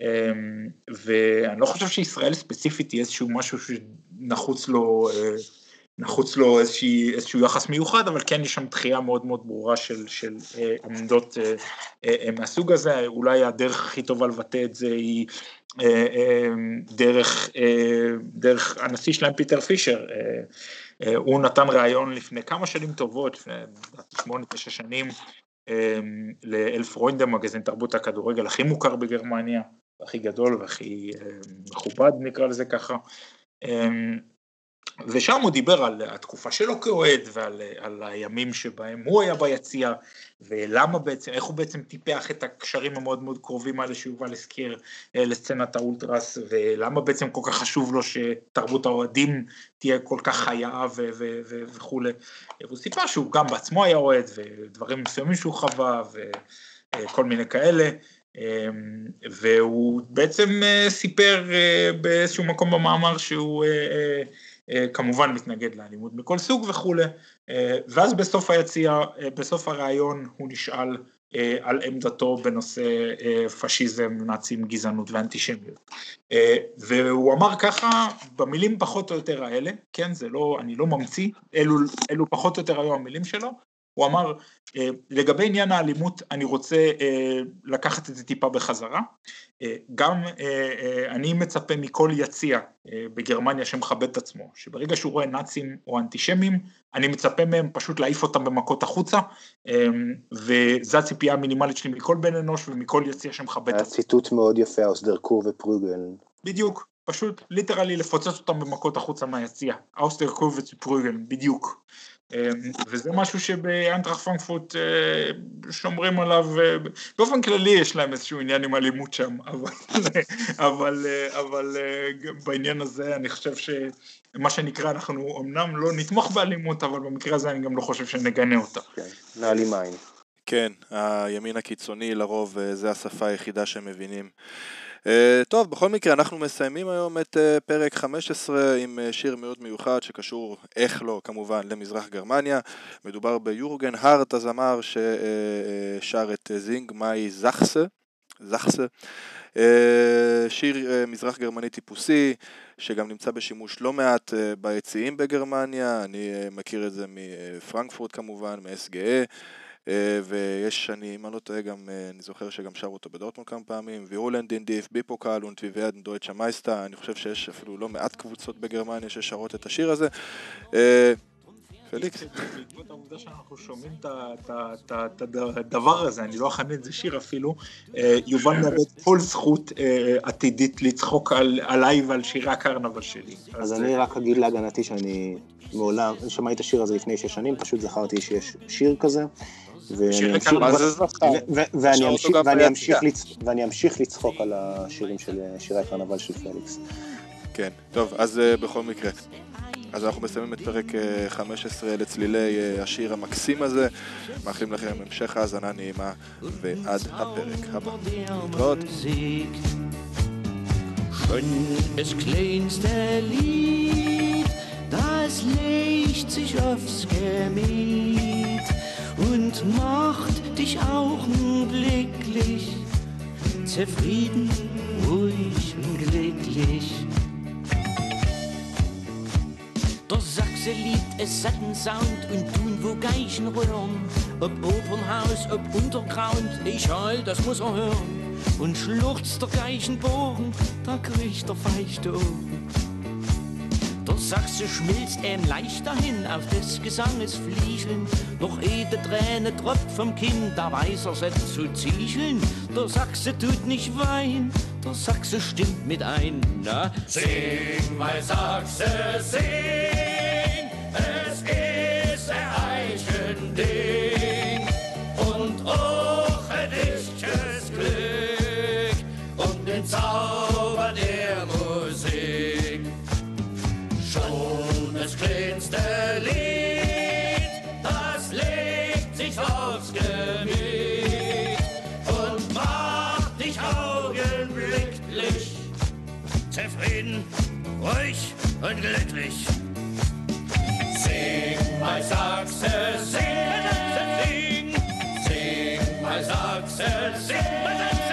אמ, ואני לא חושב שישראל ספציפית היא איזשהו משהו שנחוץ לו, אה, נחוץ לו איזושהי, איזשהו יחס מיוחד, אבל כן יש שם דחייה מאוד מאוד ברורה של, של אה, עמדות אה, מהסוג הזה, אולי הדרך הכי טובה לבטא את זה היא דרך, דרך הנשיא שלהם פיטר פישר, הוא נתן ראיון לפני כמה שנים טובות, לפני שמונה, תשע שנים, לאלף רוינדה, מגזין תרבות הכדורגל הכי מוכר בגרמניה, הכי גדול והכי אה, מכובד נקרא לזה ככה. ושם הוא דיבר על התקופה שלו כאוהד ועל הימים שבהם הוא היה ביציע ולמה בעצם, איך הוא בעצם טיפח את הקשרים המאוד מאוד קרובים האלה שיובל הזכיר אה, לסצנת האולטרס ולמה בעצם כל כך חשוב לו שתרבות האוהדים תהיה כל כך חיה וכולי. והוא סיפר שהוא גם בעצמו היה אוהד ודברים מסוימים שהוא חווה וכל מיני כאלה. אמ, והוא בעצם אה, סיפר אה, באיזשהו מקום במאמר שהוא אה, כמובן מתנגד לאלימות מכל סוג וכולי, ואז בסוף היציאה, בסוף הראיון הוא נשאל על עמדתו בנושא פשיזם, נאצים, גזענות ואנטישמיות. והוא אמר ככה, במילים פחות או יותר האלה, כן, זה לא, אני לא ממציא, אלו, אלו פחות או יותר היו המילים שלו, הוא אמר, אה, לגבי עניין האלימות, אני רוצה אה, לקחת את זה טיפה בחזרה. אה, גם אני מצפה מכל יציע בגרמניה שמכבד את עצמו, שברגע שהוא רואה נאצים או אנטישמים, אני מצפה מהם פשוט להעיף אותם במכות החוצה, וזו הציפייה המינימלית שלי מכל בן אנוש ומכל יציע שמכבד את עצמו. היה ציטוט מאוד יפה, אוסדרקור ופרוגל. בדיוק, פשוט ליטרלי לפוצץ אותם במכות החוצה מהיציע. אוסטרקור ופרוגל, בדיוק. אמ, וזה משהו שבאנטראכט פרנקפורט אה, שומרים עליו, אה, באופן כללי יש להם איזשהו עניין עם אלימות שם, *laughs* אבל, אבל, אה, אבל בעניין הזה אני חושב שמה שנקרא, אנחנו אמנם לא נתמוך באלימות, אבל במקרה הזה אני גם לא חושב שנגנה אותה. כן, נעלים עין. כן, הימין הקיצוני לרוב זה השפה היחידה שהם מבינים. Uh, טוב, בכל מקרה, אנחנו מסיימים היום את uh, פרק 15 עם uh, שיר מאוד מיוחד שקשור, איך לא, כמובן, למזרח גרמניה. מדובר ביורגן הארט, הזמר, ששר את זינג מאי זכסה. זכסה. שיר מזרח גרמני טיפוסי, שגם נמצא בשימוש לא מעט ביציעים בגרמניה, אני מכיר את זה מפרנקפורט כמובן, מ-SGA. אה, ויש, אני, אם אני לא טועה, גם, אה, אני זוכר שגם שרו אותו בדורטמונד כמה פעמים, וירולנד אינדיף, ביפוקל ונטביביאד דויטשה מייסטה, אני חושב שיש אפילו לא מעט קבוצות בגרמניה ששרות את השיר הזה. אה, פליקס. בעקבות העובדה שאנחנו שומעים את הדבר הזה, אני לא אכנה את זה שיר אפילו, יובל מאבד כל זכות עתידית לצחוק עליי ועל שירי הקרנבל שלי. אז אני רק אגיד להגנתי שאני מעולם, שמעתי את השיר הזה לפני שש שנים, פשוט זכרתי שיש שיר כזה. ואני אמשיך לצחוק על השירים של שירי הקרנבל של פליקס. כן, טוב, אז אה, בכל מקרה. אז אנחנו מסיימים את פרק 15 אה, לצלילי אה, השיר המקסים הזה. מאחלים לכם המשך האזנה נעימה ועד הפרק הבא. להתראות. das kleinste Lied, das legt sich aufs Gemüt und macht dich augenblicklich zufrieden, ruhig und glücklich. Der Sachse liebt es satten Sound und tun wo Geichen rühren. Ob Opernhaus, ob Untergrund, egal, das muss er hören. Und schluchzt der Geichenbogen, da kriegt er feuchte Ohren. Der Sachse schmilzt ihm leicht dahin auf des Gesanges Fliegeln. Doch eh de Träne tropft vom Kinn, da weiß er setzt zu ziecheln. Der Sachse tut nicht wein, der Sachse stimmt mit ein. Na, sing, mein Sachse, sing! Ding und glücklich. Sing mein Sachse, sing, sing, sing mein Sachse, sing mal Sachse.